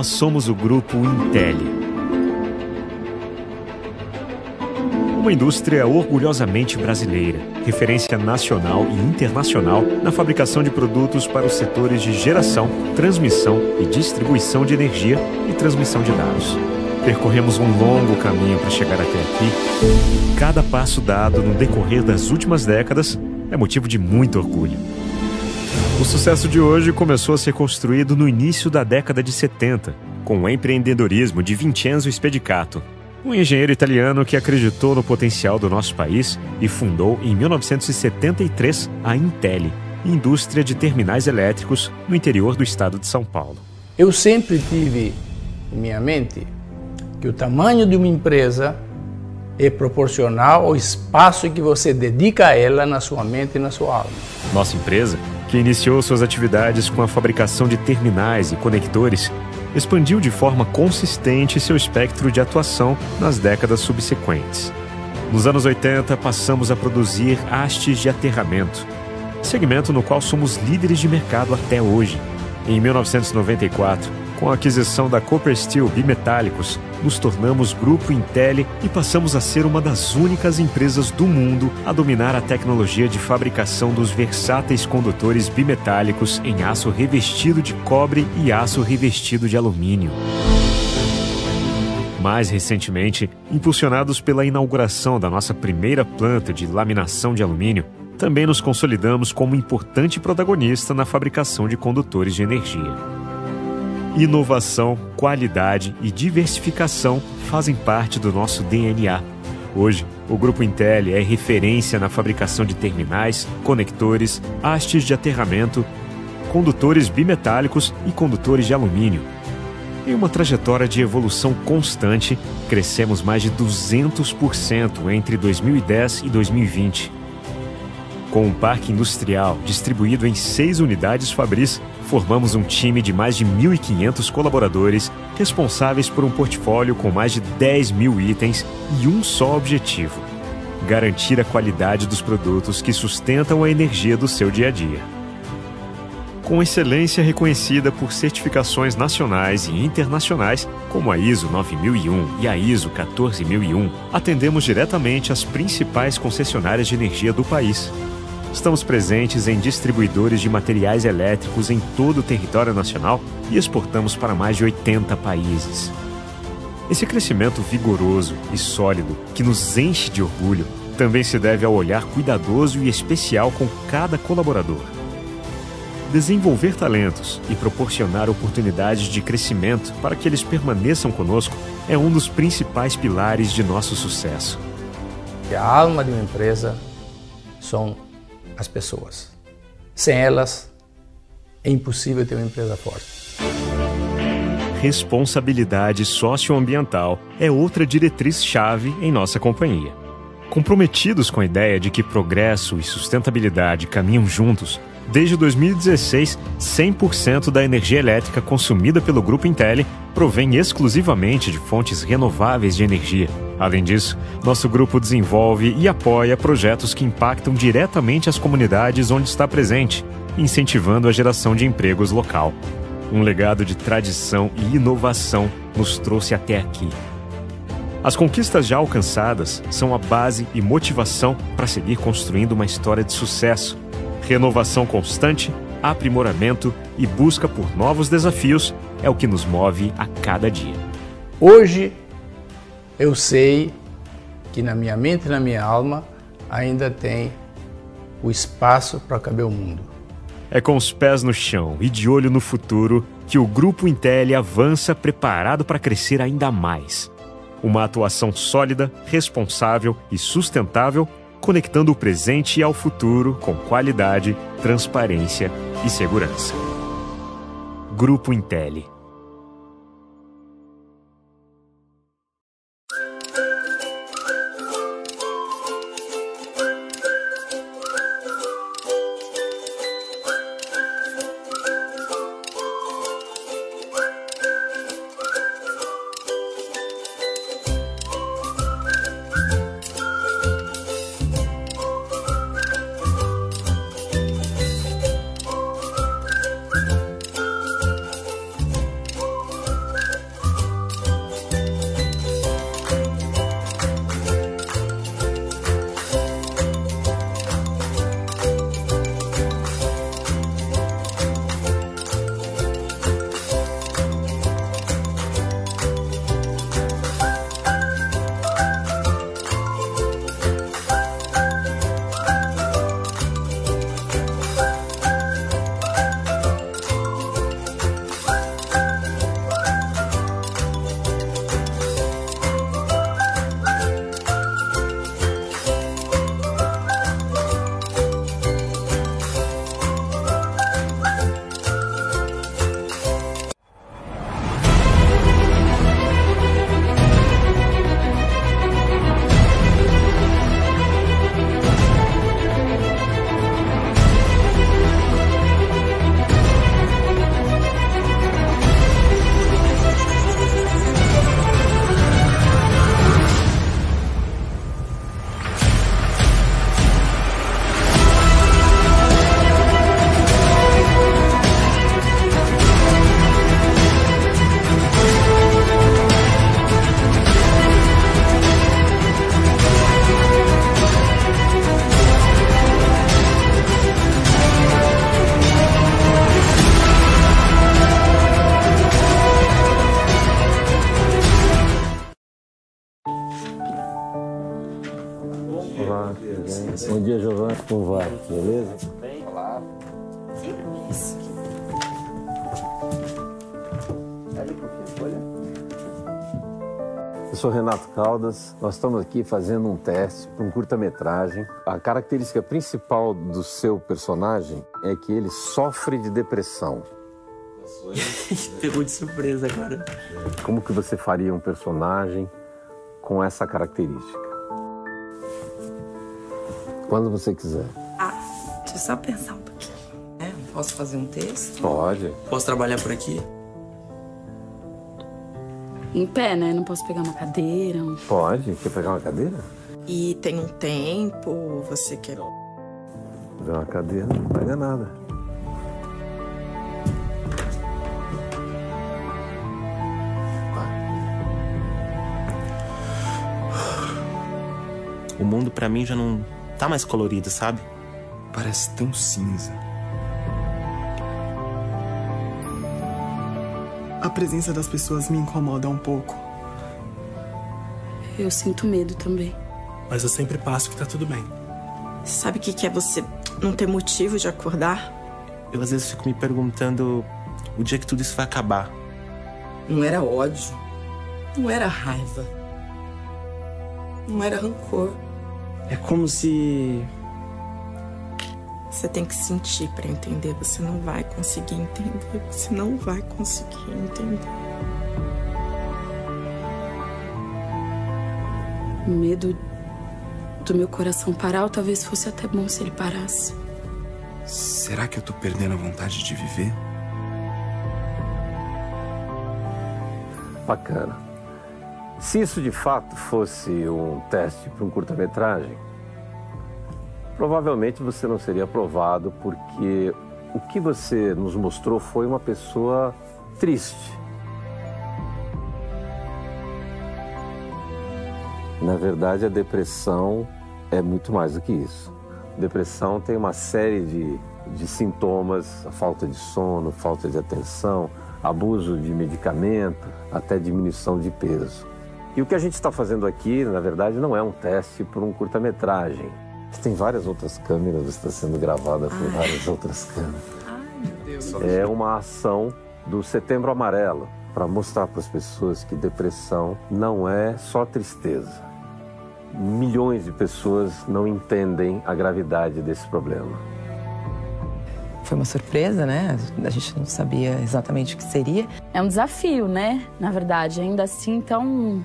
Nós somos o grupo Intel. Uma indústria orgulhosamente brasileira, referência nacional e internacional na fabricação de produtos para os setores de geração, transmissão e distribuição de energia e transmissão de dados. Percorremos um longo caminho para chegar até aqui. Cada passo dado no decorrer das últimas décadas é motivo de muito orgulho. O sucesso de hoje começou a ser construído no início da década de 70, com o empreendedorismo de Vincenzo Spedicato, um engenheiro italiano que acreditou no potencial do nosso país e fundou em 1973 a Intel, indústria de terminais elétricos no interior do estado de São Paulo. Eu sempre tive em minha mente que o tamanho de uma empresa é proporcional ao espaço que você dedica a ela na sua mente e na sua alma. Nossa empresa, que iniciou suas atividades com a fabricação de terminais e conectores, expandiu de forma consistente seu espectro de atuação nas décadas subsequentes. Nos anos 80, passamos a produzir hastes de aterramento, segmento no qual somos líderes de mercado até hoje. Em 1994, com a aquisição da Copper Steel Bimetálicos, nos tornamos Grupo Intel e passamos a ser uma das únicas empresas do mundo a dominar a tecnologia de fabricação dos versáteis condutores bimetálicos em aço revestido de cobre e aço revestido de alumínio. Mais recentemente, impulsionados pela inauguração da nossa primeira planta de laminação de alumínio, também nos consolidamos como importante protagonista na fabricação de condutores de energia. Inovação, qualidade e diversificação fazem parte do nosso DNA. Hoje, o Grupo Intel é referência na fabricação de terminais, conectores, hastes de aterramento, condutores bimetálicos e condutores de alumínio. Em uma trajetória de evolução constante, crescemos mais de 200% entre 2010 e 2020. Com um parque industrial distribuído em seis unidades Fabris, formamos um time de mais de 1.500 colaboradores responsáveis por um portfólio com mais de 10 mil itens e um só objetivo: garantir a qualidade dos produtos que sustentam a energia do seu dia a dia. Com excelência reconhecida por certificações nacionais e internacionais, como a ISO 9001 e a ISO 14001, atendemos diretamente as principais concessionárias de energia do país Estamos presentes em distribuidores de materiais elétricos em todo o território nacional e exportamos para mais de 80 países. Esse crescimento vigoroso e sólido, que nos enche de orgulho, também se deve ao olhar cuidadoso e especial com cada colaborador. Desenvolver talentos e proporcionar oportunidades de crescimento para que eles permaneçam conosco é um dos principais pilares de nosso sucesso. A alma de uma empresa são as pessoas. Sem elas, é impossível ter uma empresa forte. Responsabilidade socioambiental é outra diretriz-chave em nossa companhia. Comprometidos com a ideia de que progresso e sustentabilidade caminham juntos, desde 2016, 100% da energia elétrica consumida pelo Grupo Intel provém exclusivamente de fontes renováveis de energia. Além disso, nosso grupo desenvolve e apoia projetos que impactam diretamente as comunidades onde está presente, incentivando a geração de empregos local. Um legado de tradição e inovação nos trouxe até aqui. As conquistas já alcançadas são a base e motivação para seguir construindo uma história de sucesso. Renovação constante, aprimoramento e busca por novos desafios é o que nos move a cada dia. Hoje eu sei que na minha mente e na minha alma ainda tem o espaço para caber o mundo. É com os pés no chão e de olho no futuro que o Grupo Intel avança preparado para crescer ainda mais uma atuação sólida, responsável e sustentável, conectando o presente ao futuro com qualidade, transparência e segurança. Grupo Intelli sou Renato Caldas, nós estamos aqui fazendo um teste para um curta-metragem. A característica principal do seu personagem é que ele sofre de depressão. Pegou de surpresa agora. Como que você faria um personagem com essa característica? Quando você quiser. Ah, deixa eu só pensar um pouquinho. É, posso fazer um texto? Pode. Posso trabalhar por aqui? Em pé, né? Não posso pegar uma cadeira. Um... Pode. Quer pegar uma cadeira? E tem um tempo, você quer. Pegar uma cadeira, não pega nada. O mundo para mim já não tá mais colorido, sabe? Parece tão cinza. A presença das pessoas me incomoda um pouco. Eu sinto medo também. Mas eu sempre passo que tá tudo bem. Sabe o que, que é você não ter motivo de acordar? Eu às vezes fico me perguntando o dia que tudo isso vai acabar. Não era ódio. Não era raiva. Não era rancor. É como se. Você tem que sentir para entender. Você não vai conseguir entender. Você não vai conseguir entender. O medo do meu coração parar, ou talvez fosse até bom se ele parasse. Será que eu tô perdendo a vontade de viver? Bacana. Se isso de fato fosse um teste para um curta-metragem, provavelmente você não seria aprovado porque o que você nos mostrou foi uma pessoa triste. Na verdade, a depressão é muito mais do que isso. Depressão tem uma série de, de sintomas, a falta de sono, falta de atenção, abuso de medicamento, até diminuição de peso. E o que a gente está fazendo aqui, na verdade, não é um teste por um curta-metragem. Tem várias outras câmeras, está sendo gravada por Ai. várias outras câmeras. Ai, meu Deus. É uma ação do Setembro Amarelo para mostrar para as pessoas que depressão não é só tristeza. Milhões de pessoas não entendem a gravidade desse problema. Foi uma surpresa, né? A gente não sabia exatamente o que seria. É um desafio, né? Na verdade, ainda assim, então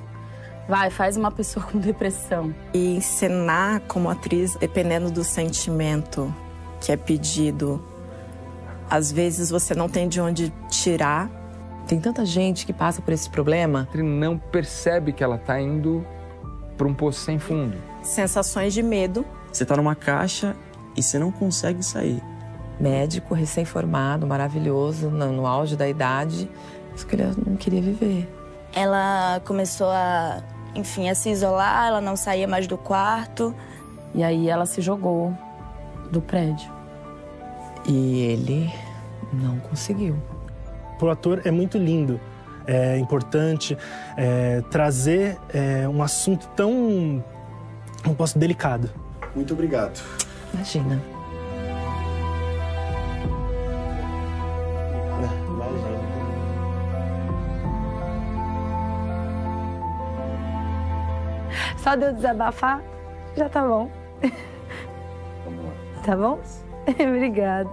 Vai, faz uma pessoa com depressão. E encenar como atriz, dependendo do sentimento que é pedido, às vezes você não tem de onde tirar. Tem tanta gente que passa por esse problema. Ele não percebe que ela está indo para um poço sem fundo. Sensações de medo. Você está numa caixa e você não consegue sair. Médico, recém-formado, maravilhoso, no, no auge da idade, só que ele não queria viver. Ela começou a enfim, a se isolar, ela não saía mais do quarto. E aí ela se jogou do prédio. E ele não conseguiu. O ator é muito lindo, é importante é, trazer é, um assunto tão, não posso, delicado. Muito obrigado. Imagina. Só de eu desabafar, já tá bom. Tá bom? Obrigada.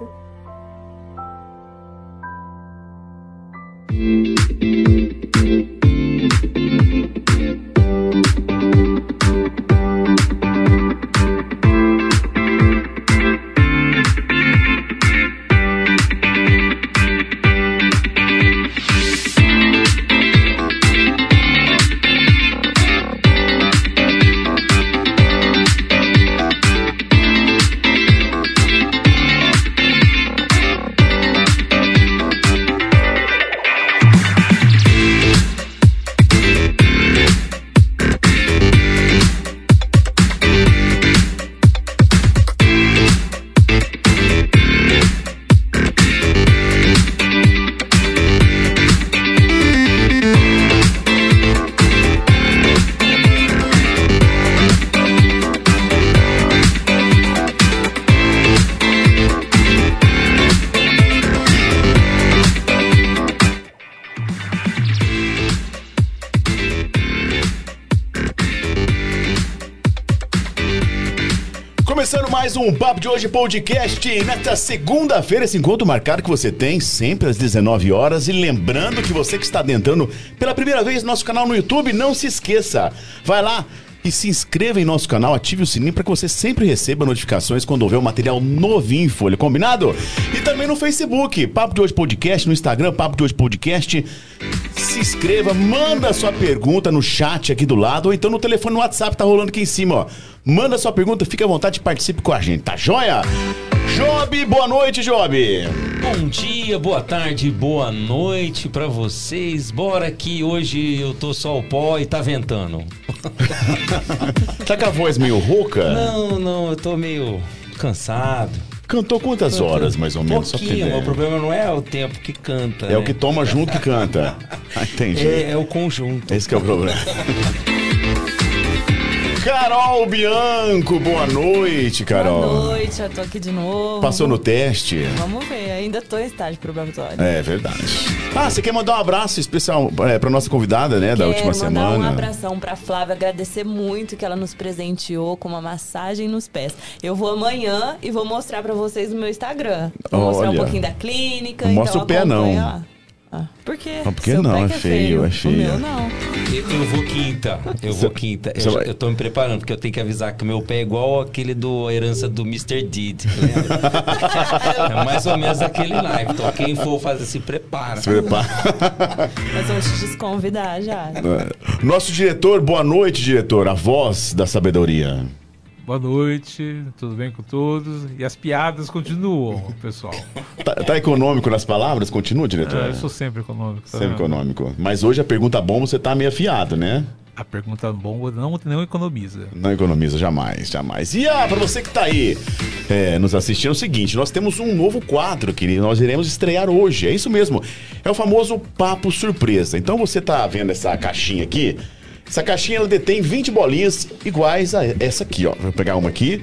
Um Papo de Hoje podcast. Nesta segunda-feira, esse encontro marcado que você tem sempre às 19 horas. E lembrando que você que está adentrando pela primeira vez no nosso canal no YouTube, não se esqueça. Vai lá, e se inscreva em nosso canal, ative o sininho para que você sempre receba notificações quando houver um material novinho em folha, combinado? E também no Facebook, Papo de Hoje Podcast, no Instagram, Papo de Hoje Podcast. Se inscreva, manda sua pergunta no chat aqui do lado, ou então no telefone no WhatsApp, tá rolando aqui em cima, ó. Manda sua pergunta, fique à vontade e participe com a gente, tá joia? Job, boa noite, Job. Bom dia, boa tarde, boa noite para vocês. Bora que hoje eu tô só o pó e tá ventando. tá com a voz meio rouca? Não, não, eu tô meio cansado. Cantou quantas horas, mais ou menos? Pouquinho, o problema não é o tempo que canta. É né? o que toma junto que canta. Ah, entendi. É, é o conjunto. Esse é o problema. Carol Bianco, boa noite, Carol. Boa noite, eu tô aqui de novo. Passou no teste? Vamos ver, ainda tô em estágio probatório. É verdade. Ah, você quer mandar um abraço especial é, pra nossa convidada, né, da Quero última mandar semana? um abração pra Flávia, agradecer muito que ela nos presenteou com uma massagem nos pés. Eu vou amanhã e vou mostrar pra vocês no meu Instagram. Vou mostrar um Olha. pouquinho da clínica. Mostra então o pé, não. lá. Ah, por quê? Não, porque Seu não, é feio, é O feio. meu não. Eu, eu vou quinta, eu vou quinta. Eu, eu tô me preparando, porque eu tenho que avisar que o meu pé é igual aquele do a herança do Mr. Deed. lembra? é mais ou menos aquele naipe. Então quem for fazer, se prepara. Se prepara. Nós vamos te desconvidar já. Nosso diretor, boa noite, diretor. A voz da sabedoria. Boa noite, tudo bem com todos? E as piadas continuam, pessoal. Tá, tá econômico nas palavras? Continua, diretor? É, eu sou sempre econômico. tá Sempre vendo? econômico. Mas hoje a pergunta bomba você tá meio afiado, né? A pergunta bomba não, não economiza. Não economiza jamais, jamais. E ah, pra você que tá aí é, nos assistindo, é o seguinte: nós temos um novo quadro que nós iremos estrear hoje. É isso mesmo. É o famoso Papo Surpresa. Então você tá vendo essa caixinha aqui? Essa caixinha ela detém 20 bolinhas iguais a essa aqui, ó. Vou pegar uma aqui,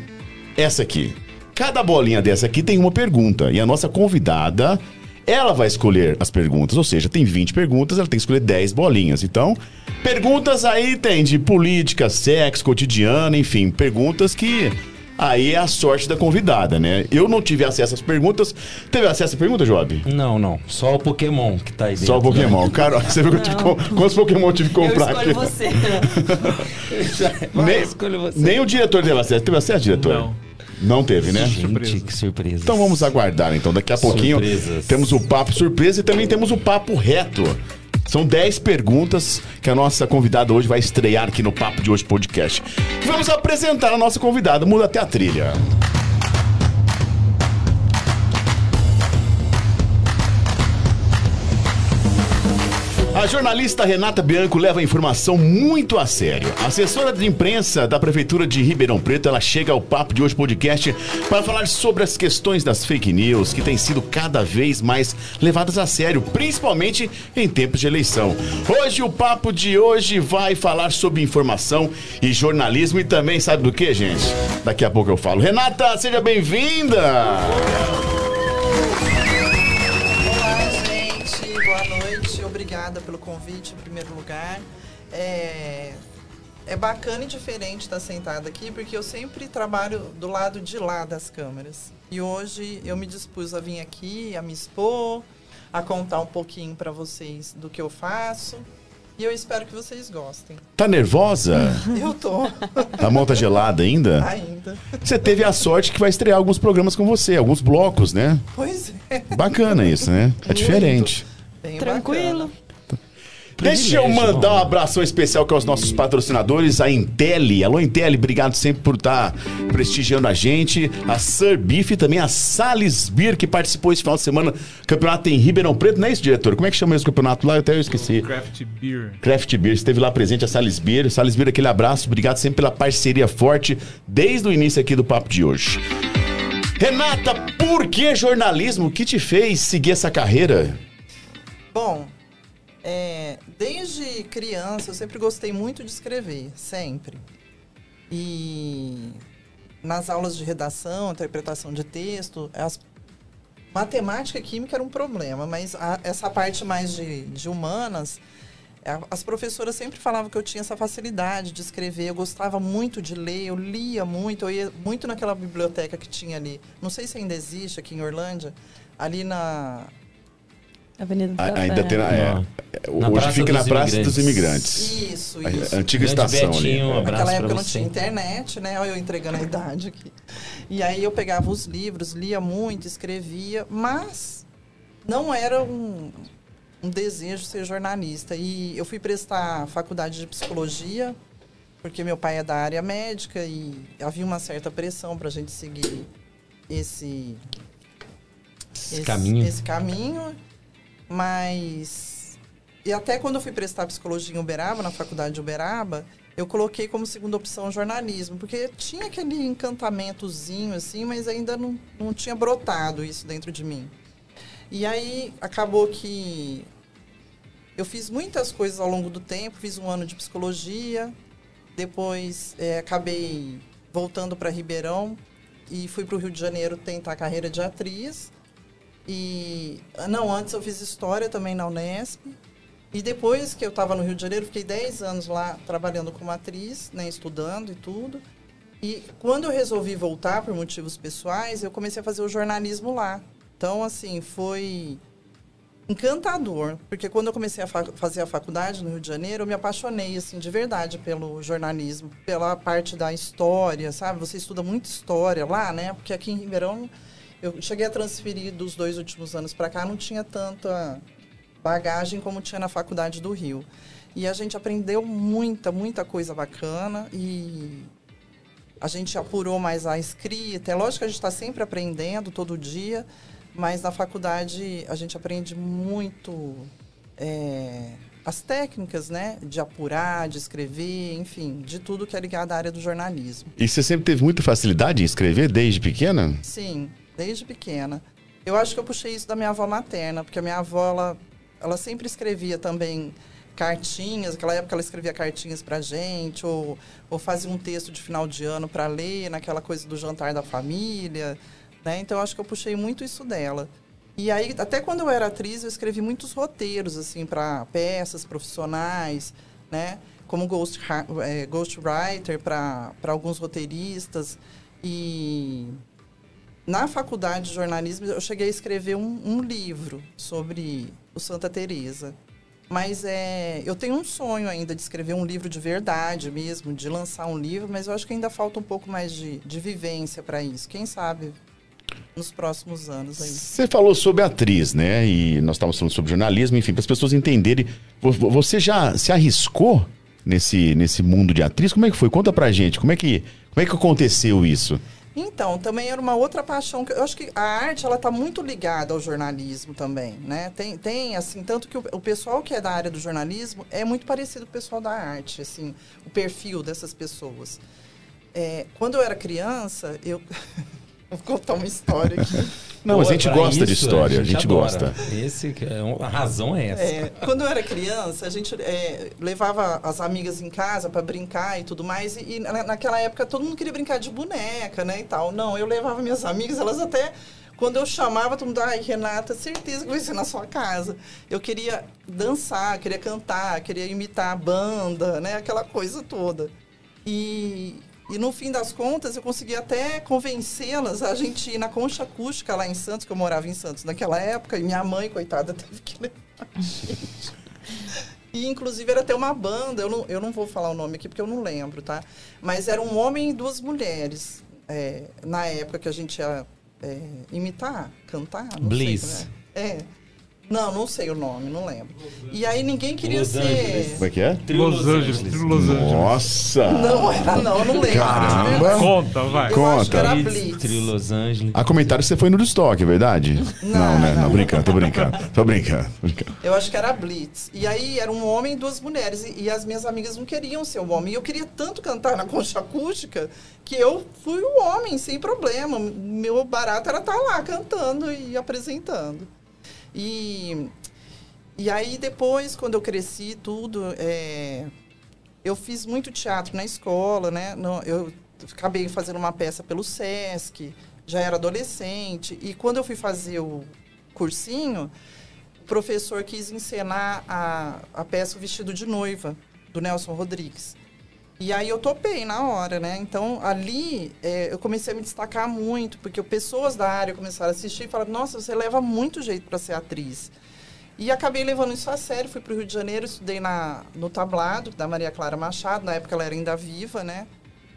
essa aqui. Cada bolinha dessa aqui tem uma pergunta. E a nossa convidada, ela vai escolher as perguntas. Ou seja, tem 20 perguntas, ela tem que escolher 10 bolinhas. Então, perguntas aí tem de política, sexo, cotidiano, enfim, perguntas que. Aí é a sorte da convidada, né? Eu não tive acesso às perguntas. Teve acesso à pergunta, Job? Não, não. Só o Pokémon que tá aí dentro. Só o Pokémon. Cara, você viu que eu tive quantos Pokémon eu tive que comprar Eu escolho aqui? você. Nem, escolho você. nem o diretor teve acesso. Teve acesso, diretor? Não. Não teve, né? Gente, que surpresa. Então vamos aguardar. Então daqui a pouquinho Surpresas. temos o papo surpresa e também temos o papo reto. São 10 perguntas que a nossa convidada hoje vai estrear aqui no Papo de Hoje Podcast. Vamos apresentar a nossa convidada. Muda até a trilha. A jornalista Renata Bianco leva a informação muito a sério. A assessora de imprensa da Prefeitura de Ribeirão Preto, ela chega ao Papo de Hoje Podcast para falar sobre as questões das fake news que têm sido cada vez mais levadas a sério, principalmente em tempos de eleição. Hoje o Papo de Hoje vai falar sobre informação e jornalismo e também sabe do que, gente? Daqui a pouco eu falo. Renata, seja bem-vinda! Pelo convite, em primeiro lugar. É, é bacana e diferente estar sentada aqui, porque eu sempre trabalho do lado de lá das câmeras. E hoje eu me dispus a vir aqui, a me expor, a contar um pouquinho para vocês do que eu faço. E eu espero que vocês gostem. Tá nervosa? Eu tô. Tá gelada ainda? Ainda. Você teve a sorte que vai estrear alguns programas com você, alguns blocos, né? Pois é. Bacana isso, né? É diferente. Bem Tranquilo. bacana. Deixa eu mandar um abração especial aqui aos nossos patrocinadores, a Intelli. Alô, Intelli, obrigado sempre por estar prestigiando a gente. A Sir Beef e também a Sales Beer, que participou esse final de semana. Campeonato em Ribeirão Preto, não é isso, diretor? Como é que chama esse campeonato lá? Eu até eu esqueci. Craft Beer. Craft Beer, esteve lá presente a Sales Beer. Sales Beer, aquele abraço, obrigado sempre pela parceria forte desde o início aqui do papo de hoje. Renata, por que jornalismo? O que te fez seguir essa carreira? Bom, é, desde criança eu sempre gostei muito de escrever, sempre. E nas aulas de redação, interpretação de texto, as, matemática e química era um problema, mas a- essa parte mais de, de humanas a- as professoras sempre falavam que eu tinha essa facilidade de escrever, eu gostava muito de ler, eu lia muito, eu ia muito naquela biblioteca que tinha ali. Não sei se ainda existe aqui em Orlândia, ali na Avenida do A- Café. Ainda tem na, é, Não. Na hoje Praça fica na Praça Imigrantes. dos Imigrantes. Isso, A- isso. A antiga Grande estação Betinho, ali. um abraço Naquela época não tinha internet, né? Olha eu entregando a idade aqui. E aí eu pegava os livros, lia muito, escrevia, mas não era um, um desejo ser jornalista. E eu fui prestar faculdade de psicologia, porque meu pai é da área médica e havia uma certa pressão para a gente seguir esse, Esse caminho. esse caminho. Mas. E até quando eu fui prestar psicologia em Uberaba, na faculdade de Uberaba, eu coloquei como segunda opção jornalismo, porque tinha aquele encantamentozinho, assim, mas ainda não, não tinha brotado isso dentro de mim. E aí acabou que eu fiz muitas coisas ao longo do tempo, fiz um ano de psicologia, depois eh, acabei voltando para Ribeirão e fui para o Rio de Janeiro tentar a carreira de atriz. E não, antes eu fiz história também na Unesp. E depois que eu estava no Rio de Janeiro, fiquei 10 anos lá trabalhando como atriz, né, estudando e tudo. E quando eu resolvi voltar por motivos pessoais, eu comecei a fazer o jornalismo lá. Então, assim, foi encantador, porque quando eu comecei a fa- fazer a faculdade no Rio de Janeiro, eu me apaixonei assim de verdade pelo jornalismo, pela parte da história, sabe? Você estuda muito história lá, né? Porque aqui em Ribeirão eu cheguei a transferir dos dois últimos anos para cá, não tinha tanta bagagem como tinha na faculdade do Rio. E a gente aprendeu muita, muita coisa bacana e a gente apurou mais a escrita. É lógico que a gente está sempre aprendendo todo dia, mas na faculdade a gente aprende muito é, as técnicas, né? De apurar, de escrever, enfim, de tudo que é ligado à área do jornalismo. E você sempre teve muita facilidade em escrever desde pequena? Sim, desde pequena. Eu acho que eu puxei isso da minha avó materna, porque a minha avó, ela, ela sempre escrevia também cartinhas, naquela época ela escrevia cartinhas pra gente, ou, ou fazia um texto de final de ano para ler, naquela coisa do jantar da família, né? Então eu acho que eu puxei muito isso dela. E aí, até quando eu era atriz, eu escrevi muitos roteiros, assim, para peças profissionais, né? Como ghost, é, ghostwriter para alguns roteiristas. E na faculdade de jornalismo, eu cheguei a escrever um, um livro sobre o Santa Teresa. Mas é, eu tenho um sonho ainda de escrever um livro de verdade mesmo, de lançar um livro, mas eu acho que ainda falta um pouco mais de, de vivência para isso. Quem sabe nos próximos anos aí. Você falou sobre atriz, né? E nós estávamos falando sobre jornalismo, enfim, para as pessoas entenderem. Vo- Você já se arriscou nesse, nesse mundo de atriz? Como é que foi? Conta pra gente. Como é que, como é que aconteceu isso? Então, também era uma outra paixão que eu acho que a arte ela está muito ligada ao jornalismo também, né? Tem, tem assim tanto que o, o pessoal que é da área do jornalismo é muito parecido com o pessoal da arte, assim, o perfil dessas pessoas. É, quando eu era criança, eu vou contar uma história aqui. Não, mas a gente gosta de isso, história, a gente adora. gosta. Esse, que é a razão é essa. É, quando eu era criança, a gente é, levava as amigas em casa para brincar e tudo mais. E, e na- naquela época todo mundo queria brincar de boneca, né, e tal. Não, eu levava minhas amigas, elas até quando eu chamava, todo mundo, ai, Renata, certeza que vai ser na sua casa. Eu queria dançar, queria cantar, queria imitar a banda, né, aquela coisa toda. E, e no fim das contas, eu consegui até convencê-las a gente ir na concha acústica lá em Santos, que eu morava em Santos naquela época, e minha mãe, coitada, teve que levar a gente. E, inclusive, era até uma banda, eu não, eu não vou falar o nome aqui porque eu não lembro, tá? Mas era um homem e duas mulheres, é, na época que a gente ia é, imitar, cantar, Bliss. sei. Né? É. Não, não sei o nome, não lembro. E aí ninguém queria Los ser... Angeles. Como é que é? Trio Los Angeles. Trio Los Angeles. Nossa! Não era não, não lembro. Caramba! Conta, vai. Eu acho que Conta. era Blitz, Blitz. Trio Los Angeles. A comentário que você foi no Woodstock, é verdade? Não, né? Não, brincando, tô brincando. Tô brincando. tô brincando. Eu acho que era Blitz. E aí era um homem e duas mulheres. E, e as minhas amigas não queriam ser o homem. E eu queria tanto cantar na concha acústica que eu fui o homem, sem problema. Meu barato era estar lá cantando e apresentando. E, e aí depois, quando eu cresci tudo, é, eu fiz muito teatro na escola, né? No- eu acabei fazendo uma peça pelo Sesc, já era adolescente. E quando eu fui fazer o cursinho, professor quis encenar a, a peça O Vestido de Noiva, do Nelson Rodrigues. E aí eu topei na hora, né? Então ali é, eu comecei a me destacar muito, porque pessoas da área começaram a assistir e falaram: Nossa, você leva muito jeito para ser atriz. E acabei levando isso a sério, fui para o Rio de Janeiro, estudei na, no tablado da Maria Clara Machado, na época ela era ainda viva, né?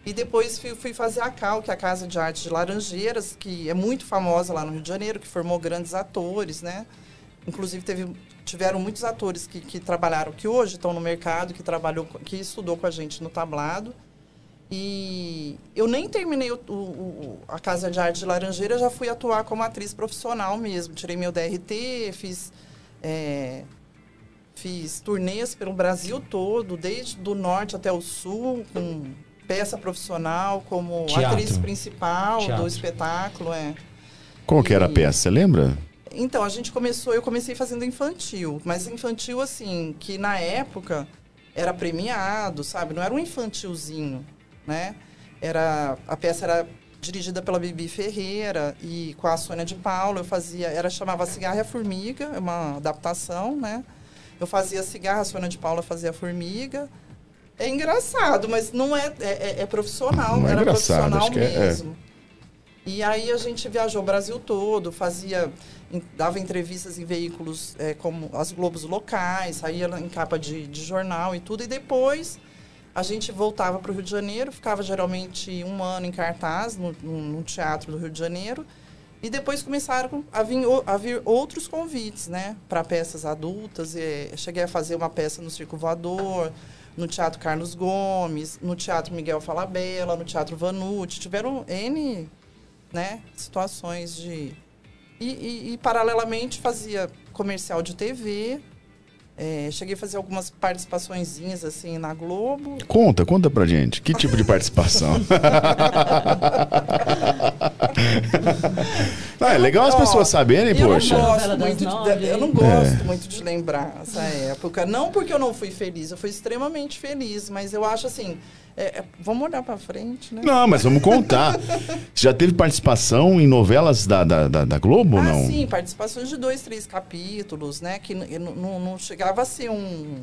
E depois fui, fui fazer a CAL, que é a Casa de Arte de Laranjeiras, que é muito famosa lá no Rio de Janeiro, que formou grandes atores, né? Inclusive teve, tiveram muitos atores que, que trabalharam, que hoje estão no mercado, que trabalhou, que estudou com a gente no tablado. E eu nem terminei o, o, a Casa de Arte de Laranjeira, já fui atuar como atriz profissional mesmo. Tirei meu DRT, fiz, é, fiz turnês pelo Brasil todo, desde do norte até o sul, com peça profissional, como Teatro. atriz principal Teatro. do espetáculo. É. Qual que era a peça, você lembra? Então, a gente começou, eu comecei fazendo infantil, mas infantil assim, que na época era premiado, sabe? Não era um infantilzinho, né? Era a peça era dirigida pela Bibi Ferreira e com a Sônia de Paula, eu fazia, era chamava Cigarra e a Formiga, é uma adaptação, né? Eu fazia cigarra, a Sônia de Paula fazia a formiga. É engraçado, mas não é, é, é- é profissional, Não é era profissional é- é. mesmo. E aí a gente viajou o Brasil todo, fazia, dava entrevistas em veículos é, como as Globos locais, saía em capa de, de jornal e tudo. E depois a gente voltava para o Rio de Janeiro, ficava geralmente um ano em cartaz no, no, teatro do Rio de Janeiro. E depois começaram a vir, a vir outros convites, né? Para peças adultas. E, cheguei a fazer uma peça no Circo Voador, no Teatro Carlos Gomes, no Teatro Miguel Falabella, no Teatro Vanucci. Tiveram N né, situações de... E, e- e, paralelamente, fazia comercial de TV. É, cheguei a fazer algumas participaçõezinhas, assim, na Globo. Conta, conta pra gente. Que tipo de participação? Não, é legal as pessoas saberem, eu poxa. Não gosto muito de, eu não gosto É. muito de lembrar essa época. Não porque eu não fui feliz, eu fui extremamente feliz, mas eu acho assim. é, é, vamos olhar pra frente, né? Não, mas vamos contar. Você já teve participação em novelas da, da, da, da Globo ou Ah, não? sim, participações de dois, três capítulos, né? Que não, não chegava a ser um,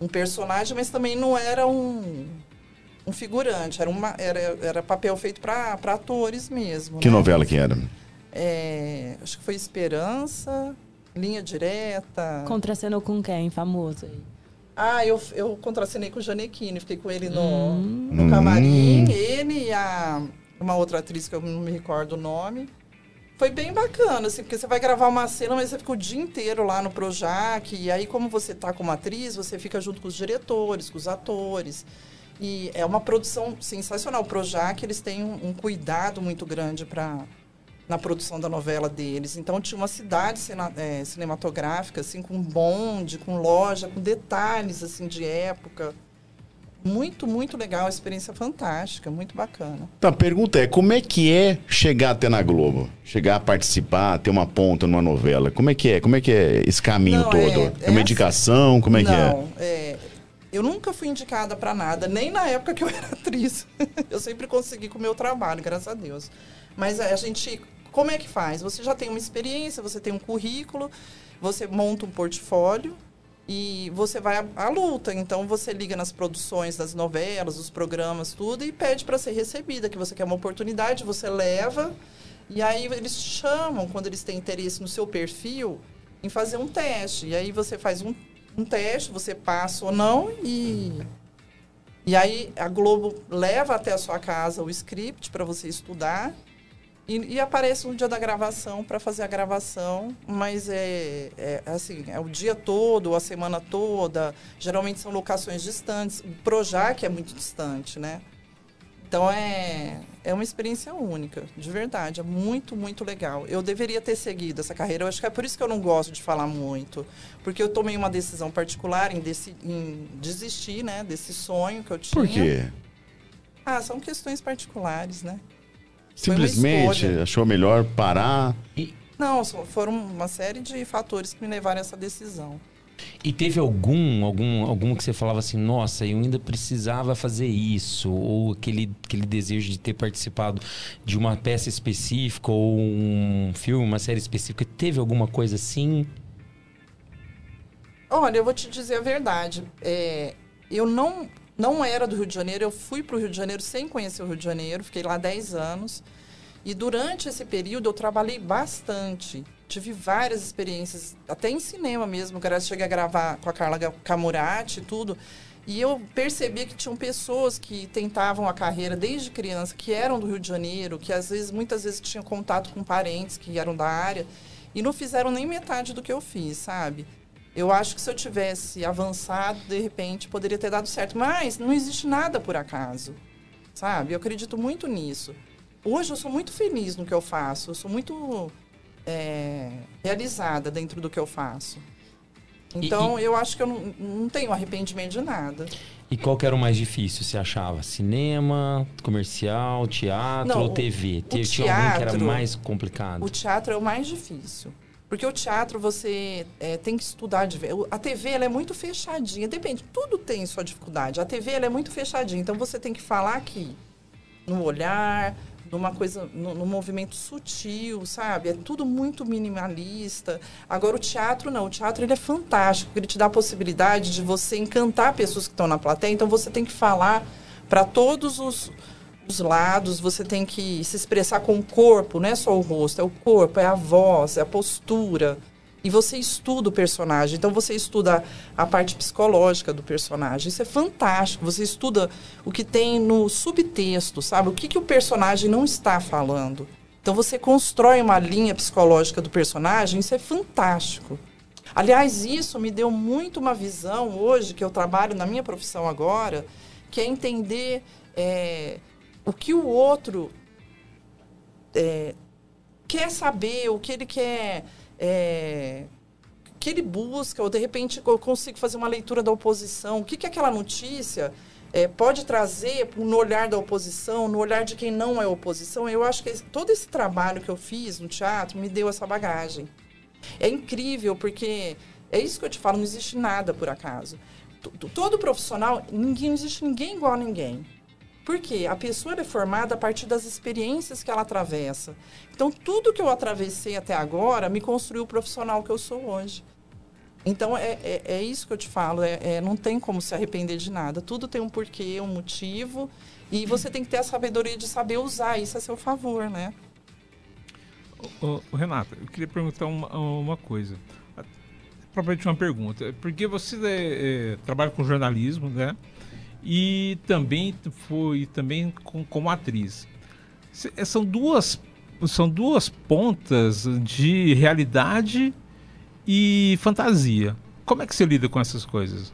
um personagem, mas também não era um, um figurante. Era, uma, era, era papel feito para atores mesmo. Que né? novela que era? É, acho que foi Esperança, Linha Direta. Contracenou com quem, famoso aí? Ah, eu, eu contracenei com o Janequine, fiquei com ele no, no Hum. camarim, ele e a, uma outra atriz que eu não me recordo o nome. Foi bem bacana, assim, porque você vai gravar uma cena, mas você fica o dia inteiro lá no Projac, e aí como você tá como atriz, você fica junto com os diretores, com os atores. E é uma produção sensacional. O Projac, eles têm um, um cuidado muito grande para na produção da novela deles. Então tinha uma cidade cena- eh, cinematográfica, assim, com bonde, com loja, com detalhes assim de época. Muito, muito legal, experiência fantástica, muito bacana. Então, a pergunta é, como é que é chegar até na Globo? Chegar a participar, ter uma ponta numa novela. Como é que é? Como é que é esse caminho Não, todo? é- É, uma é indicação? Como é que é? Não, é, eu nunca fui indicada para nada, nem na época que eu era atriz. eu sempre consegui com o meu trabalho, graças a Deus. Mas a gente, como é que faz? Você já tem uma experiência, você tem um currículo, você monta um portfólio e você vai à, à luta. Então você liga nas produções das novelas, dos programas, tudo e pede para ser recebida, que você quer uma oportunidade, você leva e aí eles chamam quando eles têm interesse no seu perfil em fazer um teste. E aí você faz um, um teste, você passa ou não e e aí a Globo leva até a sua casa o script para você estudar e, e aparece no dia da gravação para fazer a gravação, mas é, é assim, é o dia todo, a semana toda. Geralmente são locações distantes. O Projac é muito distante, né? Então é, é uma experiência única, de verdade. É muito, muito legal. Eu deveria ter seguido essa carreira. Eu acho que é por isso que eu não gosto de falar muito. Porque eu tomei uma decisão particular em, deci- em desistir né, desse sonho que eu tinha. Por quê? Ah, são questões particulares, né? Simplesmente achou melhor parar? Não, foram uma série de fatores que me levaram a essa decisão. E teve algum, algum, algum que você falava assim, nossa, eu ainda precisava fazer isso, ou aquele, aquele desejo de ter participado de uma peça específica, ou um filme, uma série específica, teve alguma coisa assim? Olha, eu vou te dizer a verdade. É, eu não, não era do Rio de Janeiro, eu fui para o Rio de Janeiro sem conhecer o Rio de Janeiro, fiquei lá 10 anos. E durante esse período eu trabalhei bastante. Tive várias experiências, até em cinema mesmo. Eu cheguei a gravar com a Carla Camurati e tudo. E eu percebi que tinham pessoas que tentavam a carreira desde criança, que eram do Rio de Janeiro, que às vezes, muitas vezes tinham contato com parentes que eram da área e não fizeram nem metade do que eu fiz, sabe? Eu acho que se eu tivesse avançado, de repente, poderia ter dado certo. Mas não existe nada por acaso, sabe? Eu acredito muito nisso. Hoje eu sou muito feliz no que eu faço. Eu sou muito é, realizada dentro do que eu faço. Então, e, e... eu acho que eu não, não, tenho arrependimento de nada. E qual que era o mais difícil, você achava? Cinema, comercial, teatro não, ou TV? O, Tinha teatro, algum que era mais complicado? O teatro é o mais difícil. Porque o teatro você é, tem que estudar de ver. A TV ela é muito fechadinha. Depende, tudo tem sua dificuldade. A TV ela é muito fechadinha. Então você tem que falar aqui, no olhar, numa coisa, num, movimento sutil, sabe? É tudo muito minimalista. Agora o teatro não, o teatro ele é fantástico, ele te dá a possibilidade de você encantar pessoas que estão na plateia, então você tem que falar para todos os, os lados, você tem que se expressar com o corpo, não é só o rosto, é o corpo, é a voz, é a postura e você estuda o personagem. Então você estuda a parte psicológica do personagem. Isso é fantástico. Você estuda o que tem no subtexto, sabe? O que, que o personagem não está falando. Então você constrói uma linha psicológica do personagem. Isso é fantástico. Aliás, isso me deu muito uma visão hoje que eu trabalho na minha profissão agora, que é entender é, o que o outro é, quer saber, o que ele quer é, que ele busca, ou de repente eu consigo fazer uma leitura da oposição. O que, que aquela notícia é, pode trazer no olhar da oposição, no olhar de quem não é oposição? Eu acho que todo esse trabalho que eu fiz no teatro me deu essa bagagem. É incrível, porque é isso que eu te falo, não existe nada por acaso. Todo profissional, ninguém, não existe ninguém igual a ninguém. Porque a pessoa é formada a partir das experiências que ela atravessa. Então, tudo que eu atravessei até agora me construiu o profissional que eu sou hoje. Então, é, é, é isso que eu te falo. É, é, não tem como se arrepender de nada. Tudo tem um porquê, um motivo. E você tem que ter a sabedoria de saber usar isso a seu favor, né? Ô, ô, Renata, eu queria perguntar uma, uma coisa. Propriamente uma pergunta. Porque você é, é, trabalha com jornalismo, né? E também foi também com, como atriz. Eh, são duas são duas pontas de realidade e fantasia. Como é que você lida com essas coisas?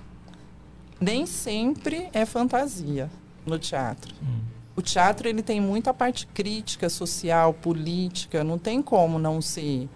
Nem sempre é fantasia no teatro. Hum. O teatro ele tem muita parte crítica, social, política. Não tem como não ser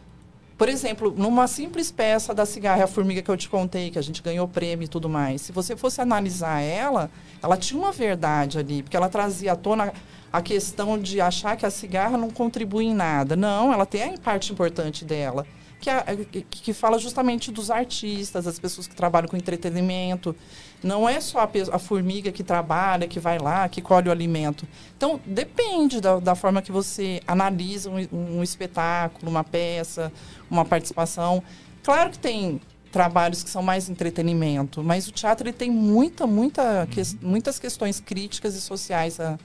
por exemplo, numa simples peça da cigarra formiga que eu te contei, que a gente ganhou prêmio e tudo mais, se você fosse analisar ela, ela tinha uma verdade ali, porque ela trazia à tona a questão de achar que a cigarra não contribui em nada. Não, ela tem a parte importante dela que, que, que, fala justamente dos artistas, das pessoas que trabalham com entretenimento. Não é só a, a, formiga que trabalha, que vai lá, que colhe o alimento. Então, depende da, da forma que você analisa um, um, espetáculo, uma peça, uma participação. Claro que tem trabalhos que são mais entretenimento, mas o teatro ele tem muita, muita, que, muitas questões críticas e sociais a,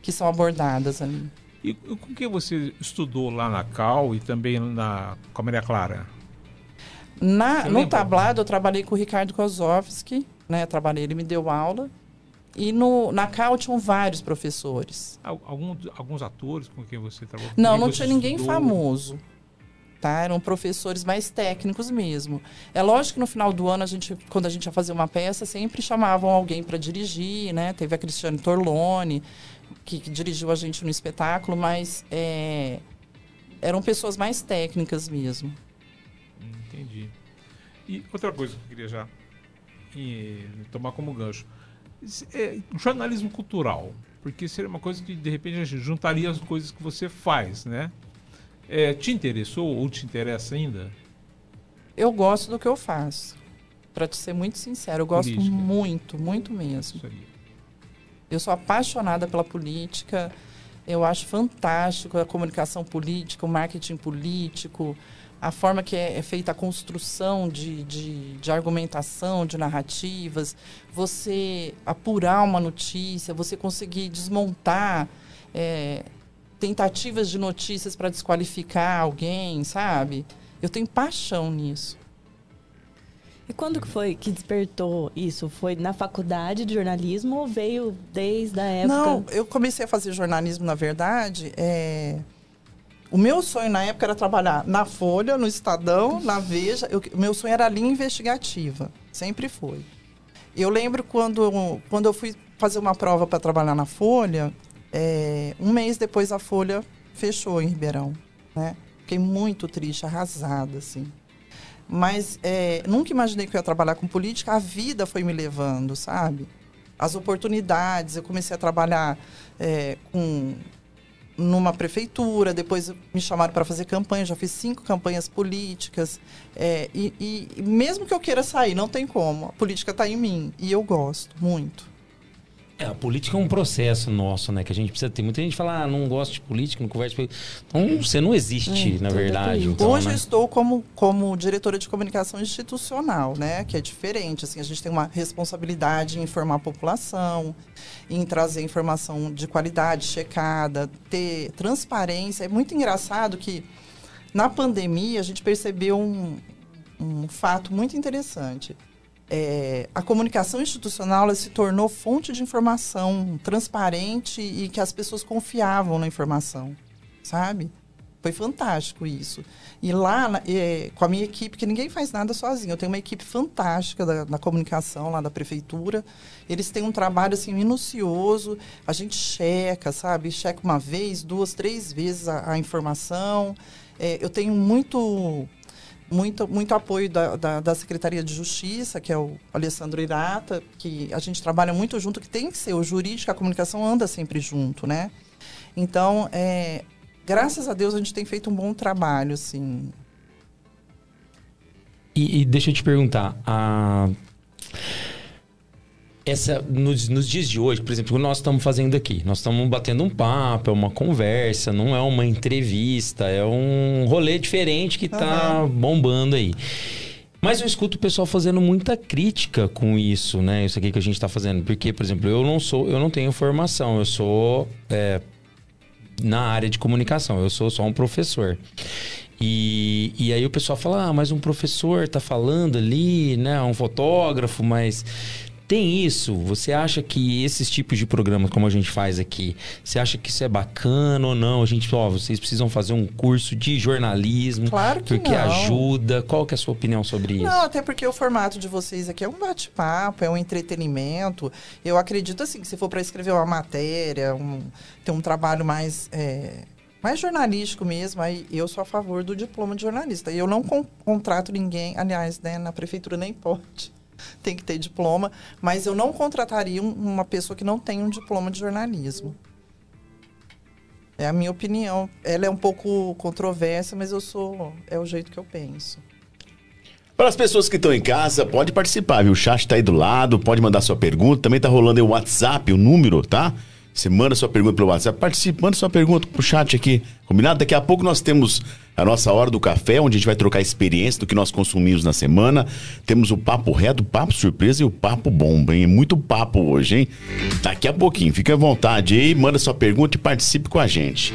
que são abordadas ali. E com que você estudou lá na Cal e também na, com a Maria Clara? Na, no tablado eu trabalhei com o Ricardo Kozovski, né? Trabalhei, ele me deu aula. E no, na Cal tinham vários professores. Algum, alguns atores com quem você trabalhou? Não, não tinha ninguém estudou? famoso. Tá? Eram professores mais técnicos mesmo. É lógico que no final do ano, a gente, quando a gente ia fazer uma peça, sempre chamavam alguém para dirigir, né? Teve a Cristiane Torlone, que, que dirigiu a gente no espetáculo, mas é, eram pessoas mais técnicas mesmo. Entendi. E outra coisa que eu queria já e, tomar como gancho. É, jornalismo cultural, porque seria uma coisa que de repente a gente juntaria as coisas que você faz, né? É, te interessou ou te interessa ainda? Eu gosto do que eu faço. Para te ser muito sincero, eu gosto Política. muito, muito mesmo. Isso aí. Eu sou apaixonada pela política. Eu acho fantástico a comunicação política, o marketing político, a forma que é, é feita a construção de, de, de, argumentação, de narrativas, você apurar uma notícia, você conseguir desmontar é, tentativas de notícias para desqualificar alguém, sabe? Eu tenho paixão nisso. E quando que foi que despertou isso? Foi na faculdade de jornalismo ou veio desde a época? Não, eu comecei a fazer jornalismo, na verdade, é... O meu sonho na época era trabalhar na Folha, no Estadão, na Veja. O meu sonho era a linha investigativa. Sempre foi. Eu lembro quando, quando eu fui fazer uma prova para trabalhar na Folha, é, um mês depois a Folha fechou em Ribeirão. Né? Fiquei muito triste, arrasada, assim. Mas é, nunca imaginei que eu ia trabalhar com política. A vida foi me levando, sabe? As oportunidades. Eu comecei a trabalhar é, com numa prefeitura, depois me chamaram para fazer campanha, já fiz cinco campanhas políticas. É, e, e, mesmo que eu queira sair, não tem como. A política está em mim e eu gosto muito. É, a política é um processo nosso, né? Que a gente precisa ter. Muita gente fala, ah, não gosto de política, não converso de política. Então, você não existe, na verdade. Então, Hoje né? eu estou como, como diretora de comunicação institucional, né? Que é diferente. Assim, a gente tem uma responsabilidade em informar a população, em trazer informação de qualidade, checada, ter transparência. É muito engraçado que na pandemia a gente percebeu um, um fato muito interessante é, a comunicação institucional se tornou fonte de informação transparente e que as pessoas confiavam na informação, sabe? Foi fantástico isso. E lá, é, com a minha equipe, que ninguém faz nada sozinho, eu tenho uma equipe fantástica da, da, comunicação lá da prefeitura. Eles têm um trabalho assim minucioso. A gente checa, sabe? Checa uma vez, duas, três vezes a, a informação. É, eu tenho muito muito, muito apoio da, da, da, Secretaria de Justiça, que é o Alessandro Irata, que a gente trabalha muito junto, que tem que ser, o jurídico, a comunicação anda sempre junto, né? Então, é, graças a Deus, a gente tem feito um bom trabalho, assim. E, e deixa eu te perguntar, a essa nos, nos, dias de hoje, por exemplo, o que nós estamos fazendo aqui, nós estamos batendo um papo, é uma conversa, não é uma entrevista, é um rolê diferente que está uhum. bombando aí. Mas eu escuto o pessoal fazendo muita crítica com isso, né? Isso aqui que a gente está fazendo, porque, por exemplo, eu não sou, eu não tenho formação, eu sou é, na área de comunicação, eu sou só um professor. E, e aí o pessoal fala, ah, mas um professor está falando ali, né? Um fotógrafo, mas tem isso? Você acha que esses tipos de programas, como a gente faz aqui, você acha que isso é bacana ou não? A gente, ó, vocês precisam fazer um curso de jornalismo. Claro que Porque não. ajuda. Qual que é a sua opinião sobre isso? Não, até porque o formato de vocês aqui é um bate-papo, é um entretenimento. Eu acredito assim, que se for para escrever uma matéria, um, ter um trabalho mais... É mais jornalístico mesmo, aí eu sou a favor do diploma de jornalista. E eu não con contrato ninguém, aliás, né, na prefeitura nem pode tem que ter diploma, mas eu não contrataria uma pessoa que não tem um diploma de jornalismo. É a minha opinião. Ela é um pouco controversa, mas eu sou. É o jeito que eu penso. Para as pessoas que estão em casa, pode participar, viu? O chat está aí do lado, pode mandar sua pergunta. Também está rolando aí o WhatsApp, o número, tá? Você manda sua pergunta pelo WhatsApp, participe, manda sua pergunta pro chat aqui, combinado? Daqui a pouco nós temos a nossa hora do café, onde a gente vai trocar experiência do que nós consumimos na semana. Temos o papo reto, o papo surpresa e o papo bomba, hein? Muito papo hoje, hein? Daqui a pouquinho, fica à vontade aí, manda sua pergunta e participe com a gente.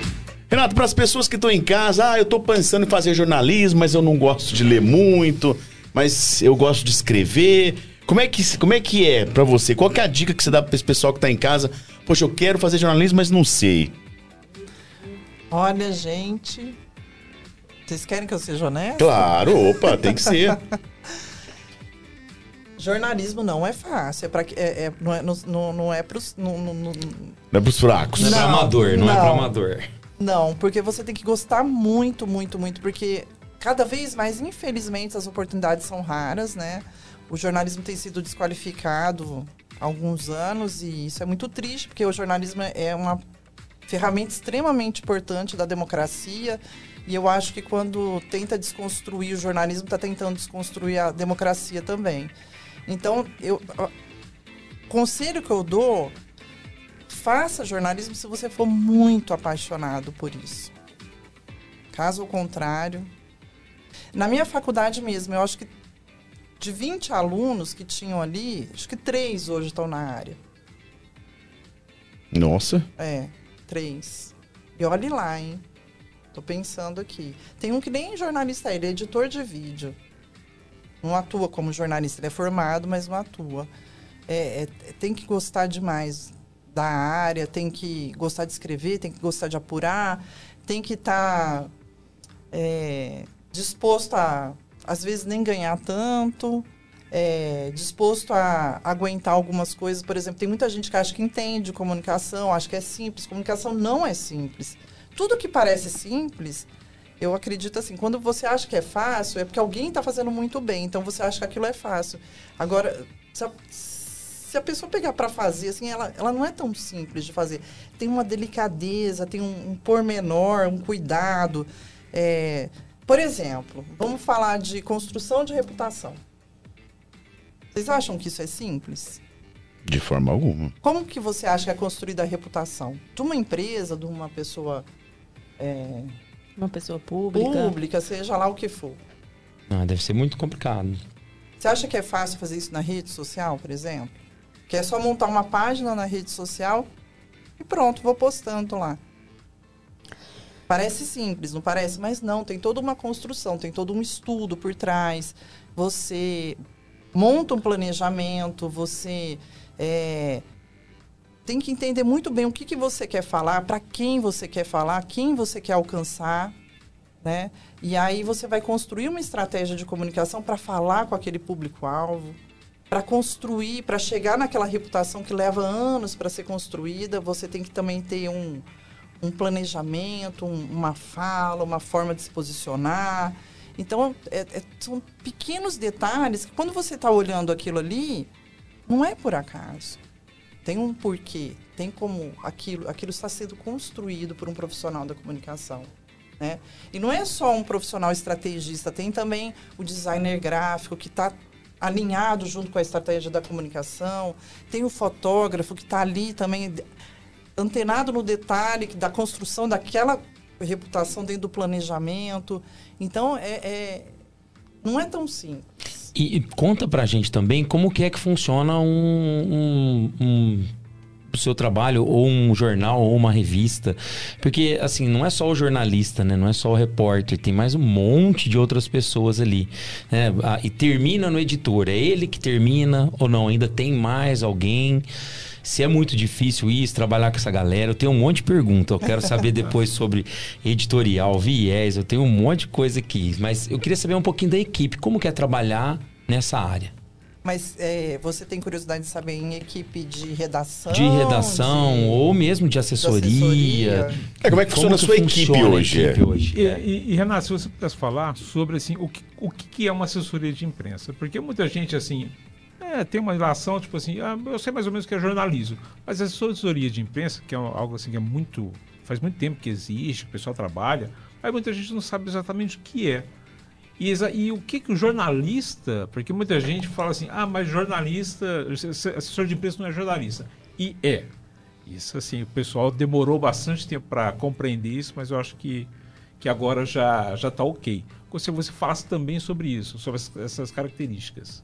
Renato, para as pessoas que estão em casa, ah, eu estou pensando em fazer jornalismo, mas eu não gosto de ler muito, mas eu gosto de escrever. Como é que, como é, que é para você? Qual é a dica que você dá para esse pessoal que está em casa? Poxa, eu quero fazer jornalismo, mas não sei. Olha, gente. Vocês querem que eu seja honesto? Claro, opa, tem que ser. jornalismo não é fácil. É pra, é, é, não, é, não, não é pros. Não, não, não, não é pros fracos. Não, é pra amador, não, não é pra amador. Não, porque você tem que gostar muito, muito, muito, porque cada vez mais, infelizmente, as oportunidades são raras, né? O jornalismo tem sido desqualificado alguns anos e isso é muito triste, porque o jornalismo é uma ferramenta extremamente importante da democracia e eu acho que quando tenta desconstruir o jornalismo, está tentando desconstruir a democracia também. Então, eu, conselho que eu dou, faça jornalismo se você for muito apaixonado por isso. Caso contrário, Na minha faculdade mesmo, eu acho que de 20 alunos que tinham ali, acho que três hoje estão na área. Nossa. É, três. E olhe lá, hein? Tô pensando aqui. Tem um que nem jornalista é, ele é editor de vídeo. Não atua como jornalista, ele é formado, mas não atua. É, é, tem que gostar demais da área, tem que gostar de escrever, tem que gostar de apurar, tem que estar tá, é, disposto a, às vezes, nem ganhar tanto, é, disposto a aguentar algumas coisas. Por exemplo, tem muita gente que acha que entende comunicação, acha que é simples. Comunicação não é simples. Tudo que parece simples, eu acredito assim, quando você acha que é fácil, é porque alguém está fazendo muito bem, então você acha que aquilo é fácil. Agora, se a, se a pessoa pegar para fazer, assim, ela, ela não é tão simples de fazer. Tem uma delicadeza, tem um, um pormenor, um cuidado. É, por exemplo, vamos falar de construção de reputação. Vocês acham que isso é simples? De forma alguma. Como que você acha que é construída a reputação? De uma empresa, de uma pessoa... É, uma pessoa pública. Pública, seja lá o que for. Ah, deve ser muito complicado. Você acha que é fácil fazer isso na rede social, por exemplo? Que é só montar uma página na rede social e pronto, vou postando lá. Parece simples, não parece? Mas não, tem toda uma construção, tem todo um estudo por trás. Você monta um planejamento, você é, tem que entender muito bem o que, que você quer falar, para quem você quer falar, quem você quer alcançar, né? E aí você vai construir uma estratégia de comunicação para falar com aquele público-alvo, para construir, para chegar naquela reputação que leva anos para ser construída, você tem que também ter um, um planejamento, um, uma fala, uma forma de se posicionar. Então, é, é, são pequenos detalhes que quando você está olhando aquilo ali, não é por acaso. Tem um porquê, tem como aquilo, aquilo está sendo construído por um profissional da comunicação. Né? E não é só um profissional estrategista, tem também o designer gráfico que está alinhado junto com a estratégia da comunicação, tem o fotógrafo que está ali também antenado no detalhe da construção daquela reputação dentro do planejamento. Então, é, é não é tão simples. E, e, conta pra gente também como que é que funciona um, um, um seu trabalho, ou um jornal, ou uma revista. Porque, assim, não é só o jornalista, né? Não é só o repórter, tem mais um monte de outras pessoas ali. Né? Ah, e termina no editor. É ele que termina ou não? Ainda tem mais alguém? Se é muito difícil isso, trabalhar com essa galera, eu tenho um monte de pergunta. Eu quero saber depois sobre editorial, viés, eu tenho um monte de coisa aqui. Mas eu queria saber um pouquinho da equipe, como que é trabalhar nessa área. Mas é, você tem curiosidade de saber em equipe de redação? De redação de... ou mesmo de assessoria. De assessoria. É, como é que funciona a sua equipe hoje? Equipe hoje? E, e, e, Renato, se você pudesse falar sobre assim, o, que, o que é uma assessoria de imprensa? Porque muita gente assim, é, tem uma relação, tipo assim, ah, eu sei mais ou menos o que é jornalismo. Mas a assessoria de imprensa, que é algo assim que é muito. faz muito tempo que existe, o pessoal trabalha, aí muita gente não sabe exatamente o que é. E, e, o que, que o jornalista, porque muita gente fala assim, ah, mas jornalista, assessor de imprensa não é jornalista. E é. Isso assim, o pessoal demorou bastante tempo para compreender isso, mas eu acho que, que agora já está ok. Se você falasse também sobre isso, sobre essas características.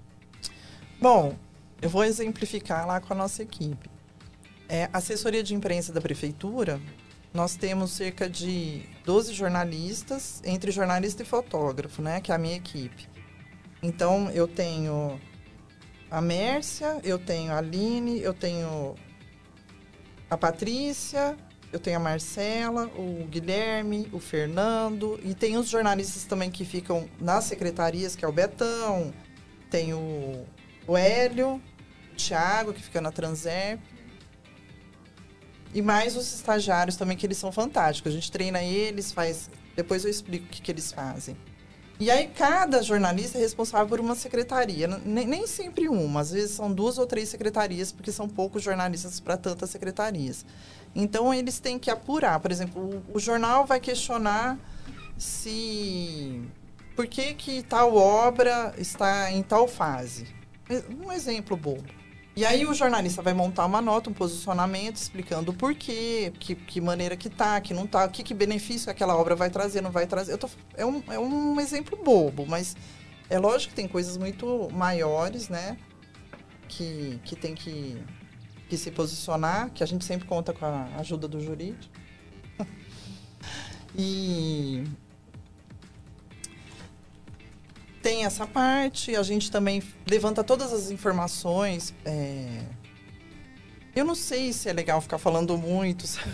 Bom, eu vou exemplificar lá com a nossa equipe. É, assessoria de imprensa da prefeitura, nós temos cerca de 12 jornalistas, entre jornalista e fotógrafo, né, que é a minha equipe. Então, eu tenho a Mércia, eu tenho a Aline, eu tenho a Patrícia, eu tenho a Marcela, o Guilherme, o Fernando, e tem os jornalistas também que ficam nas secretarias, que é o Betão, tem o o Hélio, o Thiago, que fica na Transerp. E mais os estagiários também, que eles são fantásticos. A gente treina eles, faz. Depois eu explico o que, que eles fazem. E aí, cada jornalista é responsável por uma secretaria. Nem, nem sempre uma, às vezes são duas ou três secretarias, porque são poucos jornalistas para tantas secretarias. Então, eles têm que apurar. Por exemplo, o, o jornal vai questionar se. Por que, que tal obra está em tal fase? Um exemplo bobo. E aí o jornalista vai montar uma nota, um posicionamento, explicando o porquê, que, que maneira que tá, que não tá, o que, que benefício aquela obra vai trazer, não vai trazer. Tô, é, um, é um exemplo bobo, mas é lógico que tem coisas muito maiores, né? Que, que tem que, que se posicionar, que a gente sempre conta com a ajuda do jurídico. e tem essa parte, a gente também levanta todas as informações. é, Eu não sei se é legal ficar falando muito, sabe?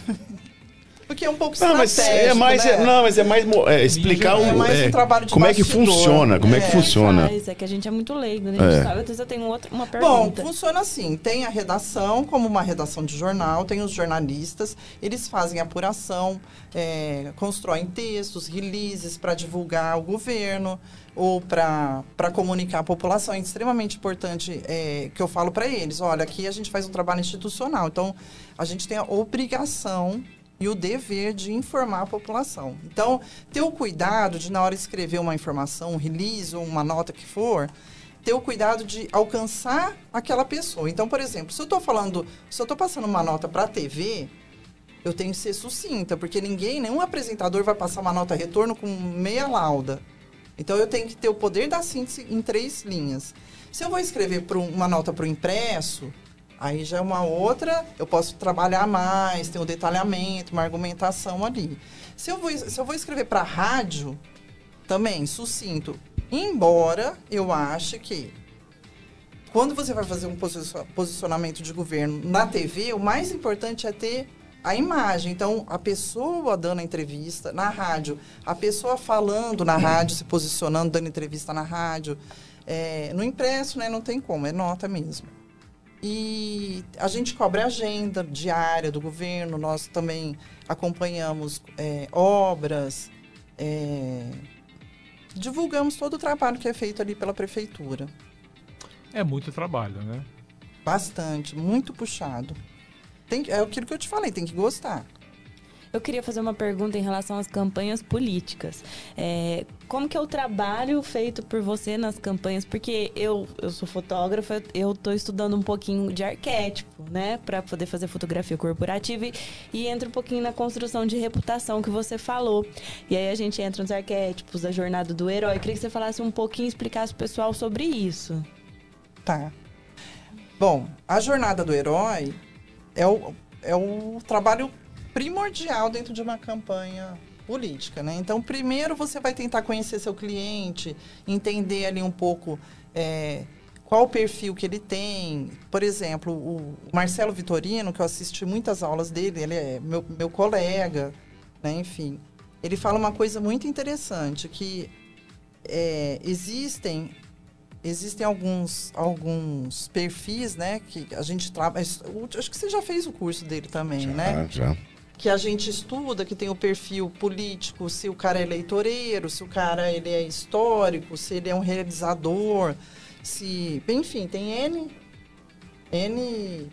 Porque é um pouco Não, mas é mais, né? é- não, mas é mais é, explicar É o, mais um é, trabalho de como é que funciona, como é, que É. funciona. Mas é que a gente é muito leigo, né? É. A gente sabe. Às vezes eu tenho outra, uma Bom, pergunta. funciona assim. Tem a redação, como uma redação de jornal, tem os jornalistas, eles fazem apuração, é, constroem textos, releases para divulgar o governo ou para comunicar a população. É extremamente importante é, que eu falo para eles, olha, aqui a gente faz um trabalho institucional, então a gente tem a obrigação e o dever de informar a população. Então, ter o cuidado de, na hora de escrever uma informação, um release ou uma nota que for, ter o cuidado de alcançar aquela pessoa. Então, por exemplo, se eu estou falando, se eu estou passando uma nota para a TV, eu tenho que ser sucinta, porque ninguém, nenhum apresentador vai passar uma nota retorno com meia lauda. Então, eu tenho que ter o poder da síntese em três linhas. Se eu vou escrever um- uma nota para o impresso, aí já é uma outra, eu posso trabalhar mais, tem um detalhamento, uma argumentação ali. Se eu vou, se eu vou escrever para rádio, também, sucinto. Embora eu ache que quando você vai fazer um posicio- posicionamento de governo na TV, o mais importante é ter a imagem. Então, a pessoa dando a entrevista na rádio, a pessoa falando na rádio, se posicionando, dando entrevista na rádio. É, no impresso, né, não tem como, é nota mesmo. E a gente cobre a agenda diária do governo, nós também acompanhamos é, obras, é, divulgamos todo o trabalho que é feito ali pela prefeitura. É muito trabalho, né? Bastante, muito puxado. Tem, é aquilo que eu te falei, tem que gostar. Eu queria fazer uma pergunta em relação às campanhas políticas. É, como que é o trabalho feito por você nas campanhas? Porque eu, eu sou fotógrafa, eu estou estudando um pouquinho de arquétipo, né? Para poder fazer fotografia corporativa e, e entra um pouquinho na construção de reputação que você falou. E aí a gente entra nos arquétipos, a jornada do herói. Eu queria que você falasse um pouquinho, explicasse pro pessoal sobre isso. Tá. Bom, a jornada do herói é o, é o trabalho primordial dentro de uma campanha política, né? Então, primeiro você vai tentar conhecer seu cliente, entender ali um pouco é, qual o perfil que ele tem. Por exemplo, o Marcelo Vitorino, que eu assisti muitas aulas dele, ele é meu, meu colega, né? Enfim, ele fala uma coisa muito interessante, que é, existem existem alguns alguns perfis, né, que a gente trabalha. Acho que você já fez o curso dele também, né? já. Que a gente estuda, que tem o perfil político, se o cara é eleitoreiro, se o cara ele é histórico, se ele é um realizador, se, enfim, tem N N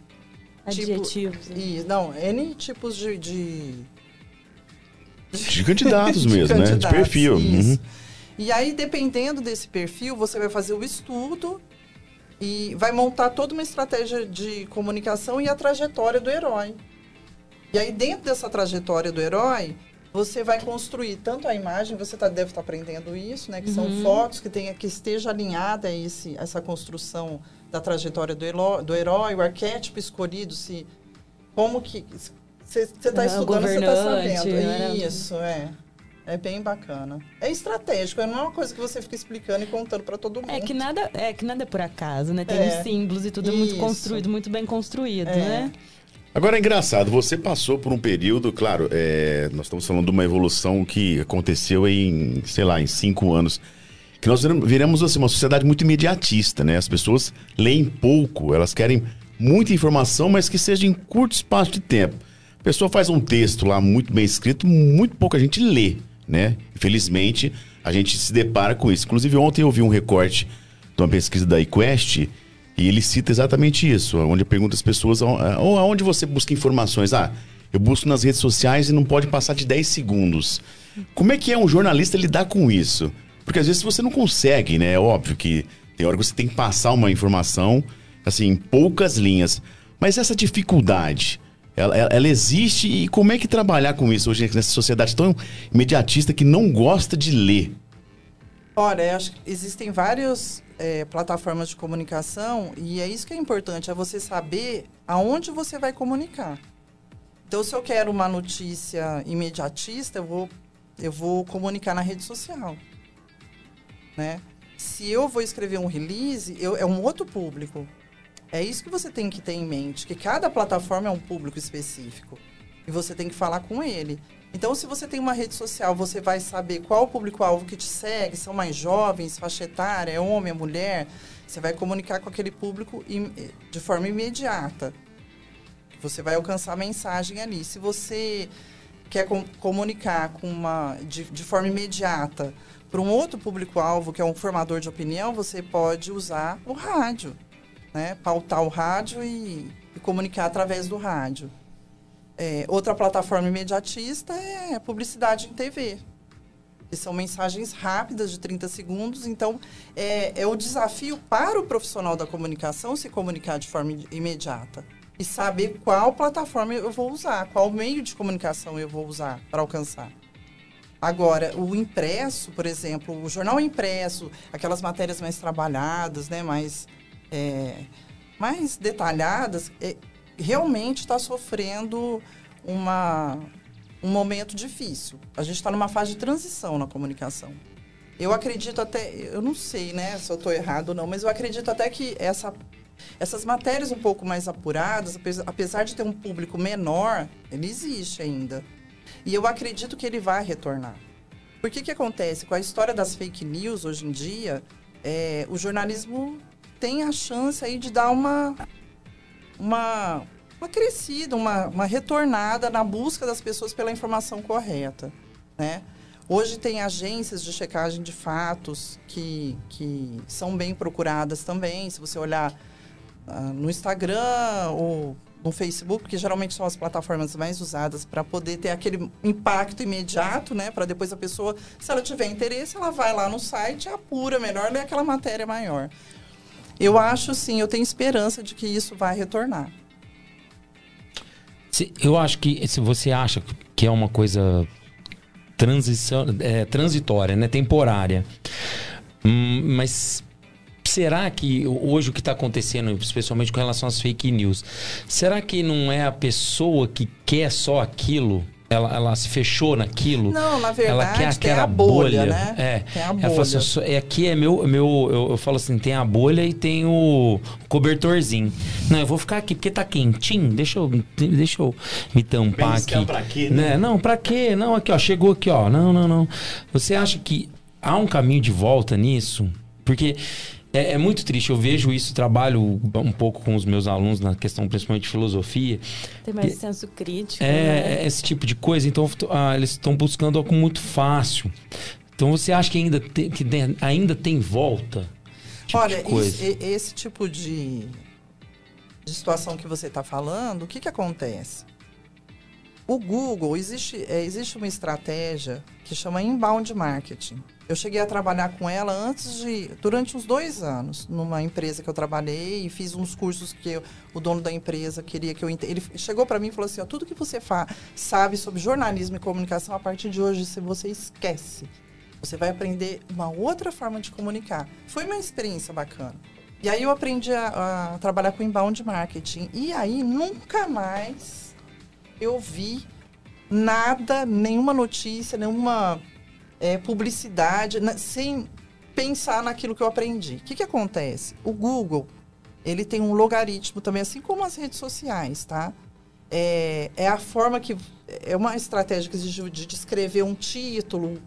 Adjetivos, Tipo, e, não, N tipos de, de De candidatos mesmo, né? De candidatos, perfil. Uhum. E aí, dependendo desse perfil, você vai fazer o estudo e vai montar toda uma estratégia de comunicação e a trajetória do herói. E aí, dentro dessa trajetória do herói, você vai construir tanto a imagem, você tá, deve estar aprendendo isso, né? Que são Uhum. fotos que, tenha, que esteja alinhada a esse, essa construção da trajetória do, elo- do herói, o arquétipo escolhido, se como que você está Ah, estudando, você está sabendo. né? Isso, é. É bem bacana. É estratégico, não é uma coisa que você fica explicando e contando para todo mundo. É que nada é que nada é por acaso, né? Tem É. os símbolos e tudo é muito construído, muito bem construído, É. né? Agora é engraçado, você passou por um período, claro, é, nós estamos falando de uma evolução que aconteceu em, sei lá, em cinco anos. Que nós viramos- assim, uma sociedade muito imediatista, né? As pessoas leem pouco, elas querem muita informação, mas que seja em curto espaço de tempo. A pessoa faz um texto lá muito bem escrito, muito pouca gente lê, né? Infelizmente, a gente se depara com isso. Inclusive, ontem eu vi um recorte de uma pesquisa da iQuest e ele cita exatamente isso, onde pergunta às pessoas "Aon- "Aon- aonde você busca informações. Ah, eu busco nas redes sociais e não pode passar de 10 segundos. Como é que é um jornalista lidar com isso? Porque às vezes você não consegue, né? É óbvio que tem hora que você tem que passar uma informação assim, em poucas linhas. Mas essa dificuldade, ela- ela existe e como é que trabalhar com isso hoje nessa sociedade tão imediatista que não gosta de ler? Olha, acho que existem várias é, plataformas de comunicação e é isso que é importante, é você saber aonde você vai comunicar. Então, se eu quero uma notícia imediatista, eu vou, eu vou comunicar na rede social. Né? Se eu vou escrever um release, eu, é um outro público. É isso que você tem que ter em mente, que cada plataforma é um público específico. E você tem que falar com ele. Então, se você tem uma rede social, você vai saber qual o público-alvo que te segue, são mais jovens, faixa etária, é homem, é mulher. Você vai comunicar com aquele público im- de forma imediata. Você vai alcançar a mensagem ali. Se você quer com- comunicar com uma, de, de forma imediata para um outro público-alvo, que é um formador de opinião, você pode usar o rádio. Né? Pautar o rádio e, e comunicar através do rádio. É, outra plataforma imediatista é publicidade em TV. Que são mensagens rápidas de 30 segundos. Então, é, é o desafio para o profissional da comunicação se comunicar de forma imediata. E saber qual plataforma eu vou usar, qual meio de comunicação eu vou usar para alcançar. Agora, o impresso, por exemplo, o jornal impresso, aquelas matérias mais trabalhadas, né, mais, é, mais detalhadas, é, realmente está sofrendo uma, um momento difícil. A gente está numa fase de transição na comunicação. Eu acredito até, eu não sei, né, se eu estou errado ou não, mas eu acredito até que essa, essas matérias um pouco mais apuradas, apes- apesar de ter um público menor, ele existe ainda. E eu acredito que ele vai retornar. Por que que acontece? Com a história das fake news hoje em dia, é, o jornalismo tem a chance aí de dar uma, uma, uma crescida, uma, uma retornada na busca das pessoas pela informação correta, né? Hoje tem agências de checagem de fatos que, que são bem procuradas também. Se você olhar ah, no Instagram ou no Facebook, que geralmente são as plataformas mais usadas para poder ter aquele impacto imediato, né? Para depois a pessoa, se ela tiver interesse, ela vai lá no site, apura melhor, lê aquela matéria maior. Eu acho sim, eu tenho esperança de que isso vai retornar. Se- eu acho que se você acha que é uma coisa transição, é, transitória, né? Temporária. Hum, mas será que hoje o que está acontecendo, especialmente com relação às fake news, será que não é a pessoa que quer só aquilo? Ela, ela se fechou naquilo? Não, na ela verdade, quer tem aquela a bolha, né? É. Tem a Ela fala assim, bolha. "Só- é, aqui é meu, meu eu, eu falo assim, tem a bolha e tem o cobertorzinho. Não, eu vou ficar aqui porque tá quentinho, deixa eu, deixa eu me tampar Bem, aqui. pra quê, né? né? Não, pra quê? Não, aqui ó, chegou aqui ó. Não, não, não. Você acha que há um caminho de volta nisso? Porque é, é muito triste, eu vejo isso, trabalho um pouco com os meus alunos na questão principalmente de filosofia. Tem mais Que- senso crítico. né? é, é esse tipo de coisa. Então, ah, eles estão buscando algo muito fácil. Então, você acha que ainda tem, que tem- ainda tem volta? Tipo Olha, de coisa. isso- e- esse tipo de, de situação que você está falando, o que, que acontece? O Google, existe, é, existe uma estratégia que chama inbound marketing. Eu cheguei a trabalhar com ela antes de. durante uns dois anos, numa empresa que eu trabalhei e fiz uns cursos que eu- o dono da empresa queria que eu. Ele chegou para mim e falou assim: ó, tudo que você fa sabe sobre jornalismo e comunicação, a partir de hoje se você esquece. Você vai aprender uma outra forma de comunicar. Foi uma experiência bacana. E aí eu aprendi a, a trabalhar com inbound marketing. E aí nunca mais eu vi nada, nenhuma notícia, nenhuma é, publicidade, na- sem pensar naquilo que eu aprendi. O que, que acontece? O Google, ele tem um logaritmo também, assim como as redes sociais, tá? É, é a forma que... É uma estratégia que exige de descrever um título,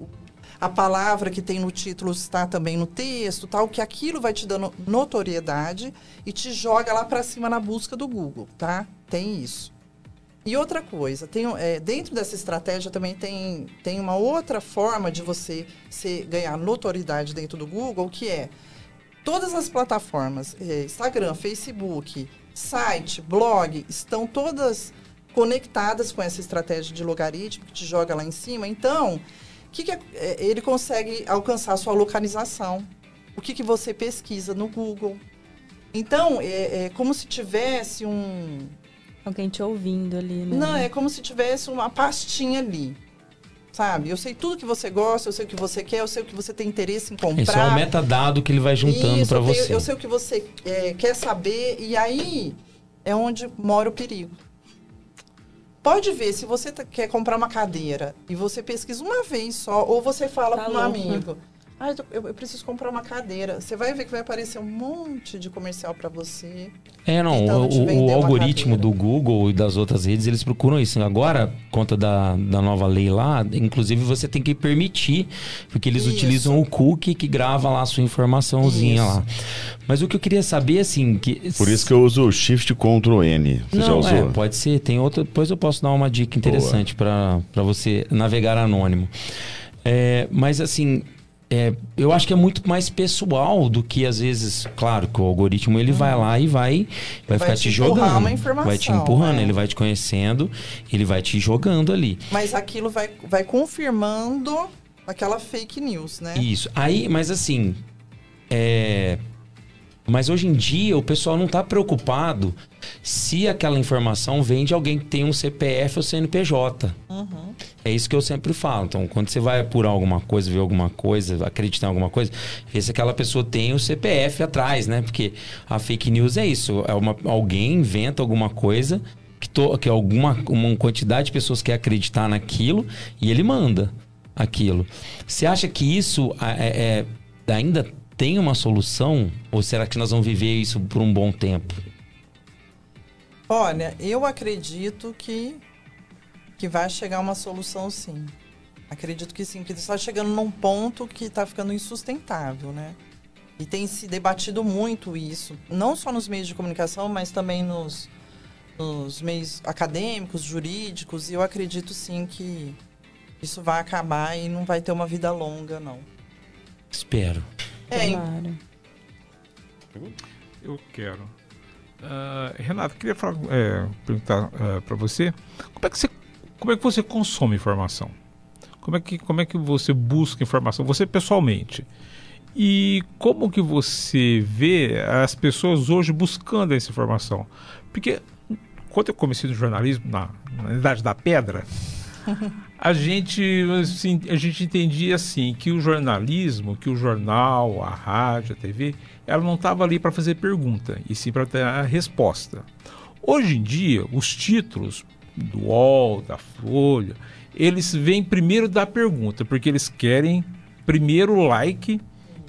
a palavra que tem no título está também no texto, tal, que aquilo vai te dando notoriedade e te joga lá para cima na busca do Google, tá? Tem isso. E outra coisa, tem, é, dentro dessa estratégia também tem, tem uma outra forma de você se, ganhar notoriedade dentro do Google, que é todas as plataformas, eh, Instagram, Facebook, site, blog, estão todas conectadas com essa estratégia de logaritmo que te joga lá em cima. Então, que, que é- eh, ele consegue alcançar a sua localização? O que, que você pesquisa no Google? Então, é, é como se tivesse um. Alguém te ouvindo ali, né? Não, é como se tivesse uma pastinha ali. Sabe? Eu sei tudo que você gosta, eu sei o que você quer, eu sei o que você tem interesse em comprar. Esse é o metadado que ele vai juntando Isso, para você. Eu sei o que você é, quer saber, e aí é onde mora o perigo. Pode ver, se você tá- quer comprar uma cadeira e você pesquisa uma vez só, ou você fala Tá para um amigo, ah, eu, eu preciso comprar uma cadeira. Você vai ver que vai aparecer um monte de comercial para você. É, não, tentando o, o algoritmo do Google e das outras redes, eles procuram isso. Agora, conta da, da nova lei lá, inclusive você tem que permitir, porque eles Isso. utilizam o cookie que grava lá a sua informaçãozinha Isso. lá. Mas o que eu queria saber, assim, que... Por isso que eu uso o Shift Ctrl N. Você já Não, usou? é, pode ser. Tem outra. Depois eu posso dar uma dica interessante para você navegar anônimo. É, mas assim, é, eu acho que é muito mais pessoal do que às vezes, claro, que o algoritmo ele vai lá e vai, vai, Vai ficar te te, jogando, uma informação, vai te empurrando, é. ele vai te conhecendo, ele vai te jogando ali. Mas aquilo vai, vai confirmando aquela fake news, né? Isso. Aí, mas assim, é... Mas hoje em dia o pessoal não está preocupado se aquela informação vem de alguém que tem um CPF ou CNPJ. Uhum. É isso que eu sempre falo. Então, quando você vai apurar alguma coisa, ver alguma coisa, acreditar em alguma coisa, vê se aquela pessoa tem o CPF atrás, né? Porque a fake news é isso. É uma, alguém inventa alguma coisa que, to, que alguma uma quantidade de pessoas quer acreditar naquilo e ele manda aquilo. Você acha que isso é- é- ainda tem uma solução? Ou será que nós vamos viver isso por um bom tempo? Olha, eu acredito que, que vai chegar uma solução sim. Acredito que sim, que está chegando num ponto que está ficando insustentável, né? E tem se debatido muito isso, não só nos meios de comunicação, mas também nos, nos meios acadêmicos, jurídicos, e eu acredito sim que isso vai acabar e não vai ter uma vida longa, não. Espero. É, Eu quero. Ah, Renato, queria falar, é, perguntar para você como é que você como é que você consome informação? Como é que como é que você busca informação? Você pessoalmente? E como que você vê as pessoas hoje buscando essa informação? Porque quando eu comecei no jornalismo na, na idade da pedra, a gente, assim, a gente entendia assim que o jornalismo, que o jornal, a rádio, a TV, ela não estava ali para fazer pergunta, e sim para ter a resposta. Hoje em dia, os títulos do UOL, da Folha, eles vêm primeiro da pergunta, porque eles querem primeiro o like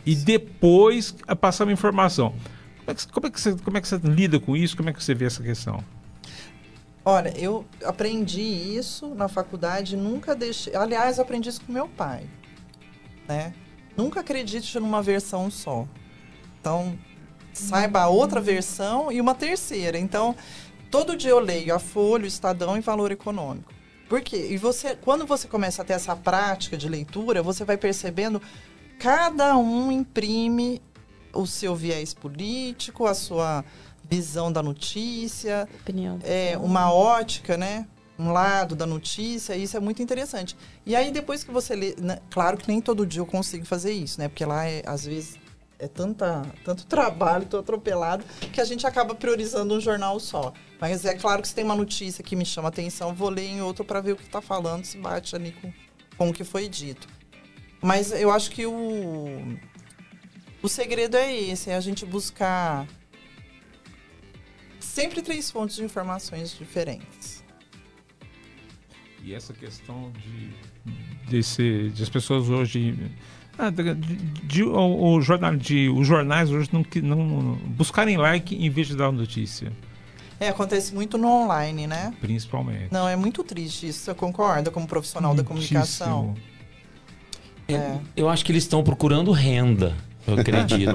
e depois passar uma informação. Como é, que, como, é que você, como é que você lida com isso? Como é que você vê essa questão? Olha, eu aprendi isso na faculdade, nunca deixei. Aliás, aprendi isso com meu pai. Né? Nunca acredite numa versão só. Então, saiba a outra versão e uma terceira. Então, todo dia eu leio a Folha, o Estadão e Valor Econômico. Por quê? E você, quando você começa a ter essa prática de leitura, você vai percebendo cada um imprime o seu viés político, a sua visão da notícia, Opinião. é, uma ótica, né? Um lado da notícia, isso é muito interessante. E aí, depois que você lê. né, Claro que nem todo dia eu consigo fazer isso, né? Porque lá, é, às vezes, é tanta, tanto trabalho, tô atropelado, que a gente acaba priorizando um jornal só. Mas é claro que se tem uma notícia que me chama atenção, vou ler em outro para ver o que está falando, se bate ali com, com o que foi dito. Mas eu acho que o, o segredo é esse, é a gente buscar sempre três fontes de informações diferentes. E essa questão de, desse, de as pessoas hoje. ah, de, de- de- o, o jornal, de, os jornais hoje não, não buscarem like em vez de dar notícia, É, acontece muito no online, né? principalmente. Não, é muito triste isso. Você concorda como profissional da comunicação? É, Eu acho que eles estão procurando renda. Eu acredito.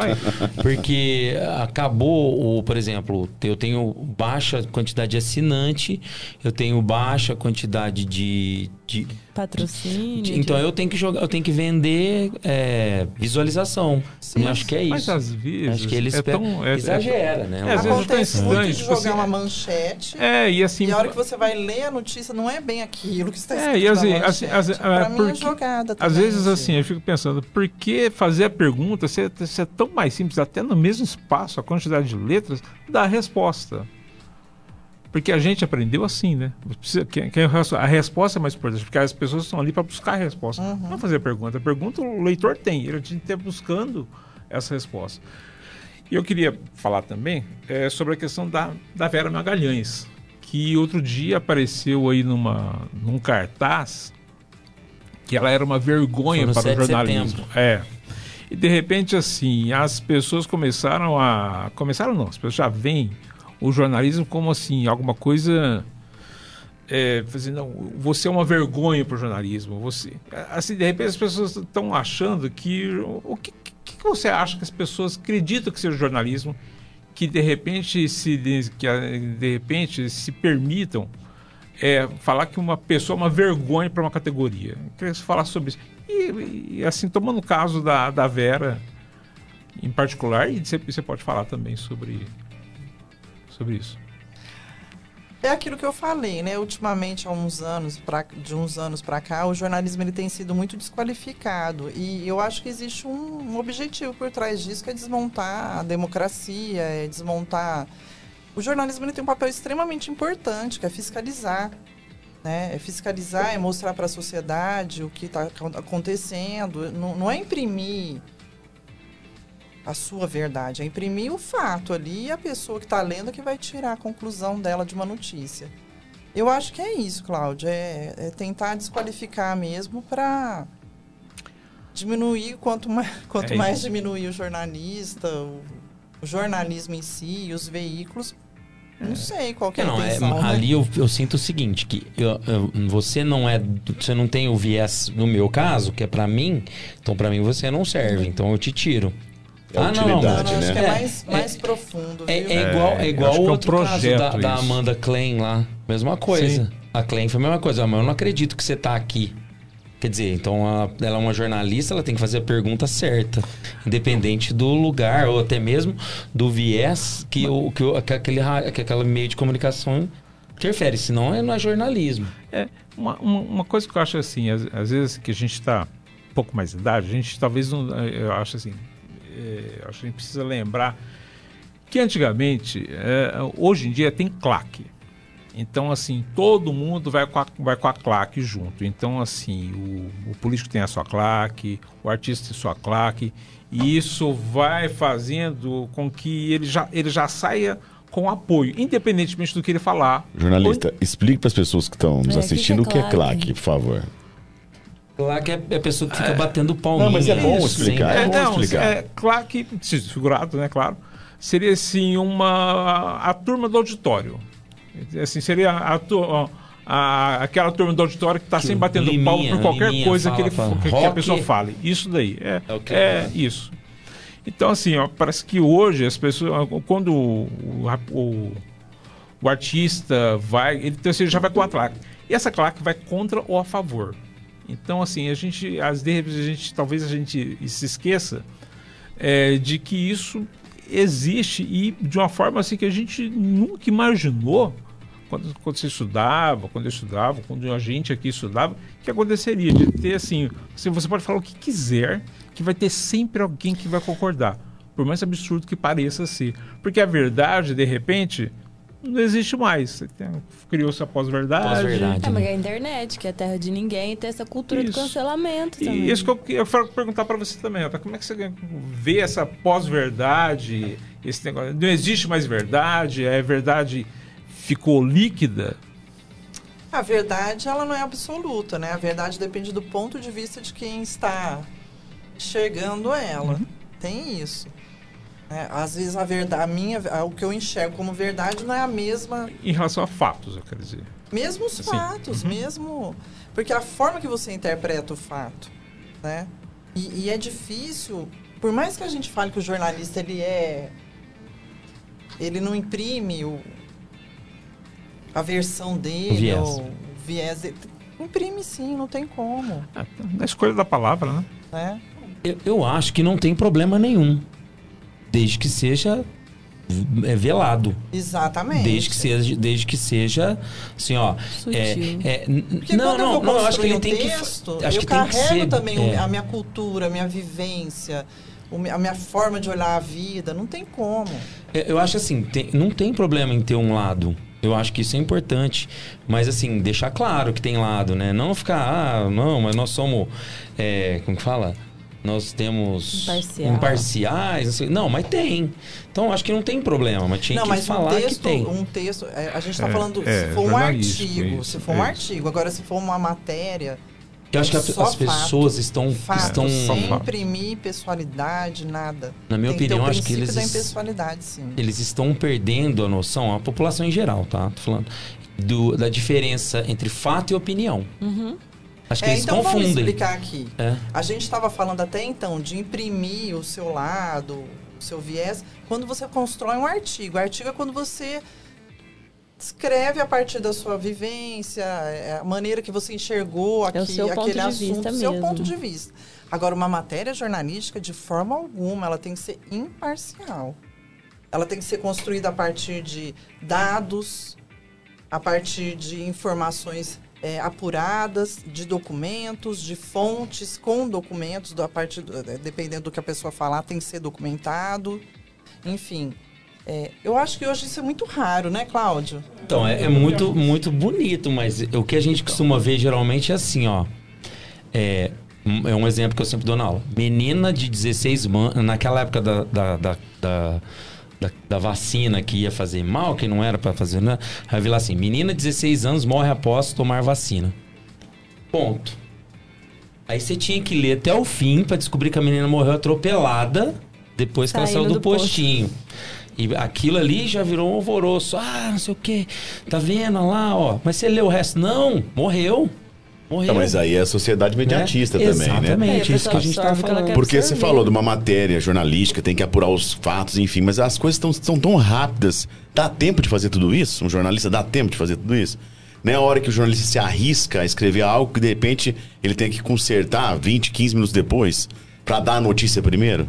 Porque acabou o, por exemplo, eu tenho baixa quantidade de assinante, eu tenho baixa quantidade de. de Patrocínio. Então eu tenho que jogar, eu tenho que vender é, visualização. Eu acho que é isso. Mas às vezes. Acho que eles é tão, é, exagera, né? É, às vezes é tão Acontece muito estranho. de tipo jogar assim, uma manchete. É, e assim. E a hora que você vai ler a notícia, não é bem aquilo que está É, escrito e assim, na assim, assim, pra é, mim é porque- jogada Às também, vezes, assim, eu fico pensando, por que fazer a pergunta se é, se é tão mais simples, até no mesmo espaço, a quantidade de letras, dá a resposta? Porque a gente aprendeu assim, né? A resposta é mais importante, porque as pessoas estão ali para buscar a resposta. Não fazer a pergunta. A pergunta o leitor tem, ele tem que estar buscando essa resposta. E eu queria falar também é, sobre a questão da, da Vera Magalhães, que outro dia apareceu aí numa, num cartaz que ela era uma vergonha para 7 o jornalismo. É. E de repente, assim, as pessoas começaram a. Começaram não, as pessoas já veem o jornalismo como assim, alguma coisa. É, não, você é uma vergonha para o jornalismo. Você, assim, de repente as pessoas estão achando que. O que, que, você acha que as pessoas acreditam que seja jornalismo? Que de repente se, que, de repente se permitam é, falar que uma pessoa é uma vergonha para uma categoria. Eu queria falar sobre isso. E, e, assim, tomando o caso da, da Vera em particular, e você, você pode falar também sobre, sobre isso. É aquilo que eu falei, né? Ultimamente, há uns anos, pra, de uns anos para cá, o jornalismo ele tem sido muito desqualificado. E eu acho que existe um, um objetivo por trás disso, que é desmontar a democracia, é desmontar... O jornalismo ele tem um papel extremamente importante, que é fiscalizar. Né? É fiscalizar, é mostrar para a sociedade o que está acontecendo. Não, não é imprimir a sua verdade, é imprimir o fato ali e a pessoa que está lendo que vai tirar a conclusão dela de uma notícia. Eu acho que é isso, Cláudia, é, é tentar desqualificar mesmo para diminuir quanto mais, quanto É mais diminuir o jornalista, o, o jornalismo em si, os veículos. Não sei qual que é a Não, é, intenção. né? ali eu, eu sinto o seguinte, que eu- eu- você não é, você não tem o viés no meu caso, que é pra mim, então pra mim você não serve, então eu te tiro. É a utilidade, Não, acho né? que é mais, mais profundo. É, é igual, é igual é um outro caso projeto da, da isso. Amanda Klein lá. Mesma coisa. Sim. A Klein foi a mesma coisa. Mas eu não acredito que você tá aqui. Quer dizer, então a- ela é uma jornalista, ela tem que fazer a pergunta certa. Independente do lugar, ou até mesmo do viés que, o, que, o, que, aquele, que aquele meio de comunicação interfere. Senão é- não é jornalismo. É, uma, uma, uma coisa que eu acho assim, às, às vezes que a gente está um pouco mais de idade, a gente talvez não. Eu acho assim. É, eu acho que a gente precisa lembrar que antigamente, é, hoje em dia tem claque. Então, assim, todo mundo vai com a, vai com a claque junto. Então, assim, o, o político tem a sua claque, o artista tem a sua claque, e isso vai fazendo com que ele já, ele já saia com apoio, independentemente do que ele falar. Jornalista, explique para as pessoas que estão nos É, assistindo o que é é claque, por favor. Claque é é a pessoa que fica batendo palminha. Não, mas é bom Isso, explicar, sem- é bom não, explicar. É, claque, figurado, né, claro. Seria, assim, uma... A, turma do auditório. Assim, seria a, a- aquela turma do auditório que está Que sempre batendo Liminha, palmo por qualquer Liminha coisa que, ele, fala, que, que a pessoa fale. Isso daí. É, É o que é é. isso. Então, assim, ó, parece que hoje as pessoas... Quando o, o, o artista vai... Ele, então, assim, ele já vai com a claque. E essa claque vai contra ou a favor. Então, assim, a gente, às vezes, a gente, talvez a gente se esqueça é, de que isso existe e de uma forma assim que a gente nunca imaginou quando, quando você estudava, quando eu estudava, quando a gente aqui estudava, que aconteceria de ter assim, assim, você pode falar o que quiser, que vai ter sempre alguém que vai concordar, por mais absurdo que pareça ser, porque a verdade, de repente, não existe mais. Criou-se a pós-verdade. Pós-verdade. É, mas é a internet, que é a terra de ninguém, e tem essa cultura do Isso. cancelamento também. E isso que eu, eu quero perguntar para você também, como é que você vê essa pós-verdade, esse negócio? Não existe mais verdade, é verdade ficou líquida? A verdade, ela não é absoluta, né? A verdade depende do ponto de vista de quem está enxergando ela. Uhum. Tem isso. Né? às vezes a verdade, a minha, o que eu enxergo como verdade não é a mesma, Em relação a fatos, eu quero dizer. mesmo os Assim, fatos, mesmo, porque a forma que você interpreta o fato, né? E, e é difícil, por mais que a gente fale que o jornalista ele é, ele não imprime o, a versão dele, O viés. ou o viés, dele, Imprime sim, não tem como. Na escolha da palavra, né? Né? Eu, eu acho que não tem problema nenhum. Desde que seja é, velado. Exatamente. Desde que seja, desde que seja assim, ó. Sutil. É, é, Porque não, não, não, eu acho que ele um tem texto, que. Acho eu que tem que carrego ser. também é. a minha cultura, a minha vivência, a minha forma de olhar a vida. Não tem como. É, Eu acho assim, tem- não tem problema em ter um lado. Eu acho que isso é importante. Mas assim, deixar claro que tem lado, né? Não ficar, ah, não, mas nós somos. é, como que fala? Nós temos Imparcial. imparciais. não sei- Não, mas tem. Então acho que não tem problema, mas tinha não, que mas falar um que texto, tem. um texto, é, a gente está É, falando é, se for um jornalístico, artigo, isso, se for um é artigo. Agora, se for uma matéria, Eu acho que as pessoas fato, estão- fato, estão- sem imprimir pessoalidade, nada. Na minha Tem que opinião, acho que eles- da impessoalidade, sim. Eles estão perdendo a noção, a população em geral, tá? Tô falando. do- da diferença entre fato e opinião. Uhum. Acho que É, eles então vamos confundem. explicar aqui. É. A gente estava falando até então de imprimir o seu lado, o seu viés, quando você constrói um artigo. artigo é quando você escreve a partir da sua vivência, é a maneira que você enxergou aqui, É o seu ponto aquele de assunto, vista seu mesmo. ponto de vista. Agora, uma matéria jornalística, de forma alguma, ela tem que ser imparcial. Ela tem que ser construída a partir de dados, a partir de informações é, apuradas, de documentos, de fontes com documentos, do- a partir do- é, dependendo do que a pessoa falar, tem que ser documentado. Enfim, é, eu acho que hoje isso é muito raro, né, Cláudio? Então, é, é muito, muito bonito, mas o que a gente costuma ver geralmente é assim, ó. É, um- é um exemplo que eu sempre dou na aula. Menina de 16 anos, naquela época da, da, da, da, da- da vacina que ia fazer mal, que não era pra fazer, né? Aí vi lá assim: menina de 16 anos morre após tomar vacina. Ponto. Aí você tinha que ler até o fim pra descobrir que a menina morreu atropelada depois que ela Saindo saiu do, do posto. postinho. E aquilo ali já virou um alvoroço. Ah, não sei o quê. Tá vendo lá, ó. Mas você leu o resto? Não, morreu. Morreu. Não, mas aí é a sociedade mediatista Né? também, né? Exatamente, É, isso que a gente pessoa tava absorve o que ela falando. quer Porque você falou de uma matéria jornalística, tem que apurar os fatos, enfim, mas as coisas estão estão tão rápidas. Dá tempo de fazer tudo isso? Um jornalista dá tempo de fazer tudo isso? Não é a hora que o jornalista se arrisca a escrever algo que de repente ele tem que consertar 20, 15 minutos depois pra dar a notícia primeiro?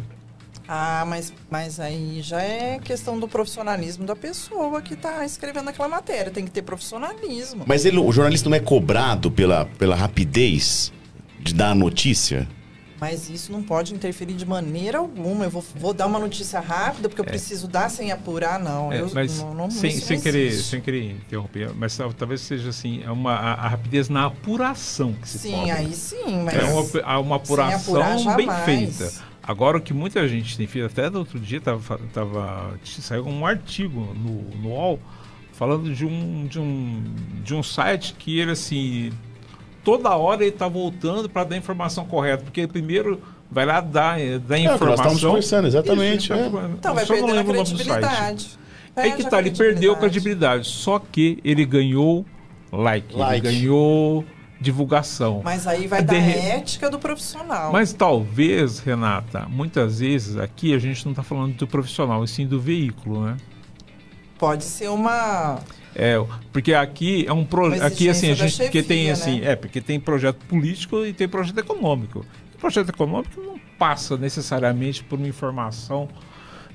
Ah, mas, mas aí já é questão do profissionalismo da pessoa que está escrevendo aquela matéria. Tem que ter profissionalismo. Mas ele, o jornalista não é cobrado pela, pela rapidez de dar a notícia? Mas isso não pode interferir de maneira alguma. Eu vou, vou dar uma notícia rápida porque eu preciso dar sem apurar, não. É, eu, mas não, não, sem, isso sem não querer, sem querer interromper, mas tal- talvez seja assim, é uma, a, a rapidez na apuração que se Sim, cobra. aí sim, mas É uma, há uma sem apurar, apuração bem feita. Agora, o que muita gente tem feito, até do outro dia, tava, tava, saiu um artigo no, no UOL falando de um, de, um, de um site que ele, assim, toda hora ele tá voltando para dar a informação correta, porque ele primeiro vai lá dar, eh, dar É, o que nós informação. estamos conversando, exatamente, Isso, é. Então vai perdendo a credibilidade. Aí que Perde a tá, ele perdeu a credibilidade. Só que ele ganhou like, Like. ele ganhou divulgação. Mas aí vai da ética do profissional. Mas talvez, Renata, muitas vezes aqui a gente não está falando do profissional, e sim do veículo, né? Pode ser uma. É, porque aqui é um projeto. Aqui assim, a gente porque tem chefia, assim, né? é, porque tem projeto político e tem projeto econômico. O projeto econômico não passa necessariamente por uma informação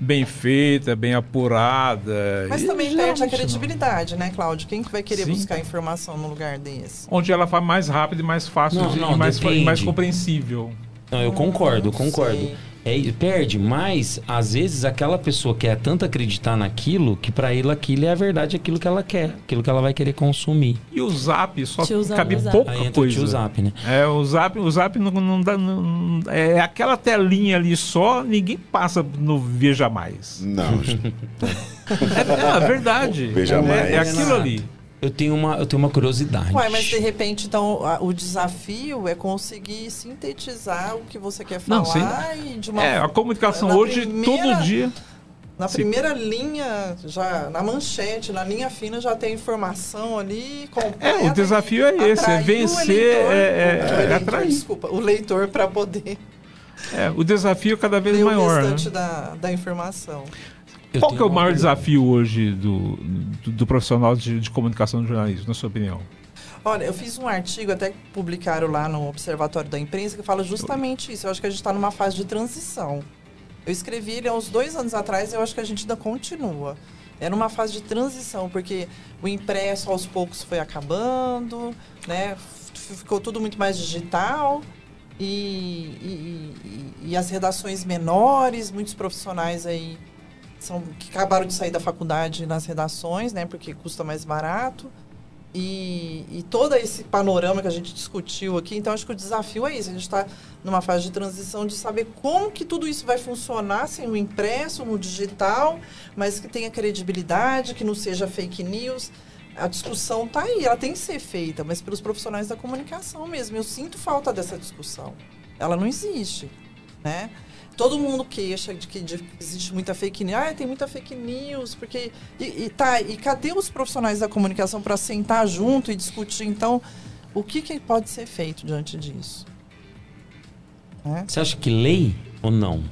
bem feita, bem apurada. Mas e também perde a geralmente não. credibilidade, né, Cláudio? Quem que vai querer Sim. buscar informação num lugar desse? Onde ela vai mais rápido e mais fácil Não, de- não, e mais, mais compreensível. Não, eu concordo, eu concordo. É, perde, mas às vezes aquela pessoa quer tanto acreditar naquilo que pra ela aquilo é a verdade, aquilo que ela quer, aquilo que ela vai querer consumir. E o Zap só Tiozão cabe Zap. pouca Aí entra o coisa. tio Zap, né? É, o Zap, o Zap não, não dá. não- é aquela telinha ali só, ninguém passa no Veja Mais. Não. é, é a verdade. Veja é, Mais. é aquilo ali. Eu tenho uma, eu tenho uma curiosidade. Ué, mas de repente, então, a- o desafio é conseguir sintetizar o que você quer falar Não, sem- e de uma É, a comunicação na hoje, primeira- todo dia. Na Sim. primeira linha, já na manchete, na linha fina, já tem informação ali completa. É, o desafio é esse, é vencer, eleitor- é- é- o é eleitor, atrair. Desculpa, o leitor para poder É, o desafio é cada vez ter o maior. né? restante da, da informação. Qual que é o maior desafio hoje do, do, do profissional de, de comunicação do jornalismo, na sua opinião? Olha, eu fiz um artigo, até que publicaram lá no Observatório da Imprensa, que fala justamente isso. Eu acho que a gente está numa fase de transição. Eu escrevi ele há uns dois anos atrás e eu acho que a gente ainda continua. É numa fase de transição, porque o impresso aos poucos foi acabando, né? Ficou tudo muito mais digital. E, e- e- e as redações menores, muitos profissionais aí são que acabaram de sair da faculdade nas redações, né? Porque custa mais barato. E, e todo esse panorama que a gente discutiu aqui, então acho que o desafio é isso. A gente está numa fase de transição de saber como que tudo isso vai funcionar sem o impresso, no digital, mas que tenha credibilidade, que não seja fake news. A discussão está aí, ela tem que ser feita, mas pelos profissionais da comunicação mesmo. Eu sinto falta dessa discussão. Ela não existe, né? Todo mundo queixa de que existe muita fake news. Ah, tem muita fake news, porque. E, e tá, e cadê os profissionais da comunicação para sentar junto e discutir, então, o que, que pode ser feito diante disso? Né? Você acha que lei ou não?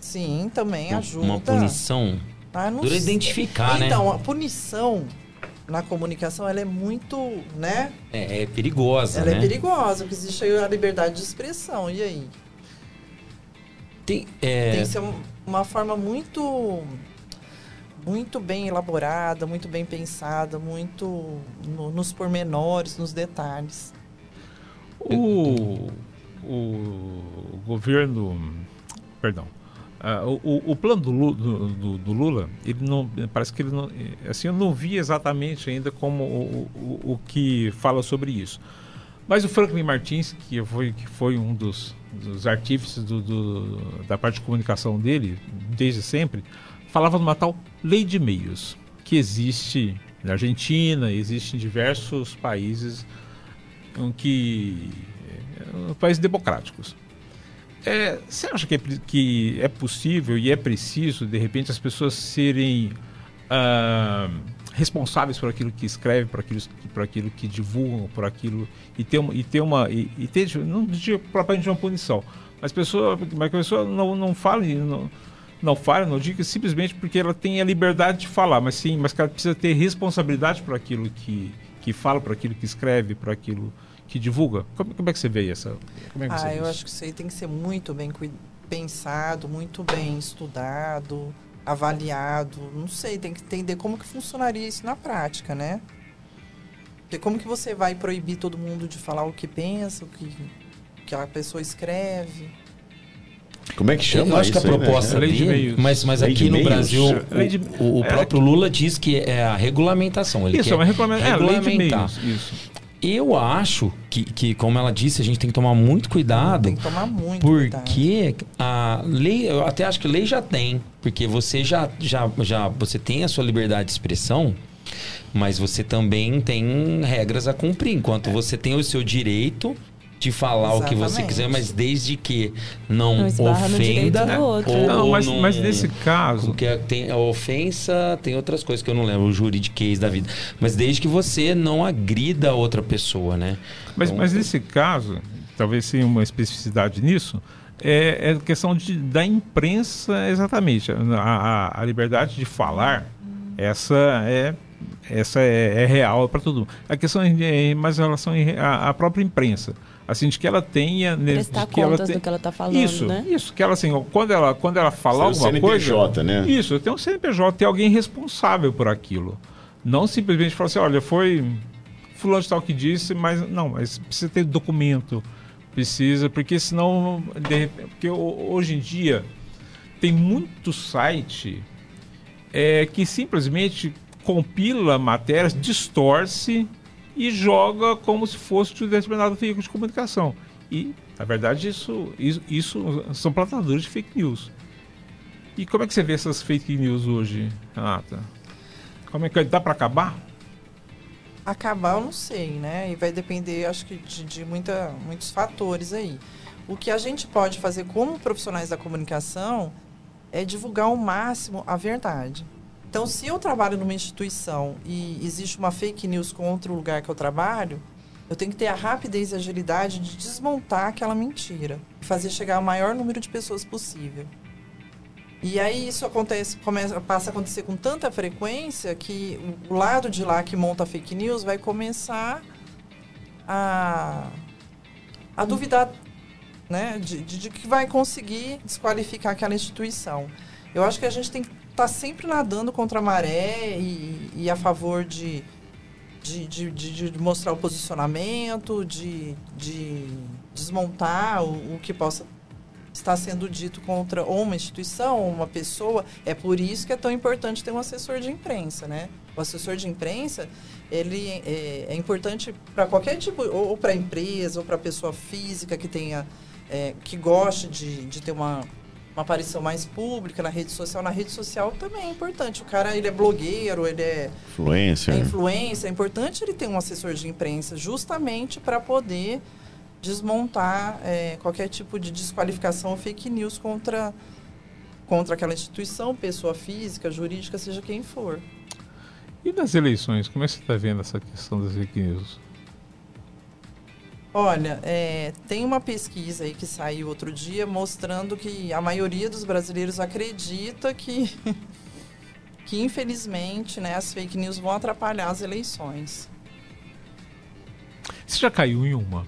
Sim, também ajuda. Uma punição? Ah, Dura sei. identificar, né? Então, a punição na comunicação, ela é muito, né? É, é perigosa, ela né? é perigosa, porque existe aí a liberdade de expressão. E aí? Tem, é, Tem que ser um- uma forma muito muito bem elaborada, muito bem pensada, muito no- nos pormenores, nos detalhes. O, o governo. Perdão. Ah, o, o- plano do- do- do Lula, ele não, parece que ele não. Assim, eu não vi exatamente ainda como o, o- o que fala sobre isso. Mas o Franklin Martins, que foi, que foi um dos, dos artífices do- do- da parte de comunicação dele, desde sempre, falava numa tal lei de meios, que existe na Argentina, existe em diversos países que eh, países democráticos. É, você acha que é, que é possível e é preciso, de repente, as pessoas serem ah, responsáveis por aquilo que escrevem, por aquilo, por aquilo que divulgam, por aquilo e ter uma e ter uma e, e ter não digo propriamente uma punição, mas pessoa, mas que a pessoa não não fale não, não fale, não diga simplesmente porque ela tem a liberdade de falar, mas sim, mas que ela precisa ter responsabilidade por aquilo que que fala, por aquilo que escreve, por aquilo que divulga. Como, como é que você vê essa? Como é que você Ah, eu acho que isso aí tem que ser muito bem pensado, muito bem estudado, avaliado. Não sei, tem que entender como que funcionaria isso na prática, né? Porque como que você vai proibir todo mundo de falar o que pensa, o que, que a pessoa escreve? Como é que chama Eu acho que a isso aí, né? proposta de dele, mas, mas Lei aqui no meios? Brasil, Lei de- o, o É, próprio Lula diz que é a regulamentação. Ele Isso, quer é uma regulamenta- é, lei de regulamentar. meios, isso. Eu acho que, que, como ela disse, a gente tem que tomar muito cuidado. Tem que tomar muito Porque a lei, eu até acho que lei já tem, porque você já, já, já você tem a sua liberdade de expressão, mas você também tem regras a cumprir. Enquanto você tem o seu direito de falar o que você Exatamente. quiser, mas desde que não, Não no ofenda do outro. ou Não, mas- não- mas nesse caso- porque tem a ofensa, tem outras coisas que eu não lembro, o juridiquês da vida. Mas desde que você não agrida a outra pessoa, né? Mas, Então, mas nesse caso, talvez tenha uma especificidade nisso, é, é questão de, da imprensa exatamente. A, a, a liberdade de falar, essa é essa é, é real para todo mundo. A questão é mais em relação à própria imprensa. Assim, de que ela tenha... Prestar de que ela tenha- do que ela tá falando, Isso, né? isso. Que ela, assim, quando ela, quando ela falar Ser o alguma coisa... CNPJ, né? Isso, tem um CNPJ, tem alguém responsável por aquilo. Não simplesmente falar assim, olha, foi fulano de tal que disse, mas não, mas precisa ter documento, precisa, porque senão, de repente, porque ho- hoje em dia tem muito site é, que simplesmente compila matérias, distorce e joga como se fosse um determinado veículo de comunicação. E, na verdade, isso, isso, isso são plantadores de fake news. E como é que você vê essas fake news hoje, Renata? Como é que dá para acabar? Acabar eu não sei, né? E vai depender, acho que, de, de muita, muitos fatores aí. O que a gente pode fazer como profissionais da comunicação é divulgar ao máximo a verdade. Então, se eu trabalho numa instituição e existe uma fake news contra o lugar que eu trabalho, eu tenho que ter a rapidez e agilidade de desmontar aquela mentira e fazer chegar ao maior número de pessoas possível. E aí isso acontece, começa, passa a acontecer com tanta frequência que o lado de lá que monta fake news vai começar a, a duvidar né, de, de, de que vai conseguir desqualificar aquela instituição. Eu acho que a gente tem que tá sempre nadando contra a maré e, e a favor de, de, de, de, mostrar o posicionamento, de, de desmontar o, o que possa estar sendo dito contra ou uma instituição ou uma pessoa. É por isso que é tão importante ter um assessor de imprensa, né? O assessor de imprensa, ele é, é importante para qualquer tipo, ou para empresa, ou para pessoa física que tenha, é, que goste de, de ter uma, uma aparição mais pública na rede social. Na rede social também é importante. O cara, ele é blogueiro, ele é... Influência. É influência. É importante ele ter um assessor de imprensa justamente para poder desmontar é, qualquer tipo de desqualificação ou fake news contra, contra aquela instituição, pessoa física, jurídica, seja quem for. E nas eleições, como é que você está vendo essa questão das fake news? Olha, é, tem uma pesquisa aí que saiu outro dia mostrando que a maioria dos brasileiros acredita que, que infelizmente, né, as fake news vão atrapalhar as eleições. Você já caiu em uma?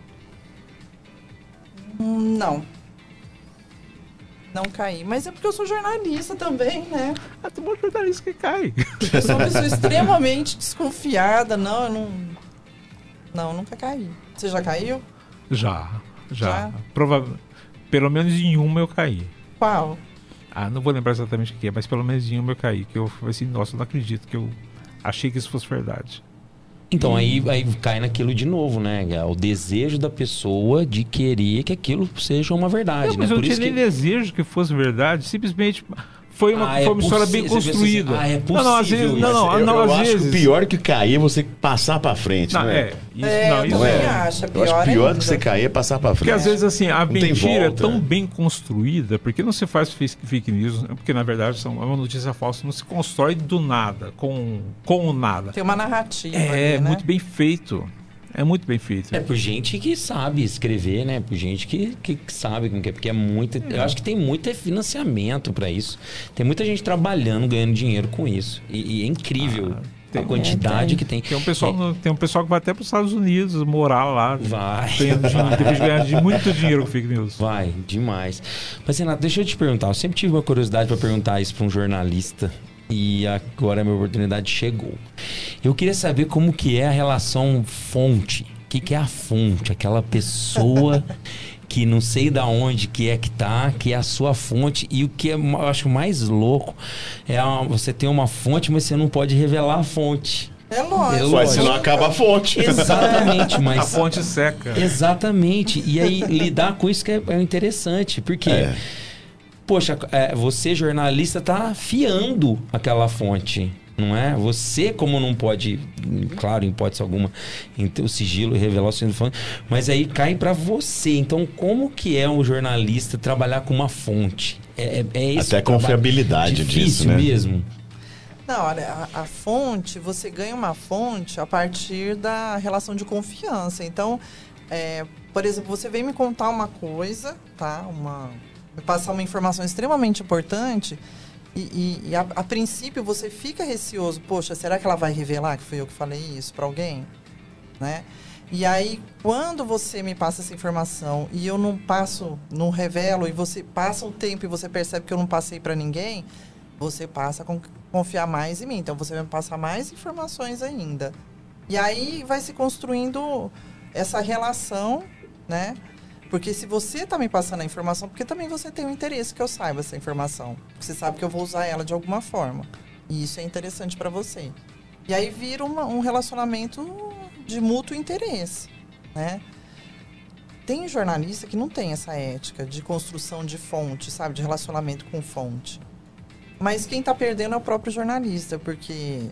Não. Não caí. Mas é porque eu sou jornalista também, né? Ah, tem um jornalista que cai. Eu sou uma pessoa extremamente desconfiada. Não, eu não. Não, nunca caí. Você já caiu? Já, já. já? Prova... Pelo menos em uma eu caí. Qual? Ah, não vou lembrar exatamente o que é, mas pelo menos em uma eu caí. Que eu falei assim, nossa, eu não acredito que eu achei que isso fosse verdade. Então, aí, aí cai naquilo de novo, né? É o desejo da pessoa de querer que aquilo seja uma verdade. Não, mas né? eu tinha nem que... desejo que fosse verdade, simplesmente foi uma, ah, foi é uma história bem construída. Assim, ah, é possível. Não, não, às vezes, não, não, eu, não, eu às acho vezes. que o pior que cair é você passar para frente, não, não é? é isso, é, não, isso é. Acho, eu acho que pior ainda. que você cair é passar para frente. Porque às vezes assim, a mentira é tão bem construída, porque não se faz fake news, porque na verdade são, é uma notícia falsa, não se constrói do nada, com, com o nada. Tem uma narrativa. É, ali, né? muito bem feito. É muito bem feito. É por gente que sabe escrever, né? Por gente que, que sabe como que é. Porque é muito. É. Eu acho que tem muito financiamento para isso. Tem muita gente trabalhando, ganhando dinheiro com isso. E, e é incrível. Ah. Tem, a quantidade é, tem. que tem. Tem um, pessoal, é. tem um pessoal que vai até para os Estados Unidos morar lá. Vai. Depois de ganhar muito dinheiro com fake news. Vai, demais. Mas, Renato, deixa eu te perguntar. Eu sempre tive uma curiosidade para perguntar isso para um jornalista e agora a minha oportunidade chegou. Eu queria saber como que é a relação fonte. O que, que é a fonte? Aquela pessoa que não sei da onde que é que tá, que é a sua fonte. E o que é, eu acho mais louco é uma, você ter uma fonte, mas você não pode revelar a fonte. É lógico. Mas senão acaba a fonte. Exatamente, mas. A fonte seca. Exatamente. E aí lidar com isso que é, é interessante. Porque. É poxa, é, você jornalista tá fiando aquela fonte, não é? Você, como não pode, claro, em hipótese alguma, ter o sigilo e revelar o seu fonte, mas aí cai para você. Então, como que é um jornalista trabalhar com uma fonte? É, é, é Até a confiabilidade disso, né? mesmo. Não, olha, a, a, fonte, você ganha uma fonte a partir da relação de confiança. Então, é, por exemplo, você vem me contar uma coisa, tá? Uma, passar uma informação extremamente importante e, e, e a, a, princípio você fica receoso, poxa, será que ela vai revelar que fui eu que falei isso para alguém, né? E aí, quando você me passa essa informação e eu não passo, não revelo, e você passa um tempo e você percebe que eu não passei para ninguém, você passa a confiar mais em mim. Então, você vai me passar mais informações ainda. E aí vai se construindo essa relação, né? Porque se você está me passando a informação, porque também você tem um interesse que eu saiba essa informação. Você sabe que eu vou usar ela de alguma forma. E isso é interessante para você. E aí vira uma, um relacionamento de mútuo interesse, né? Tem jornalista que não tem essa ética de construção de fonte, sabe? De relacionamento com fonte. Mas quem está perdendo é o próprio jornalista, porque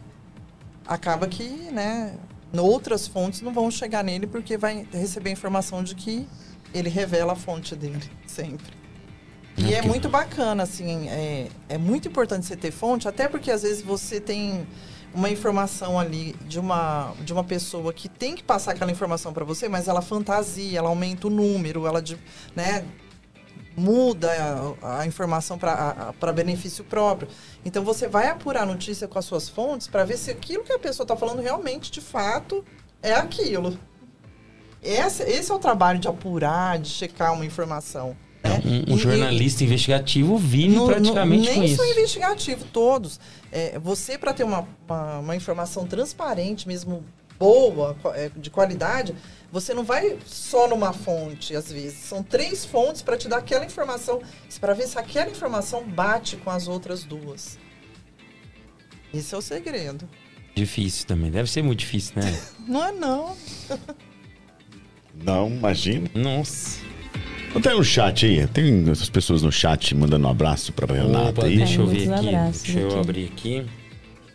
acaba que, né, outras fontes não vão chegar nele porque vai receber informação de que ele revela a fonte dele sempre. E é muito bacana, assim, é, é muito importante você ter fonte, até porque às vezes você tem uma informação ali de uma, de uma pessoa que tem que passar aquela informação para você, mas ela fantasia, ela aumenta o número, ela, né, muda a, a informação para benefício próprio. Então você vai apurar a notícia com as suas fontes para ver se aquilo que a pessoa está falando realmente, de fato, é aquilo. Esse, esse é o trabalho de apurar, de checar uma informação. Né? Um, um jornalista e, investigativo vive no, praticamente no, com isso. Nem só investigativo, todos. É, você, para ter uma, uma, uma, informação transparente, mesmo boa, é, de qualidade, você não vai só numa fonte, às vezes. São três fontes para te dar aquela informação, para ver se aquela informação bate com as outras duas. Esse é o segredo. Difícil também. Deve ser muito difícil, né? não é não. não, imagina. Nossa. Não tem um chat aí? Tem outras pessoas no chat mandando um abraço pra Renata Opa, aí? Deixa eu ver aqui. Deixa eu abrir aqui.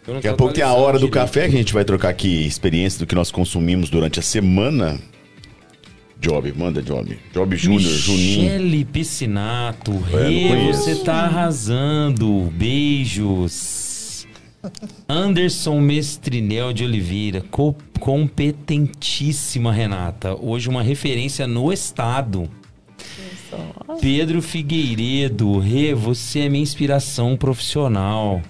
Daqui a pouco tem a hora do café que a gente vai trocar aqui experiência do que nós consumimos durante a semana. Job, manda Job. Job Júnior, Juninho. Michele Piscinato, Rê, você tá arrasando. Beijos. Anderson Mestrinel de Oliveira, co competentíssima Renata. Hoje uma referência no estado. Pedro Figueiredo, Rê, você é minha inspiração profissional.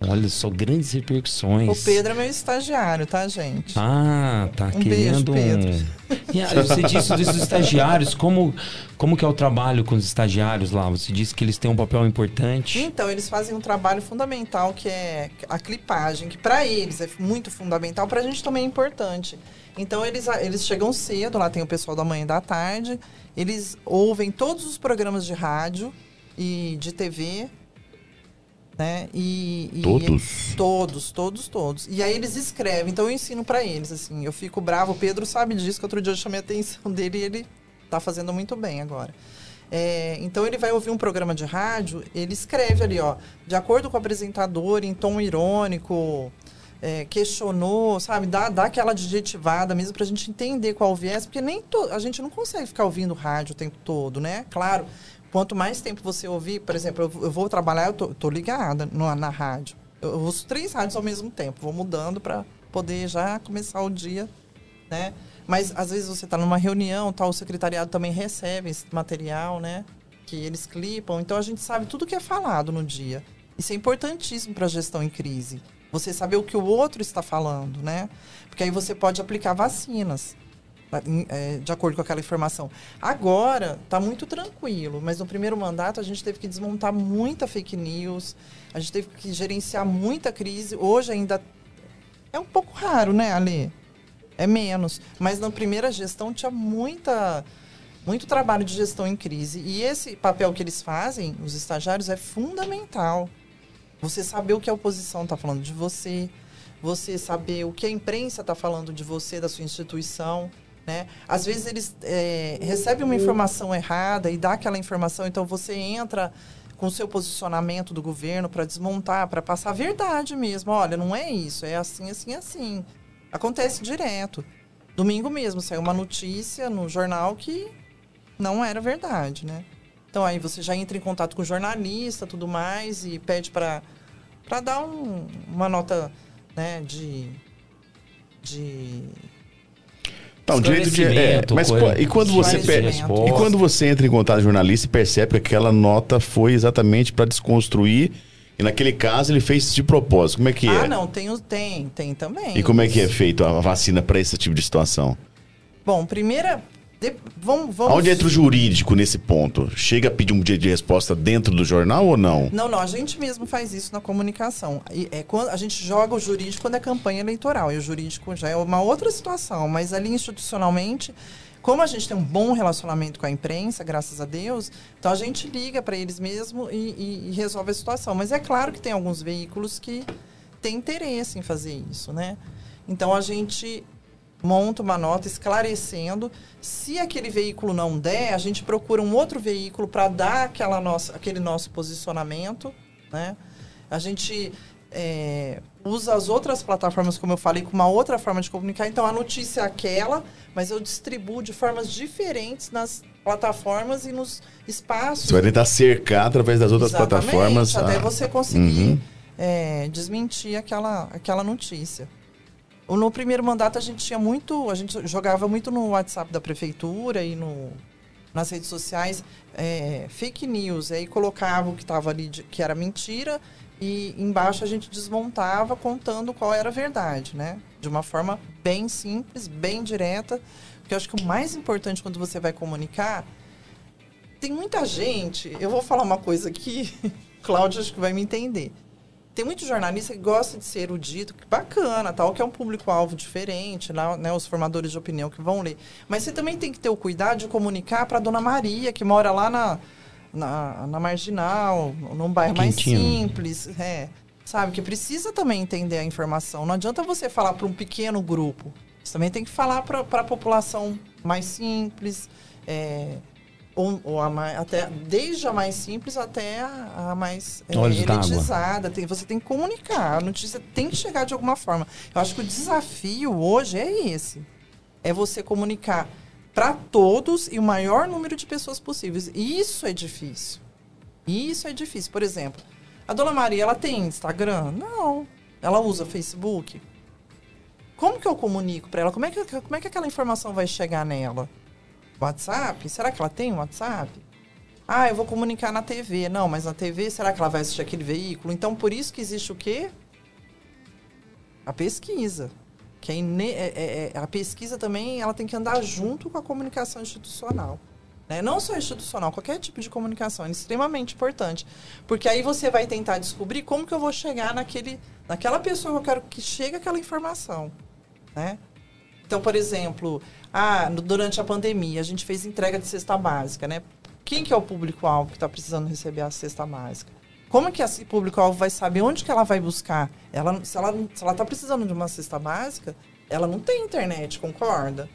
Olha só, grandes repercussões. O Pedro é meu estagiário, tá, gente? Ah, tá um querendo beijo, Pedro. um. Você disse dos estagiários, como, como que é o trabalho com os estagiários lá? Você disse que eles têm um papel importante. Então, eles fazem um trabalho fundamental que é a clipagem, que para eles é muito fundamental, pra gente também é importante. Então, eles, eles chegam cedo, lá tem o pessoal da manhã e da tarde, eles ouvem todos os programas de rádio e de TV né? E, e todos? Todos, todos, todos. E aí eles escrevem, então eu ensino para eles, assim. Eu fico bravo, o Pedro sabe disso, que outro dia eu chamei a atenção dele e ele tá fazendo muito bem agora. É, então ele vai ouvir um programa de rádio, ele escreve ali, ó, de acordo com o apresentador, em tom irônico, é, questionou, sabe? Dá, dá aquela adjetivada mesmo pra gente entender qual o viés, porque nem to, a gente não consegue ficar ouvindo rádio o tempo todo, né? Claro, Quanto mais tempo você ouvir, por exemplo, eu, eu vou trabalhar, eu tô, tô ligada no, na rádio. Eu, eu uso três rádios ao mesmo tempo, vou mudando para poder já começar o dia, né? Mas às vezes você está numa reunião, tal, o secretariado também recebe esse material, né? Que eles clipam. Então a gente sabe tudo que é falado no dia. Isso é importantíssimo para a gestão em crise. Você saber o que o outro está falando, né? Porque aí você pode aplicar vacinas de acordo com aquela informação. Agora está muito tranquilo, mas no primeiro mandato a gente teve que desmontar muita fake news, a gente teve que gerenciar muita crise. Hoje ainda é um pouco raro, né, Ali? É menos. Mas na primeira gestão tinha muita, muito trabalho de gestão em crise. E esse papel que eles fazem, os estagiários, é fundamental. Você saber o que a oposição está falando de você, você saber o que a imprensa está falando de você, da sua instituição. Né? Às vezes eles é, recebem uma informação errada e dá aquela informação, então você entra com o seu posicionamento do governo para desmontar, para passar a verdade mesmo. Olha, não é isso, é assim, assim, assim. Acontece direto. Domingo mesmo saiu uma notícia no jornal que não era verdade, né? Então aí você já entra em contato com o jornalista, tudo mais e pede para para dar um, uma nota, né, de de Tá, direito de. É, mas e quando você e quando você entra em contato com o jornalista e percebe que aquela nota foi exatamente para desconstruir e naquele caso ele fez de propósito. Como é que ah, é? Ah, não, tem, tem, tem também. E como é que é feito a vacina para esse tipo de situação? Bom, primeira, de, vamos, vamos... Onde entra o jurídico nesse ponto? Chega a pedir um dia de resposta dentro do jornal ou não? Não, não. A gente mesmo faz isso na comunicação. E, é, quando, a gente joga o jurídico quando é campanha eleitoral. E o jurídico já é uma outra situação. Mas ali institucionalmente, como a gente tem um bom relacionamento com a imprensa, graças a Deus, então a gente liga para eles mesmo e, e, e resolve a situação. Mas é claro que tem alguns veículos que têm interesse em fazer isso, né? Então a gente monta uma nota esclarecendo. Se aquele veículo não der, a gente procura um outro veículo para dar aquela nossa, aquele nosso posicionamento. Né? A gente é, usa as outras plataformas, como eu falei, com uma outra forma de comunicar. Então, a notícia é aquela, mas eu distribuo de formas diferentes nas plataformas e nos espaços. Você vai tentar cercar através das outras Exatamente, plataformas. Até ah. você conseguir uhum. é, desmentir aquela, aquela notícia. No primeiro mandato a gente tinha muito, a gente jogava muito no WhatsApp da prefeitura e no nas redes sociais é, fake news. Aí colocava o que estava ali, de, que era mentira, e embaixo a gente desmontava contando qual era a verdade, né? De uma forma bem simples, bem direta. Porque eu acho que o mais importante quando você vai comunicar. Tem muita gente, eu vou falar uma coisa aqui, Cláudia acho que vai me entender. Tem muito jornalista que gosta de ser erudito, que bacana, tal, que é um público-alvo diferente, né, os formadores de opinião que vão ler. Mas você também tem que ter o cuidado de comunicar para a dona Maria, que mora lá na, na, na Marginal, num bairro mais simples. É, sabe, que precisa também entender a informação. Não adianta você falar para um pequeno grupo. Você também tem que falar para a população mais simples, é, ou, ou a mais, até desde a mais simples até a, a mais é, elitizada. Tem, você tem que comunicar, a notícia tem que chegar de alguma forma. Eu acho que o desafio hoje é esse: é você comunicar para todos e o maior número de pessoas possíveis. E isso é difícil. Isso é difícil. Por exemplo, a Dona Maria, ela tem Instagram? Não. Ela usa Facebook? Como que eu comunico para ela? Como é, que, como é que aquela informação vai chegar nela? WhatsApp? Será que ela tem WhatsApp? Ah, eu vou comunicar na TV. Não, mas na TV, será que ela vai assistir aquele veículo? Então, por isso que existe o quê? A pesquisa. Que é, é, é, a pesquisa também ela tem que andar junto com a comunicação institucional. Né? Não só institucional, qualquer tipo de comunicação é extremamente importante. Porque aí você vai tentar descobrir como que eu vou chegar naquele, naquela pessoa que eu quero que chegue aquela informação. Né? Então, por exemplo, ah, durante a pandemia, a gente fez entrega de cesta básica. Né? Quem que é o público-alvo que está precisando receber a cesta básica? Como que esse público-alvo vai saber onde que ela vai buscar? Ela, se ela está precisando de uma cesta básica, ela não tem internet, concorda?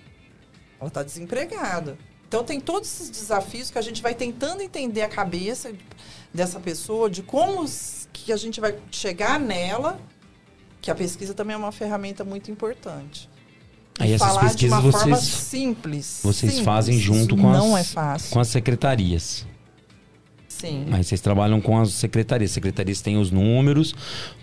Ela está desempregada. Então tem todos esses desafios que a gente vai tentando entender a cabeça dessa pessoa, de como que a gente vai chegar nela, que a pesquisa também é uma ferramenta muito importante. Aí essas pesquisas vocês, simples. vocês simples. fazem junto com não as, é fácil. com as secretarias. Sim. Aí vocês trabalham com as secretarias. As secretarias têm os números,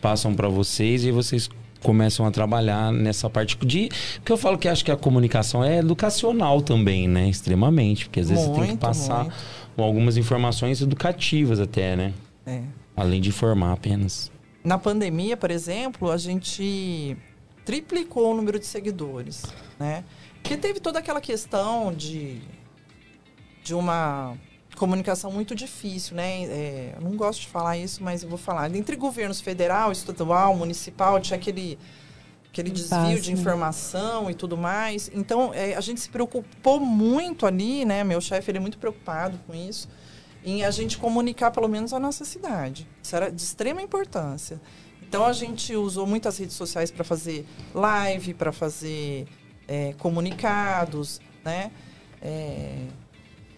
passam para vocês e vocês começam a trabalhar nessa parte de que eu falo que acho que a comunicação é educacional também, né? Extremamente, porque às vezes você tem que Muito, passar muito. algumas informações educativas até, né? É. Além de informar apenas. Na pandemia, por exemplo, a gente triplicou o número de seguidores, né? Porque teve toda aquela questão de, de uma comunicação muito difícil, né? É, eu não gosto de falar isso, mas eu vou falar. Entre governos federal, estadual, municipal, tinha aquele, aquele desvio de né? informação e tudo mais. Então, é, a gente se preocupou muito ali, né? Meu chefe, ele é muito preocupado com isso, em a gente comunicar pelo menos a nossa cidade. Isso era de extrema importância. Então, a gente usou muitas redes sociais para fazer live, para fazer é, comunicados, né? É,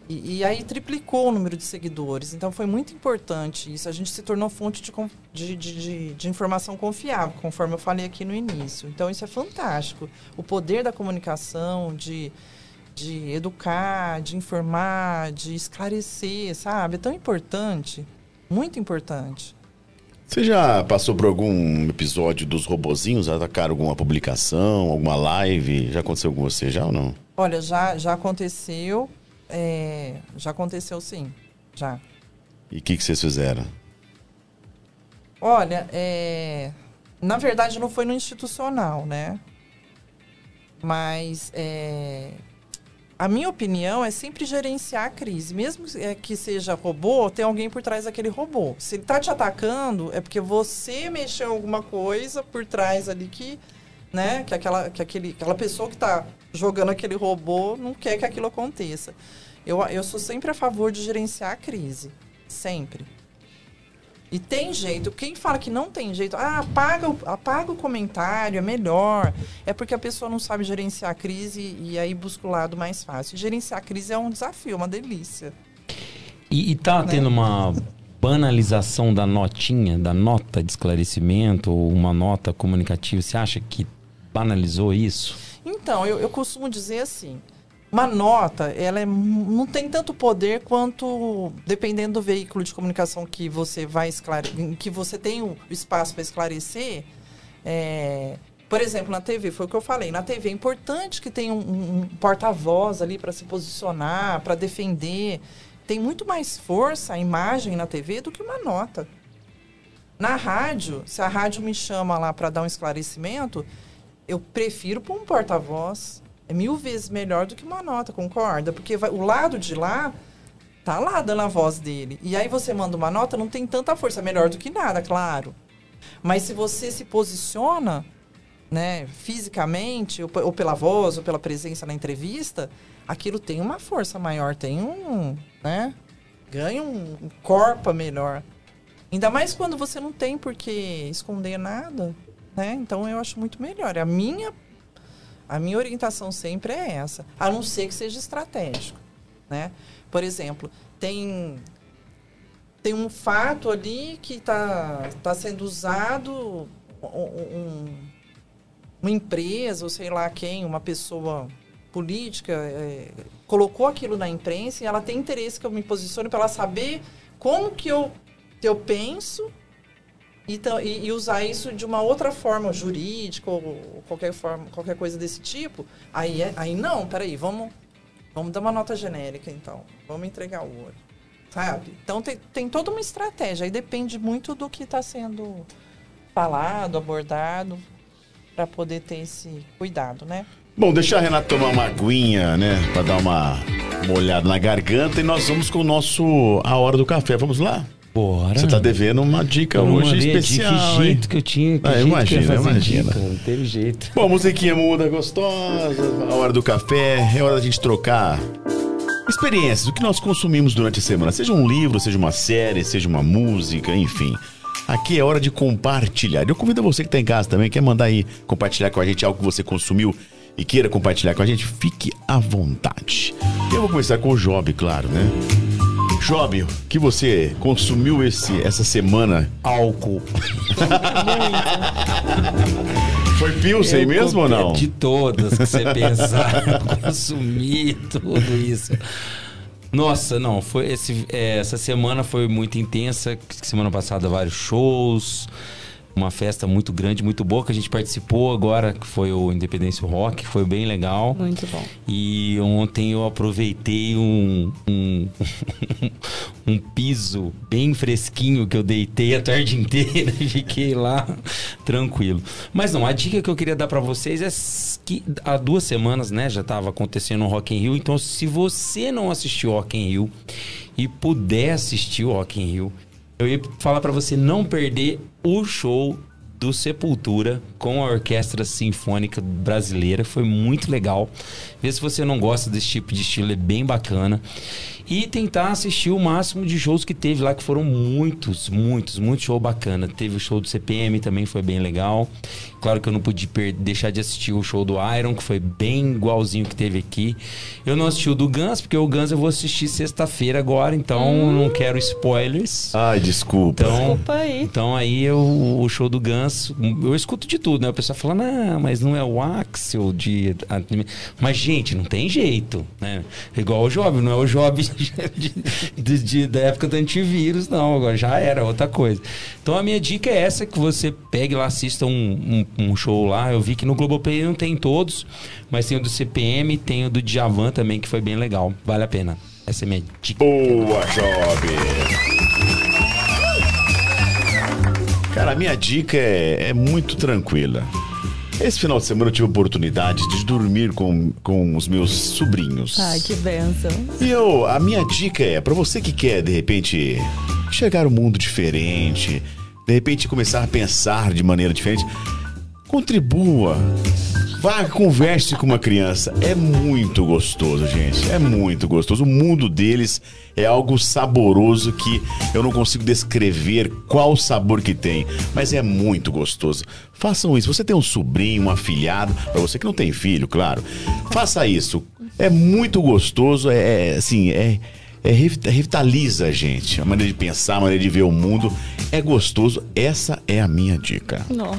e, e aí triplicou o número de seguidores. Então foi muito importante isso. A gente se tornou fonte de, de, de- de informação confiável, conforme eu falei aqui no início. Então isso é fantástico. O poder da comunicação, de, de educar, de informar, de esclarecer, sabe? É tão importante. Muito importante. Você já passou por algum episódio dos robozinhos? Atacaram alguma publicação, alguma live? Já aconteceu com você já ou não? Olha, já, já aconteceu. é, já aconteceu sim. Já. E o que, que vocês fizeram? Olha, é, na verdade não foi no institucional, né? Mas é, a minha opinião é sempre gerenciar a crise. Mesmo é, que seja robô, tem alguém por trás daquele robô. Se ele está te atacando, é porque você mexeu alguma coisa por trás ali que, né? Que aquela, que aquele, aquela pessoa que está jogando aquele robô não quer que aquilo aconteça. Eu, eu sou sempre a favor de gerenciar a crise. Sempre. E tem jeito. Quem fala que não tem jeito, ah, apaga, o- apaga o comentário, é melhor. É porque a pessoa não sabe gerenciar a crise e aí busca o lado mais fácil. Gerenciar a crise é um desafio, uma delícia. E, e tá tendo uma banalização da notinha, da nota de esclarecimento ou uma nota comunicativa. Você acha que banalizou isso? Então, eu, eu costumo dizer assim, uma nota, ela é, não tem tanto poder quanto, dependendo do veículo de comunicação que você vai esclarecer, que você tem o espaço para esclarecer, é, Por exemplo, na TV, foi o que eu falei. Na TV é importante que tenha um, um- porta-voz ali para se posicionar, para defender. Tem muito mais força a imagem na TV do que uma nota. Na rádio, se a rádio me chama lá para dar um esclarecimento, eu prefiro pôr um porta-voz. É mil vezes melhor do que uma nota, concorda? Porque vai- o lado de lá tá lá dando a voz dele. E aí você manda uma nota, não tem tanta força. É melhor do que nada, claro. Mas se você se posiciona, né, fisicamente, ou, ou pela voz, ou pela presença na entrevista, aquilo tem uma força maior, tem um, né, ganha um corpo melhor. Ainda mais quando você não tem por que esconder nada, né? Então eu acho muito melhor. A minha a minha orientação sempre é essa, a não ser que seja estratégico, né? Por exemplo, tem tem um fato ali que está tá sendo usado um- um- uma empresa ou sei lá quem, uma pessoa política é, colocou aquilo na imprensa e ela tem interesse que eu me posicione para ela saber como que eu que eu penso e, ta- e- e usar isso de uma outra forma jurídica ou qualquer forma qualquer coisa desse tipo aí é, aí não peraí vamos vamos dar uma nota genérica então vamos entregar o ouro sabe então tem, tem toda uma estratégia aí depende muito do que está sendo falado abordado para poder ter esse cuidado né Bom, deixa a Renata tomar uma aguinha, né? Pra dar uma molhada na garganta e nós vamos com o nosso A Hora do Café. Vamos lá? Bora. Você tá devendo uma dica Eu hoje especial. que jeito que eu tinha, que Ah, jeito que eu ia imagina, imagina. dica, não teve jeito. Bom, musiquinha muda gostosa, a hora do café, é hora da gente trocar experiências, o que nós consumimos durante a semana, seja um livro, seja uma série, seja uma música, enfim. Aqui é hora de compartilhar. Eu convido você que está em casa também, quer mandar aí compartilhar com a gente algo que você consumiu e queira compartilhar com a gente, fique à vontade. Eu vou começar com o Job, claro, né? Job, que você consumiu esse, essa semana? Álcool. Foi Pilsen mesmo ou não? De todas que você pensar, eu consumi tudo isso. Nossa, não, foi esse, é, essa semana foi muito intensa. Semana passada vários shows, uma festa muito grande, muito boa que a gente participou agora, que foi o Independência Rock, foi bem legal. Muito bom. E ontem eu aproveitei um, um, um piso bem fresquinho que eu deitei a tarde inteira e fiquei lá tranquilo. Mas não, a dica que eu queria dar pra vocês é que há duas semanas, né, já tava acontecendo o Rock in Rio. Então, se você não assistiu o Rock in Rio e puder assistir o Rock in Rio, eu ia falar pra você não perder o show do Sepultura com a Orquestra Sinfônica Brasileira. Foi muito legal. Vê se você não gosta desse tipo de estilo, é bem bacana. E tentar assistir o máximo de shows que teve lá, que foram muitos, muitos, muito show bacana. Teve o show do CPM também, foi bem legal. Claro que eu não pude deixar de assistir o show do Iron, que foi bem igualzinho que teve aqui. Eu não assisti o do Guns, porque o Guns eu vou assistir sexta-feira agora, então não quero spoilers. Ai, desculpa. Então, Desculpa aí. então aí eu, o show do Guns, eu escuto de tudo, né? O pessoal fala, não, mas não é o Axel de. Mas, gente, não tem jeito, né? Igual o Job, não é o Job de, de- da época do antivírus, não. Agora já era outra coisa. Então a minha dica é essa: que você pegue lá, assista um, um, um show lá. Eu vi que no Globoplay não tem todos, mas tem o do CPM, tem o do Djavan também, que foi bem legal. Vale a pena. Essa é a minha dica. Boa, Job! Cara, a minha dica é, é muito tranquila. Esse final de semana eu tive a oportunidade de dormir com, com os meus sobrinhos. Ai, que benção. E eu, a minha dica é, pra você que quer, de repente, chegar um mundo diferente, de repente começar a pensar de maneira diferente, contribua. Vá, converse com uma criança. É muito gostoso, gente. É muito gostoso. O mundo deles é algo saboroso que eu não consigo descrever qual sabor que tem, mas é muito gostoso. Façam isso. Você tem um sobrinho, um afilhado, para você que não tem filho, claro. Faça isso. É muito gostoso, é, é, assim, é é, revi- revitaliza a gente, a maneira de pensar, a maneira de ver o mundo. É gostoso. Essa é a minha dica. Nossa.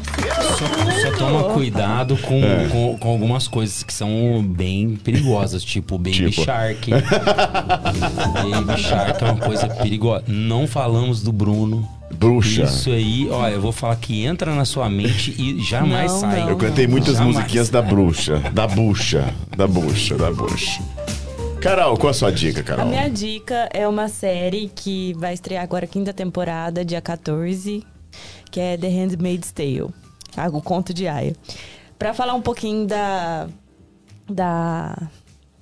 Só toma cuidado com, É. com, com algumas coisas que são bem perigosas, tipo Baby Tipo. Shark. Baby Shark é uma coisa perigosa. Não falamos do Bruno. Bruxa. Isso aí, olha, eu vou falar que entra na sua mente e jamais Não, sai. não, Eu cantei muitas musiquinhas da bruxa. Da bucha. Da bucha, da bucha. Carol, qual a sua dica, A Carol? minha dica é uma série que vai estrear agora a quinta temporada, dia 14, que é The Handmaid's Tale, tá? o conto de Aya. Pra falar um pouquinho da, da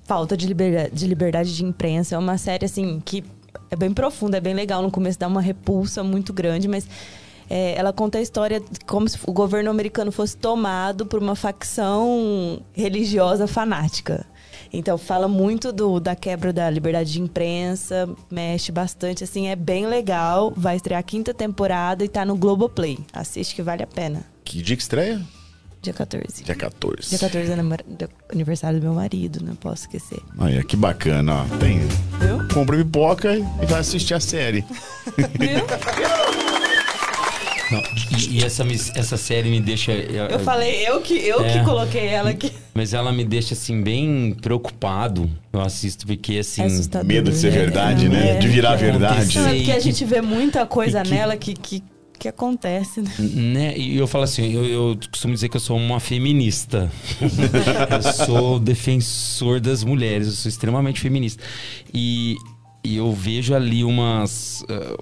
falta de liberdade, de liberdade de imprensa, é uma série assim que é bem profunda, é bem legal. No começo dá uma repulsa muito grande, mas é, ela conta a história de como se o governo americano fosse tomado por uma facção religiosa fanática. Então fala muito do, da quebra da liberdade de imprensa, mexe bastante, assim, é bem legal. Vai estrear a quinta temporada e tá no Globoplay. Assiste que vale a pena. Que dia que estreia? Dia 14. Dia 14. Dia 14 é aniversário do meu marido, não posso esquecer. Olha, que bacana, ó. Tem. Compra pipoca e vai assistir a série. Não, e, e essa, essa série me deixa. Eu, Eu falei, eu que, eu É. que coloquei ela aqui. Mas ela me deixa, assim, bem preocupado. Eu assisto porque, assim... É assustador, Medo de ser né? verdade, né? É. De virar verdade. Não, é porque a que- gente vê muita coisa que- nela que, que, que acontece, né? Né? E eu falo assim, eu, eu costumo dizer que eu sou uma feminista. eu sou defensor das mulheres, eu sou extremamente feminista. E, e eu vejo ali umas in-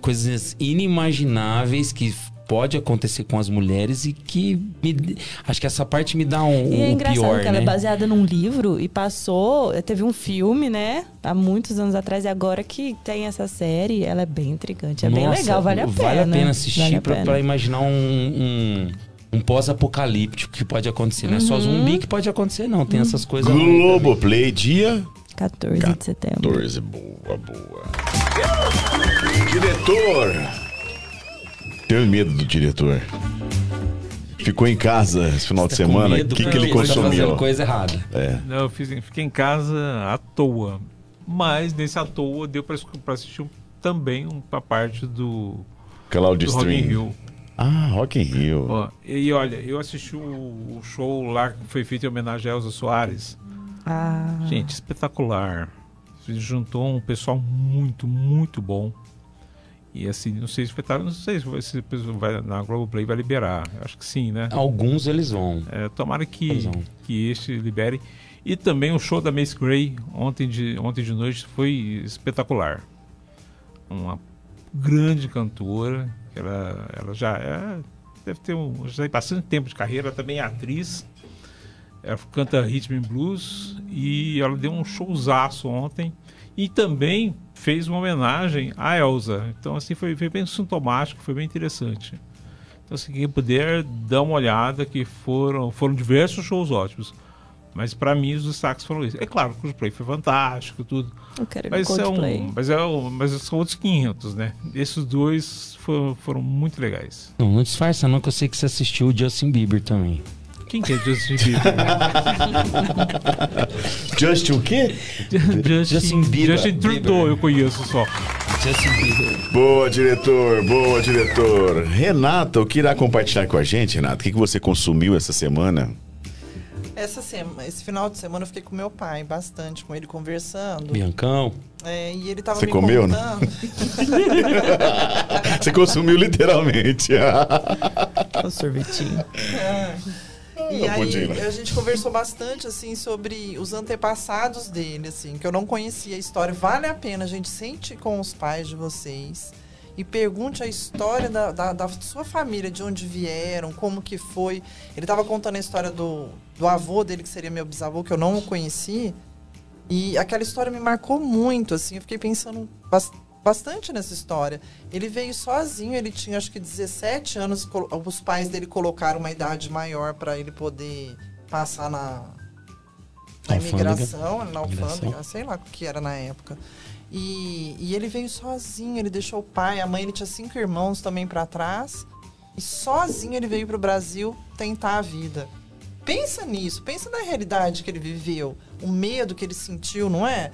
coisas inimagináveis que pode acontecer com as mulheres e que me- acho que essa parte me dá um, E é o engraçado pior, que ela né? é baseada num livro e passou. Teve um filme, né? Há muitos anos atrás, e agora que tem essa série, ela é bem intrigante. É bem Nossa, legal, vale a pena. Vale a pena assistir Vale a pra, pena. pra imaginar um, um, um pós-apocalíptico que pode acontecer. Não é só Uhum. zumbi que pode acontecer, não. Tem essas coisas. Globoplay, dia 14 de setembro. 14. Boa, boa. Diretor! Tenho medo do diretor. Ficou em casa esse final de Tá semana. O que, que ele tá consumiu? fazendo coisa errada. É. Não, eu fiz, fiquei em casa à toa. Mas nesse à toa deu pra assistir um- também uma parte do, Cloud do Rock in Stream. Rio. Ah, Rock in Rio. Ó, e olha, eu assisti o, o show lá que foi feito em homenagem a Elza Soares. Ah. Gente, espetacular. Se Juntou um pessoal muito, muito bom. E assim, não sei se espetáculo, não sei se vai, se vai na Globoplay vai liberar. Eu Acho que sim, né? Alguns eles vão. É, tomara que, que este libere. E também o show da Mace Gray ontem de, ontem de noite foi espetacular. Uma grande cantora. Ela, ela já é, deve ter um, já tem bastante tempo de carreira, ela também é atriz. Ela canta rhythm and blues e ela deu um showzaço ontem e também fez uma homenagem à Elsa. Então assim foi, foi bem sintomático, foi bem interessante. Então se quem puder dar uma olhada que foram foram diversos shows ótimos. Mas para mim os destaques foram esses. É claro que o Coldplay foi fantástico tudo. Eu quero mas é um, mas é um, mas são outros 500, né? Esses dois foram, foram muito legais. Não, não disfarça não que eu sei que você assistiu o Justin Bieber também. Quem que é Justin Bieber? Justin o quê? Justin, Bieber. Justin Trudeau eu conheço só. Justin Bieber. Boa, diretor. Boa, diretor. Renata, o que irá compartilhar com a gente, Renata? O que, que você consumiu essa semana? Essa sema, esse final de semana eu fiquei com meu pai bastante, com ele conversando. Biancão. É, e ele tava Você me comeu, né? contando. Você consumiu literalmente. O sorvetinho. É. E aí podia, né? a gente conversou bastante assim sobre os antepassados dele, assim, que eu não conhecia a história. Vale a pena, a gente sente com os pais de vocês e pergunte a história da, da, da sua família, de onde vieram, como que foi. Ele estava contando a história do, do avô dele, que seria meu bisavô, que eu não conheci. E aquela história me marcou muito, assim, eu fiquei pensando bas- bastante nessa história. Ele veio sozinho, ele tinha acho que 17 anos, os pais dele colocaram uma idade maior para ele poder passar na, na imigração, na alfândega, sei lá o que era na época. E, e ele veio sozinho, ele deixou o pai, a mãe, ele tinha cinco irmãos também para trás. E sozinho ele veio para o Brasil tentar a vida. Pensa nisso, pensa na realidade que ele viveu, o medo que ele sentiu, não é?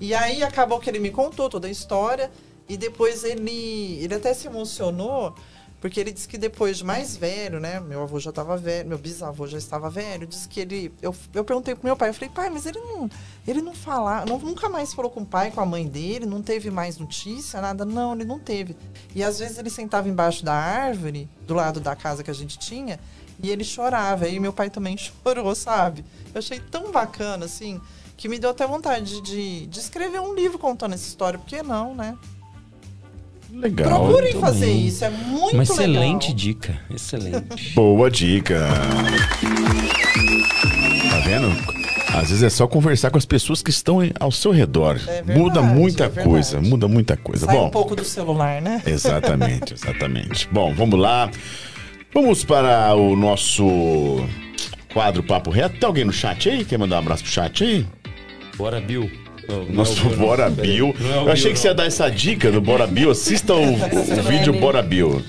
E aí acabou que ele me contou toda a história e depois ele, ele até se emocionou porque ele disse que depois de mais velho, né? Meu avô já estava velho, meu bisavô já estava velho. Disse que ele. Eu, eu perguntei pro meu pai, eu falei, pai, mas ele não. Ele não fala, não, nunca mais falou com o pai, com a mãe dele, não teve mais notícia, nada. Não, ele não teve. E às vezes ele sentava embaixo da árvore, do lado da casa que a gente tinha, e ele chorava. E meu pai também chorou, sabe? Eu achei tão bacana, assim, que me deu até vontade de, de escrever um livro contando essa história. Por que não, né? Legal. Procurem fazer isso, é muito Uma legal. excelente dica. Excelente. Boa dica. Tá vendo? Às vezes é só conversar com as pessoas que estão ao seu redor. verdade, muda muita é coisa, muda muita coisa. Sai Bom, um pouco do celular, né? exatamente, exatamente. Bom, vamos lá. Vamos para o nosso quadro Papo Reto. Tem alguém no chat aí? Quer mandar um abraço pro chat aí? Bora, Bill. Não, não Nosso é o Bill, não. Bora Peraí. Bill. Não é o Eu achei Bill, que você ia dar essa dica do Bora Bill. Assista o, o vídeo Bora Bill.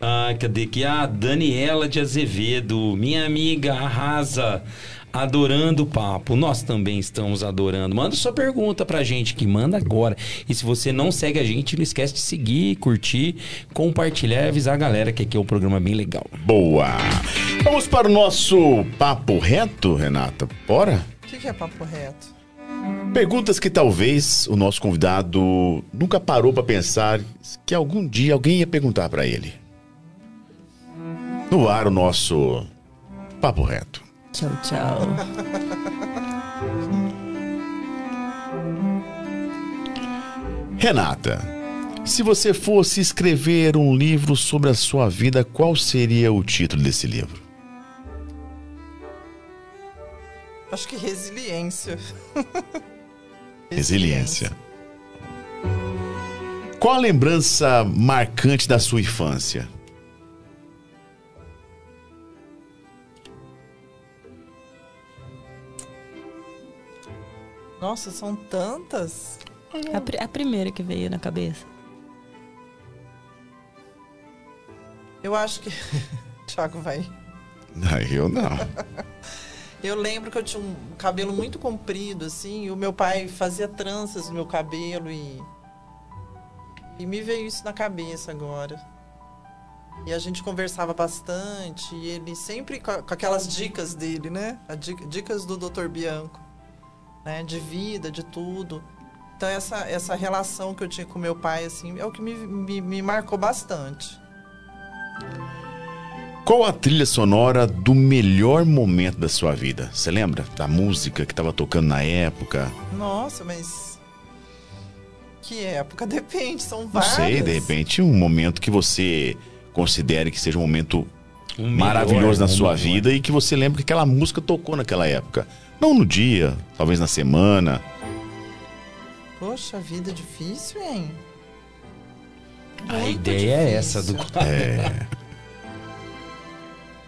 Ah, cadê aqui? Ah, Daniela de Azevedo, minha amiga, arrasa. Adorando o papo. Nós também estamos adorando. Manda sua pergunta pra gente, que manda agora. E se você não segue a gente, não esquece de seguir, curtir, compartilhar e avisar a galera que aqui é um programa bem legal. Boa! Vamos para o nosso Papo Reto, Renata. Bora? O que, que é papo reto? Perguntas que talvez o nosso convidado nunca parou para pensar que algum dia alguém ia perguntar para ele. No ar o nosso Papo Reto. Tchau, tchau. Renata, se você fosse escrever um livro sobre a sua vida, qual seria o título desse livro? Acho que resiliência. Resiliência. Qual a lembrança marcante da sua infância? Nossa, são tantas. A, pri- a primeira que veio na cabeça. Eu acho que. Thiago vai. Ah, eu não. Eu lembro que eu tinha um cabelo muito comprido, assim, e o meu pai fazia tranças no meu cabelo e. E me veio isso na cabeça agora. E a gente conversava bastante, e ele sempre com, aquelas dicas dele, né? Dicas do Dr. Bianco, né? De vida, de tudo. Então essa, essa relação que eu tinha com meu pai, assim, é o que me, me, me marcou bastante. Qual a trilha sonora do melhor momento da sua vida? Você lembra da música que estava tocando na época? Nossa, mas. Que época? Depende, são Não várias. sei, de repente, um momento que você considere que seja um momento Um melhor, maravilhoso na sua melhor. vida e que você lembre que aquela música tocou naquela época. Não no dia, talvez na semana. Poxa, vida difícil, hein? A Muito ideia é essa do difícil. É.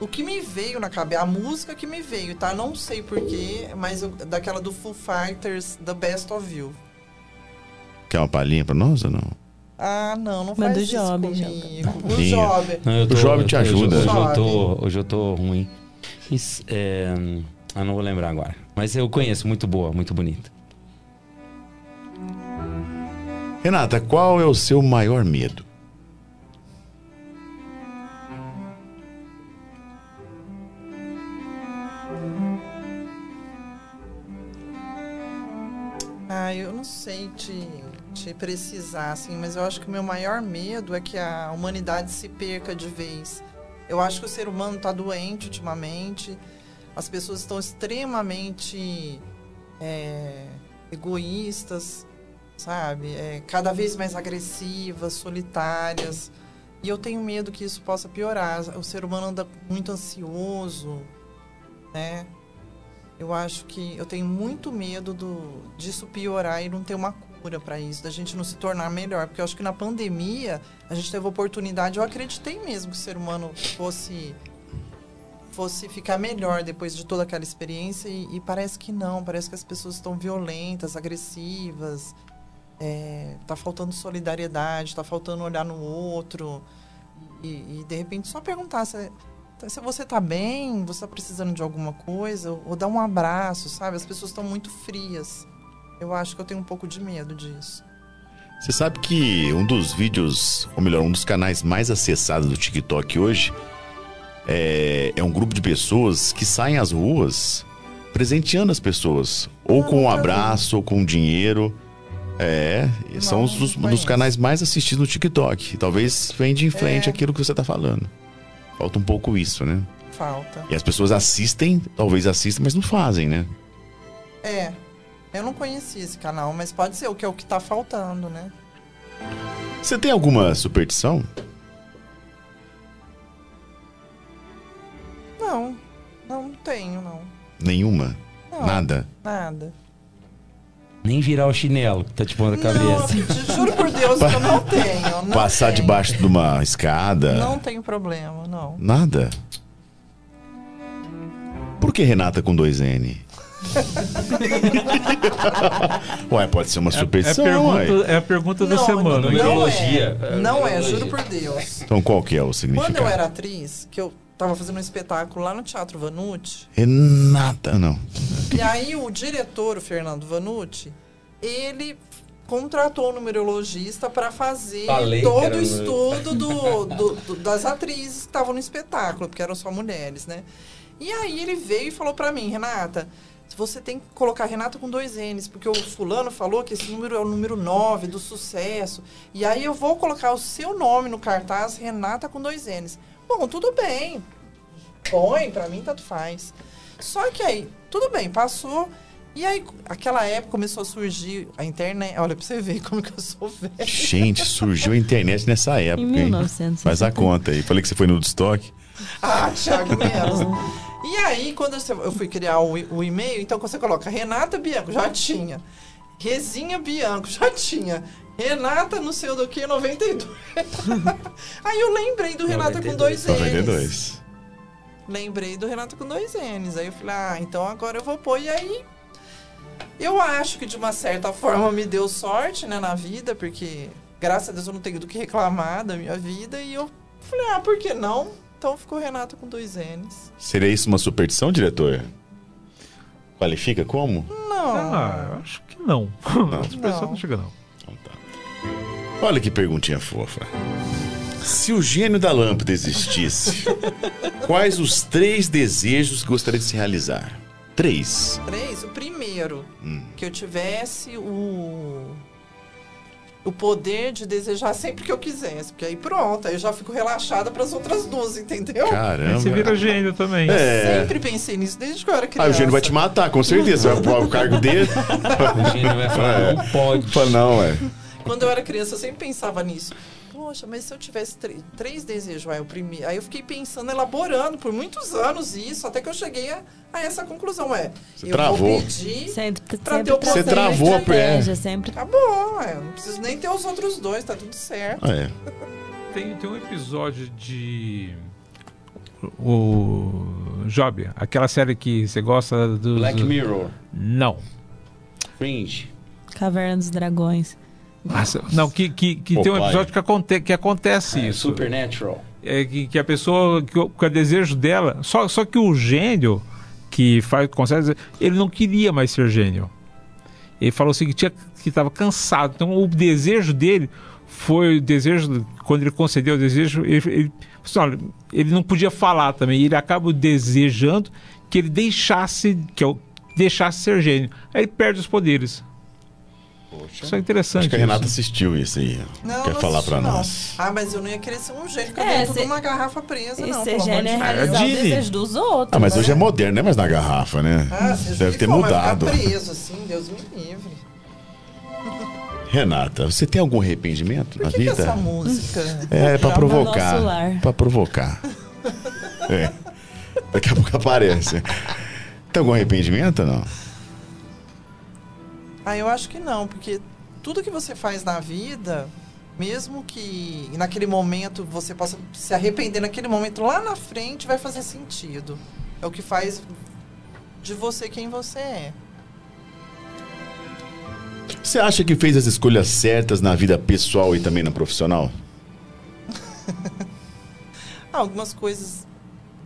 O que me veio na cabeça, a música que me veio, tá? Não sei porquê, mas eu- daquela do Foo Fighters, The Best of You. Quer uma palhinha pra nós ou não? Ah, não, não Mas faz do isso Job, comigo. Do. Job. Não, eu O jovem te eu- ajuda. Hoje, eu Jovem. tô, hoje eu tô ruim. Isso, é, ah, não vou lembrar agora. Mas eu conheço, muito boa, muito bonita. Renata, qual é o seu maior medo? Ah, eu não sei te, te precisar, assim, mas eu acho que o meu maior medo é que a humanidade se perca de vez. Eu acho que o ser humano está doente ultimamente, as pessoas estão extremamente é, egoístas, sabe? É, cada vez mais agressivas, solitárias. E eu tenho medo que isso possa piorar. O ser humano anda muito ansioso, né? Eu acho que eu tenho muito medo do, disso piorar e não ter uma cura para isso, da gente não se tornar melhor. Porque eu acho que na pandemia a gente teve oportunidade, eu acreditei mesmo que o ser humano fosse fosse ficar melhor depois de toda aquela experiência e, e parece que não, parece que as pessoas estão violentas, agressivas, é, tá faltando solidariedade, tá faltando olhar no outro e, e, de repente só perguntar se, se você tá bem, você tá precisando de alguma coisa, ou dar um abraço, sabe? As pessoas estão muito frias. Eu acho que eu tenho um pouco de medo disso. Você sabe que um dos vídeos, ou melhor, um dos canais mais acessados do TikTok hoje é, é um grupo de pessoas que saem às ruas presenteando as pessoas. Ou com um abraço, ou com dinheiro. É, são os dos, dos canais mais assistidos no TikTok. Talvez vem de em frente É. aquilo que você tá falando. Falta um pouco isso, né? Falta. E as pessoas assistem, talvez assistam, mas não fazem, né? É. Eu não conhecia esse canal, mas pode ser o que é o que tá faltando, né? Você tem alguma superstição? Não. Não, não tenho, não. Nenhuma? Não. Nada? Nada. Nem virar o chinelo que tá te pondo na cabeça. Não, juro por Deus que eu não tenho. Não Passar tenho. debaixo de uma escada? Não tenho problema, não. Nada? Por que Renata com dois N? Ué, pode ser uma superstição, é, pergunta, ué. é a pergunta da Não, semana. não Numerologia. é. Não é, juro por Deus. Então qual que é o Quando significado? eu era atriz, que eu tava fazendo um espetáculo lá no Teatro Vanucci, Renata, não. e aí o diretor, o Fernando Vanucci, ele contratou um numerologista para fazer Falei todo o estudo do- do- do- das atrizes que estavam no espetáculo, porque eram só mulheres, né? E aí ele veio e falou para mim, Renata, você tem que colocar Renata com dois N's, porque o fulano falou que esse número é o número 9 do sucesso. E aí eu vou colocar o seu nome no cartaz, Renata com dois N's. Bom, tudo bem. Põe, pra mim tanto faz. Só que aí, tudo bem, passou. E aí, aquela época começou a surgir a internet. Olha, pra você ver como que eu sou velho. Gente, surgiu a internet nessa época, Em hein? 1960. Faz a conta aí. Falei que você foi no estoque. Ah, Thiago, menos. E aí, quando eu fui criar o, e- o e-mail, então você coloca Renata Bianco, já tinha. Rezinha Bianco, já tinha. Renata não sei do que, 92. aí eu lembrei do Renata com dois N's. 92. Lembrei do Renata com dois N's. Aí eu falei, ah, então agora eu vou pôr. E aí, eu acho que de uma certa forma me deu sorte, né, na vida, porque graças a Deus eu não tenho do que reclamar da minha vida. E eu falei, ah, por que não? Então ficou Renata com dois N's. Seria isso uma superstição, diretor? Qualifica como? Não. Ah, eu acho que não. Não. Essa pessoa não chega, não. Olha que perguntinha fofa. Se o gênio da lâmpada existisse, quais os três desejos que gostaria de se realizar? Três. Três, o primeiro, Hum. que eu tivesse o o poder de desejar sempre que eu quisesse, porque aí pronto, aí eu já fico relaxada para as outras duas, entendeu? Caramba. Você vira gênio também. É. Sempre pensei nisso desde que eu era Ah, criança. o gênio vai te matar, com certeza. Vai provar o cargo dele. O gênio vai falar, não pode. Fala, não, é. Quando eu era criança, eu sempre pensava nisso. Poxa, mas se eu tivesse três, desejos, aí, o primeiro, aí eu fiquei pensando, elaborando por muitos anos isso, até que eu cheguei a, a essa conclusão. É, Você eu travou. vou pedir Sempre, pra sempre ter o poder. travou a estratégia, pé. sempre. Tá bom, é, não preciso nem ter os outros dois, tá tudo certo. Ah, é. Tem, tem um episódio de. O. Job, aquela série que você gosta dos. Black Mirror. Não. Fringe. Caverna dos Dragões. Não, que, que, que tem um episódio que, aconte, que acontece É, isso. Supernatural. É que, que a pessoa, que, o- que o desejo dela. Só, só que o gênio que faz, consegue. Ele não queria mais ser gênio. Ele falou assim que tinha que estava cansado. Então o desejo dele foi o desejo quando ele concedeu o desejo, ele, ele, assim, olha, ele não podia falar também. Ele acaba desejando que ele deixasse que eu deixasse ser gênio. Aí ele perde os poderes. Isso é interessante. Acho que a Renata isso. assistiu isso aí. Não, Quer não falar não. nós? Ah, mas eu não ia querer ser um gênio, É, dentro de uma garrafa presa, E não. ser gênio é de Deus. realizar o Dini. desejo dos outros. Ah, mas né? hoje é moderno, não é mais na garrafa, né? Ah, Deve ter for, mudado. Ficar preso, assim, Deus me livre. Renata, você tem algum arrependimento na Por que, que vida? essa música? É, pra Joga provocar. Pra provocar. É. Daqui a pouco aparece. Tem algum arrependimento ou não? Ah, eu acho que não, porque tudo que você faz na vida, mesmo que naquele momento você possa se arrepender naquele momento, lá na frente vai fazer sentido. É o que faz de você quem você é. Você acha que fez as escolhas certas na vida pessoal e também na profissional? Ah, algumas coisas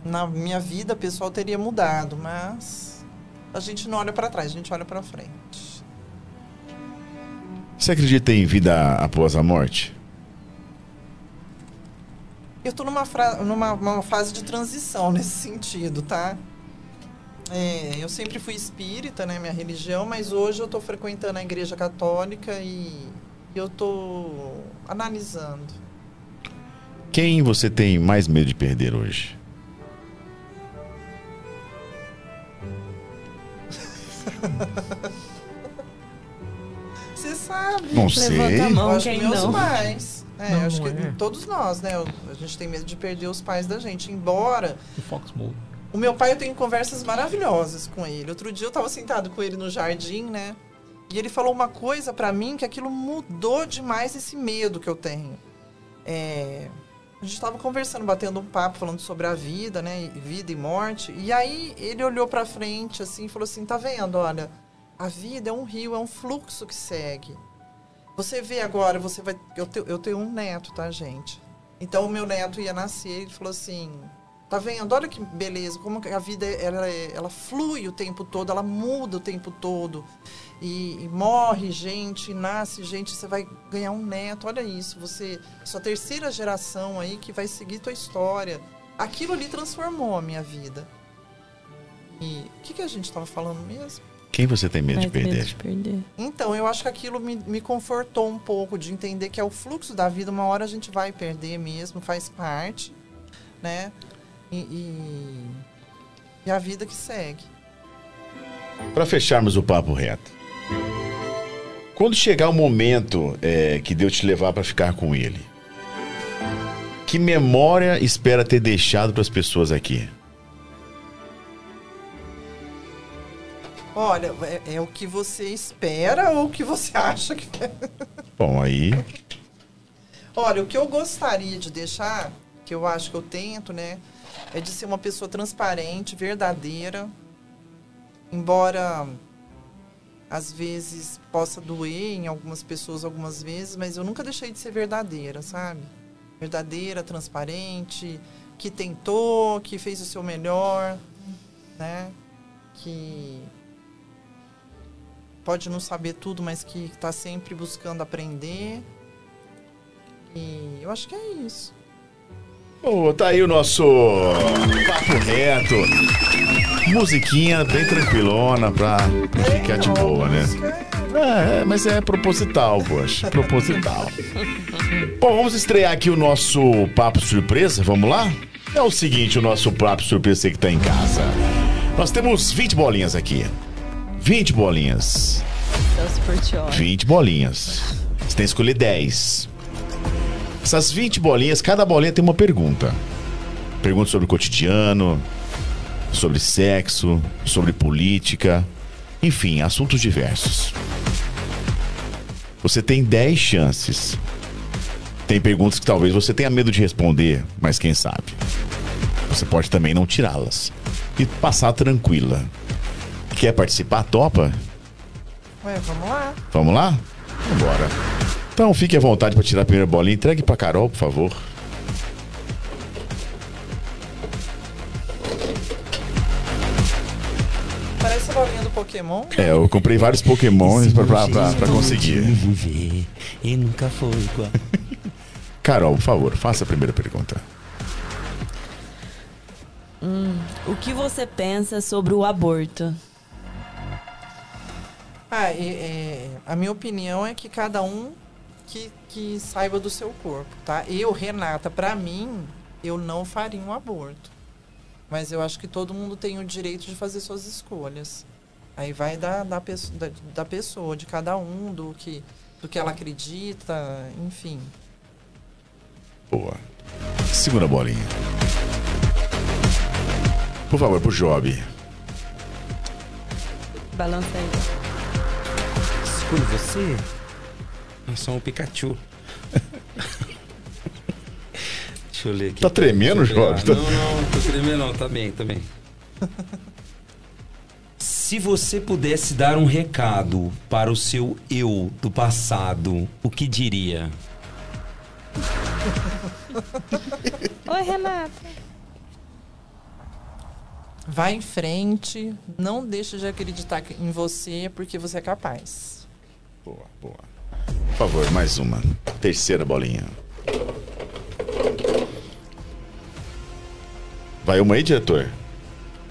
na minha vida pessoal teria mudado, mas a gente não olha pra trás, a gente olha pra frente. Você acredita em vida após a morte? Eu tô numa, numa uma fase de transição nesse sentido, tá? É, eu sempre fui espírita, né, minha religião, mas hoje eu tô frequentando a igreja católica e eu tô analisando. Quem você tem mais medo de perder hoje? Você sabe. Não sei. Levanta a mão, acho que quem meus não. pais. É, Não, acho que é. todos nós, né? A gente tem medo de perder os pais da gente. Embora O Fox Mode. o meu pai, eu tenho conversas maravilhosas com ele. Outro dia eu tava sentado com ele no jardim, né? E ele falou uma coisa pra mim que aquilo mudou demais esse medo que eu tenho. É, a gente tava conversando, batendo um papo, falando sobre a vida, né? Vida e morte. E aí ele olhou pra frente assim e falou assim: tá vendo? Olha, a vida é um rio, é um fluxo que segue. Você vê agora, você vai. Eu, te- eu tenho um neto, tá, gente? Então o meu neto ia nascer, ele falou assim: tá vendo? Olha que beleza, como a vida ela, é- ela flui o tempo todo, ela muda o tempo todo. E, e morre gente, nasce gente, você vai ganhar um neto, olha isso, você. Sua terceira geração aí que vai seguir tua história. Aquilo ali transformou a minha vida. E o que, que a gente estava falando mesmo? Quem você tem medo de Mais medo perder? de perder. Então, eu acho que aquilo me, me confortou um pouco de entender que é o fluxo da vida. Uma hora a gente vai perder mesmo, faz parte, né? E, e, e a vida que segue. Para fecharmos o papo reto. Quando chegar o momento é, que Deus te levar para ficar com Ele, que memória espera ter deixado para as pessoas aqui? Olha, é, é o que você espera ou o que você acha que é? Bom, aí Olha, o que eu gostaria de deixar, que eu acho que eu tento, né? É de ser uma pessoa transparente, verdadeira. Embora às vezes possa doer em algumas pessoas algumas vezes, mas eu nunca deixei de ser verdadeira, sabe? Verdadeira, transparente, que tentou, que fez o seu melhor, né? Que pode não saber tudo, mas que está sempre buscando aprender. E eu acho que é isso. Ô, tá aí o nosso papo reto. Musiquinha bem tranquilona pra ficar de boa, né? É, é, mas é proposital, poxa. Proposital. Bom, vamos estrear aqui o nosso papo surpresa, vamos lá? É o seguinte, o nosso papo surpresa, você que tá em casa. Nós temos 20 bolinhas aqui. 20 bolinhas. Celso Portioli. 20 bolinhas. Você tem que escolher 10. Essas 20 bolinhas, cada bolinha tem uma pergunta. Pergunta sobre o cotidiano, sobre sexo, sobre política, enfim, assuntos diversos. Você tem 10 chances. Tem perguntas que talvez você tenha medo de responder, mas quem sabe. Você pode também não tirá-las e passar tranquila. Quer participar? Topa? Ué, vamos lá. Vamos lá? Vambora. Então fique à vontade para tirar a primeira bolinha. Entregue para Carol, por favor. Parece a bolinha do Pokémon. É, eu comprei vários Pokémons pra conseguir. viver e nunca foi igual. Carol, por favor, faça a primeira pergunta. Hum, o que você pensa sobre o aborto? Ah, e- é, a minha opinião é que cada um que, que saiba do seu corpo, tá? Eu, Renata, pra mim, eu não faria um aborto. Mas eu acho que todo mundo tem o direito de fazer suas escolhas. Aí vai da, da, pesso- da, da pessoa, de cada um, do que, do que ela acredita, enfim. Boa. Segunda bolinha. Por favor, pro Job. Balança aí. Escolho você? Eu sou um Pikachu. Deixa eu ler aqui. Tá tremendo, Jorge? pegar. Não, não, tô tremendo não. Tá bem, tá bem. Se você pudesse dar um recado para o seu eu do passado, o que diria? Oi, Renata. Vai em frente, não deixe de acreditar em você, porque você é capaz. Boa, boa. favor, mais uma. Terceira bolinha. Vai uma aí, diretor?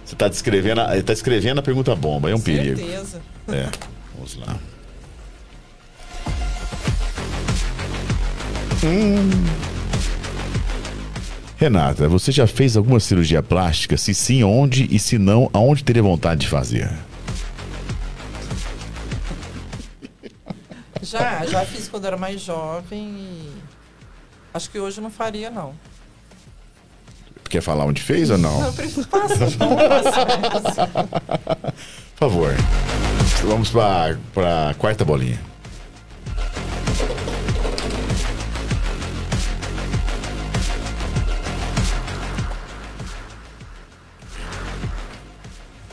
Você tá descrevendo, a- tá escrevendo a pergunta bomba, é um perigo. Certeza. É, vamos lá. Hum. Renata, você já fez alguma cirurgia plástica? Se sim, onde? E se não, aonde teria vontade de fazer? Já, já fiz quando era mais jovem e acho que hoje não faria, não. Quer falar onde fez ou não? Não, passar, não passar. Por favor. Vamos para a quarta bolinha.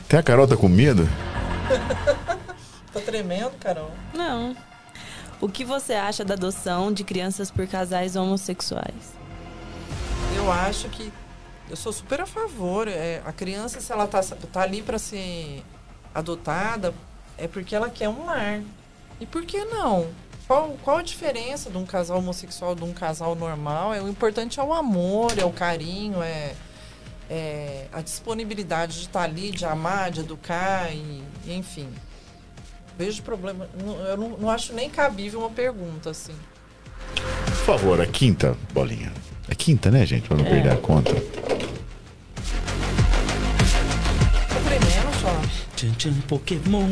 Até a Carol tá com medo? Tá tremendo, Carol? Não. O que você acha da adoção de crianças por casais homossexuais? Eu acho que eu sou super a favor. É, a criança, se ela tá, tá ali para ser adotada, é porque ela quer um lar. E por que não? Qual, qual a diferença de um casal homossexual de um casal normal? É, o importante é o amor, é o carinho, é, é a disponibilidade de estar ali, de amar, de educar e, e enfim. Vejo problema. Eu não, não acho nem cabível uma pergunta assim. Por favor, a quinta bolinha. É quinta, né, gente? Pra não É. perder a conta. Tremendo, só. Tchan, tchan, Pokémon.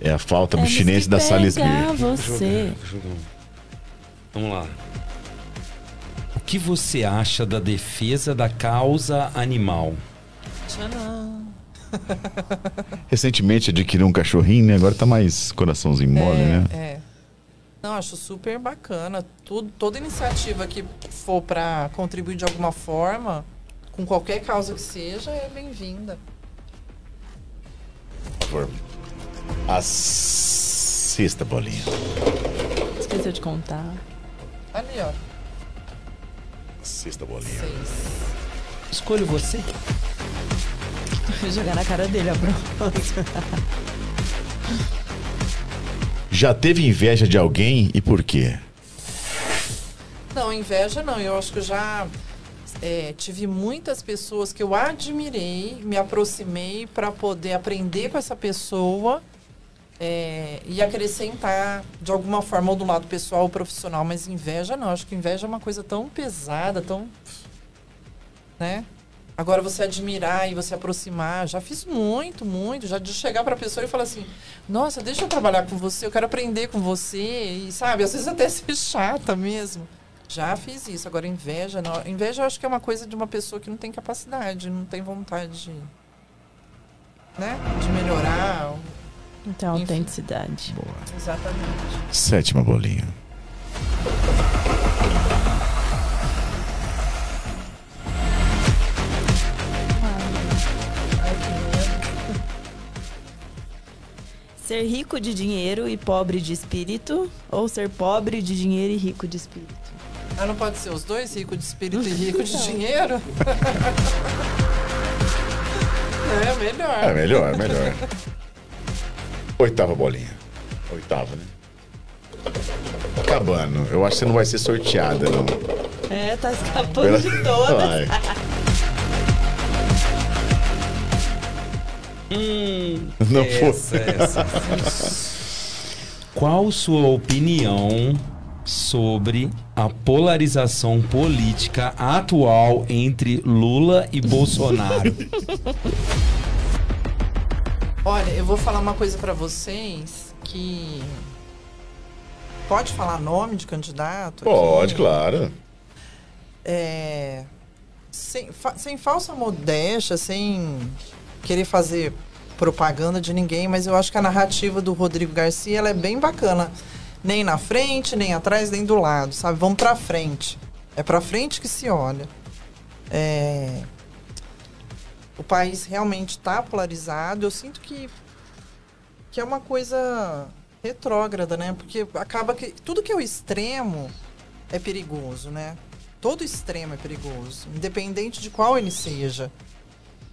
É a falta chinês da Salisbury. você. Vamos lá. O que você acha da defesa da causa animal? Tcharam. Recentemente adquiri um cachorrinho, né? Agora tá mais coraçãozinho mole, é, né? É. Não, acho super bacana. Tudo, toda iniciativa que for para contribuir de alguma forma, com qualquer causa que seja, é bem-vinda. Por favor. A sexta bolinha. Esqueceu de contar. Ali, ó. Sexta bolinha. Escolho você. Vou jogar na cara dele, ó, pronto. Já teve inveja de alguém e por quê? Não, inveja não. Eu acho que eu já é, tive muitas pessoas que eu admirei, me aproximei para poder aprender com essa pessoa é, e acrescentar de alguma forma, ou do lado pessoal ou profissional. Mas inveja não. Acho que inveja é uma coisa tão pesada, tão. né? Agora você admirar e você aproximar, já fiz muito, muito, já de chegar para a pessoa e falar assim: "Nossa, deixa eu trabalhar com você, eu quero aprender com você". E sabe, às vezes até ser chata mesmo. Já fiz isso. Agora inveja, não. Inveja eu acho que é uma coisa de uma pessoa que não tem capacidade, não tem vontade de né, de melhorar. Então, autenticidade. Boa. Exatamente. Sétima bolinha. Ser rico de dinheiro e pobre de espírito ou ser pobre de dinheiro e rico de espírito? Ah, não pode ser os dois, rico de espírito e rico de Não. dinheiro? é melhor. É melhor, melhor. Oitava bolinha. Oitava, né? Acabando. Eu acho que você não vai ser sorteada, não. É, tá escapando Pela- de todas. Hum, Não essa, foi. essa. Qual sua opinião sobre a polarização política atual entre Lula e Bolsonaro? Olha, eu vou falar uma coisa pra vocês que pode falar nome de candidato? aqui? Pode, claro. É, sem, fa- sem falsa modéstia, sem querer fazer propaganda de ninguém, mas eu acho que a narrativa do Rodrigo Garcia ela é bem bacana. Nem na frente, nem atrás, nem do lado, sabe? Vamos pra frente. É pra frente que se olha. É, o país realmente está polarizado. Eu sinto que, que é uma coisa retrógrada, né? Porque acaba que tudo que é o extremo é perigoso, né? Todo extremo é perigoso, independente de qual ele seja.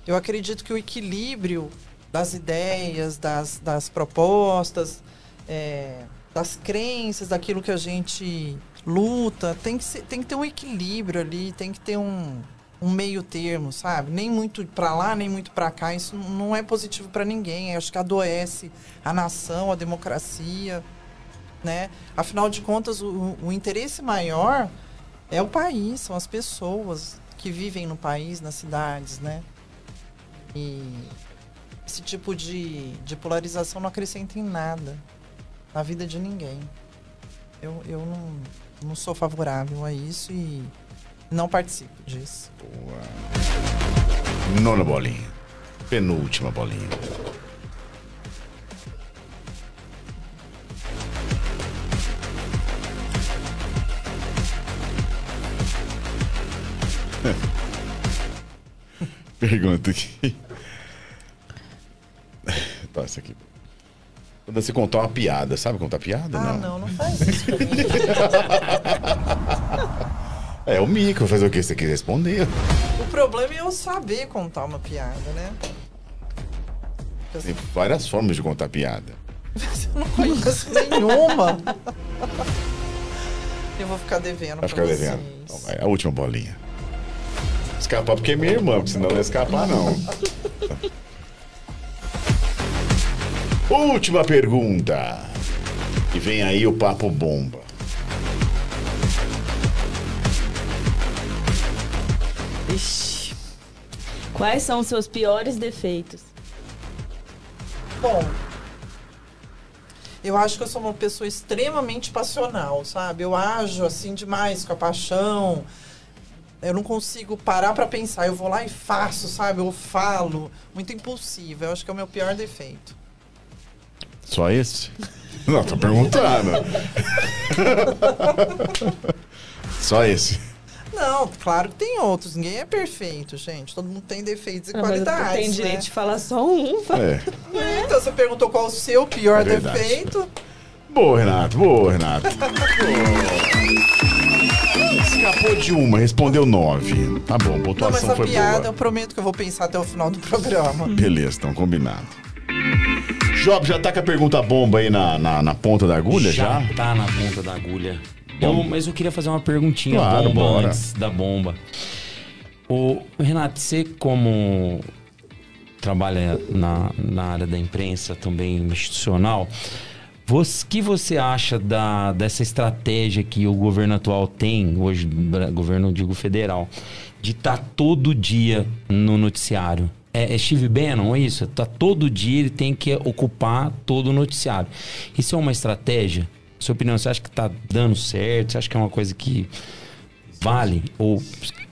Eu acredito que o equilíbrio das ideias, das, das propostas, é, das crenças, daquilo que a gente luta. Tem que, ser, tem que ter um equilíbrio ali, tem que ter um, um meio termo, sabe? Nem muito para lá, nem muito para cá. Isso não é positivo para ninguém. Eu acho que adoece a nação, a democracia, né? Afinal de contas, o, o interesse maior é o país, são as pessoas que vivem no país, nas cidades, né? E esse tipo de, de polarização não acrescenta em nada na vida de ninguém. Eu, eu não, não sou favorável a isso e não participo disso. Boa. Nona bolinha. Penúltima bolinha. Pergunta aqui. Tá, essa aqui. Quando você contar uma piada, sabe contar piada? Ah, não, não faz isso pra mim. É o Mico, fazer o que você quiser responder. o problema é eu saber contar uma piada, né? Tem várias formas de contar piada. Eu não conheço nenhuma. Eu vou ficar devendo Vai ficar vocês. devendo. Então vai, a última bolinha. Escapar porque é minha irmã, porque senão não ia escapar, não. Última pergunta. E vem aí o papo bomba. Ixi. Quais são os seus piores defeitos? Bom, eu acho que eu sou uma pessoa extremamente passional, sabe? Eu ajo assim demais com a paixão. Eu não consigo parar pra pensar. Eu vou lá e faço, sabe? Eu falo. Muito impulsiva. Eu acho que é o meu pior defeito. Só esse? Não, tô perguntando. Só esse. Não, claro que tem outros. Ninguém é perfeito, gente. Todo mundo tem defeitos e Ah, mas qualidades. tem direito né? de falar só um. É. É, Então você perguntou qual o seu pior É defeito. Boa, Renato. Boa, Renato. Escapou de uma, respondeu nove. Tá bom, a Não, mas pontuação a foi piada boa. eu prometo que eu vou pensar até o final do programa. Beleza, então combinado. Job, já tá com a pergunta bomba aí na, na, na ponta da agulha já? tá na ponta da agulha. Bom. Eu- mas eu queria fazer uma perguntinha Claro, bomba bora. antes da bomba. O Renato, você como trabalha na, na área da imprensa também institucional, o que você acha da, dessa estratégia que o governo atual tem, hoje, governo, digo, federal, de estar todo dia no noticiário? É, é Steve Bannon, é isso? Tá todo dia ele tem que ocupar todo o noticiário. Isso é uma estratégia? Sua opinião, você acha que tá dando certo? Você acha que é uma coisa que vale? Ou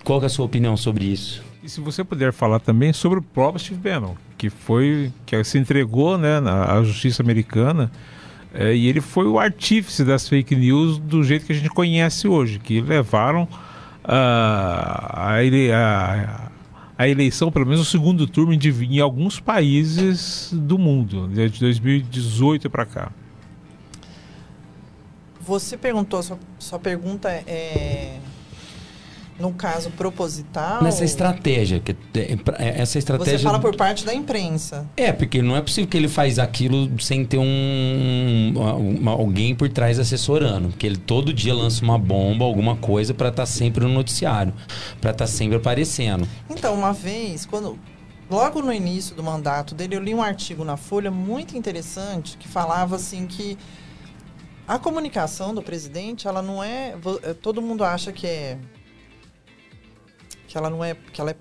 qual é a sua opinião sobre isso? E se você puder falar também sobre o próprio Steve Bannon, que foi que se entregou né, à justiça americana é, e ele foi o artífice das fake news do jeito que a gente conhece hoje, que levaram ah, a, ele- a, a eleição, pelo menos o segundo turno, em, em alguns países do mundo, de 2018 para cá. Você perguntou, sua, sua pergunta é. No caso proposital. Nessa estratégia, que é- essa estratégia Você fala por parte da imprensa. É, porque não é possível que ele faz aquilo sem ter um, uma- alguém por trás assessorando. Porque ele todo dia lança uma bomba, alguma coisa, pra estar sempre no noticiário. Pra estar sempre aparecendo. Então, uma vez, quando logo no início do mandato dele, eu li um artigo na Folha muito interessante que falava assim que a comunicação do presidente, ela não é, eh, todo mundo acha que é que ela não é, que ela é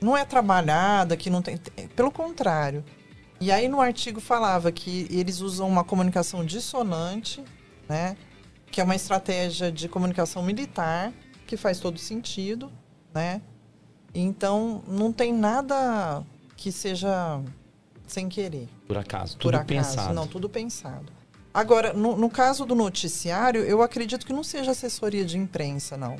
não é trabalhada, que não tem, pelo contrário. E aí no artigo falava que eles usam uma comunicação dissonante, né? Que é uma estratégia de comunicação militar que faz todo sentido, né? Então, não tem nada que seja sem querer. Por acaso. Por Tudo acaso. pensado. Não, tudo pensado. Agora, no, no caso do noticiário, eu acredito que não seja assessoria de imprensa, não.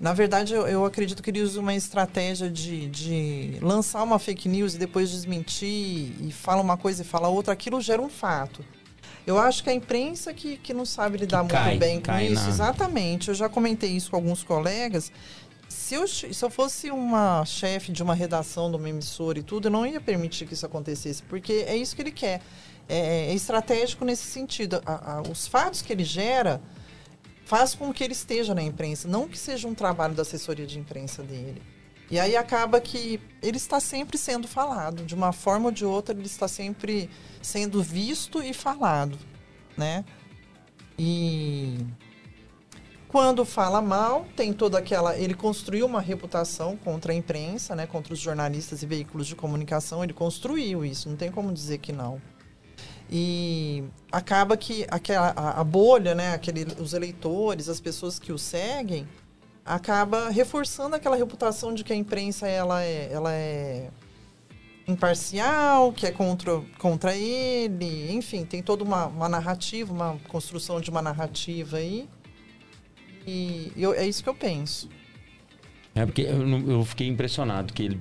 Na verdade, eu, eu acredito que ele usa uma estratégia de, de lançar uma fake news e depois desmentir, e fala uma coisa e fala outra. Aquilo gera um fato. Eu acho que a imprensa que, que não sabe lidar muito cai, bem com isso. na- Exatamente. Eu já comentei isso com alguns colegas. Se eu, se eu fosse uma chefe de uma redação de uma emissora e tudo, eu não ia permitir que isso acontecesse, porque é isso que ele quer. é, é estratégico nesse sentido. A, a, os fatos que ele gera faz com que ele esteja na imprensa, não que seja um trabalho da assessoria de imprensa dele. E aí acaba que ele está sempre sendo falado, de uma forma ou de outra ele está sempre sendo visto e falado, né? E quando fala mal, tem toda aquela. Ele construiu uma reputação contra a imprensa, né, contra os jornalistas e veículos de comunicação. Ele construiu isso, não tem como dizer que não. E acaba que aquela, a, a bolha, né, aquele, os eleitores, as pessoas que o seguem, acaba reforçando aquela reputação de que a imprensa ela é, ela é imparcial, que é contra, contra ele, enfim, tem toda uma, uma narrativa, uma construção de uma narrativa aí. E eu, é isso que eu penso. É porque eu, eu fiquei impressionado que ele,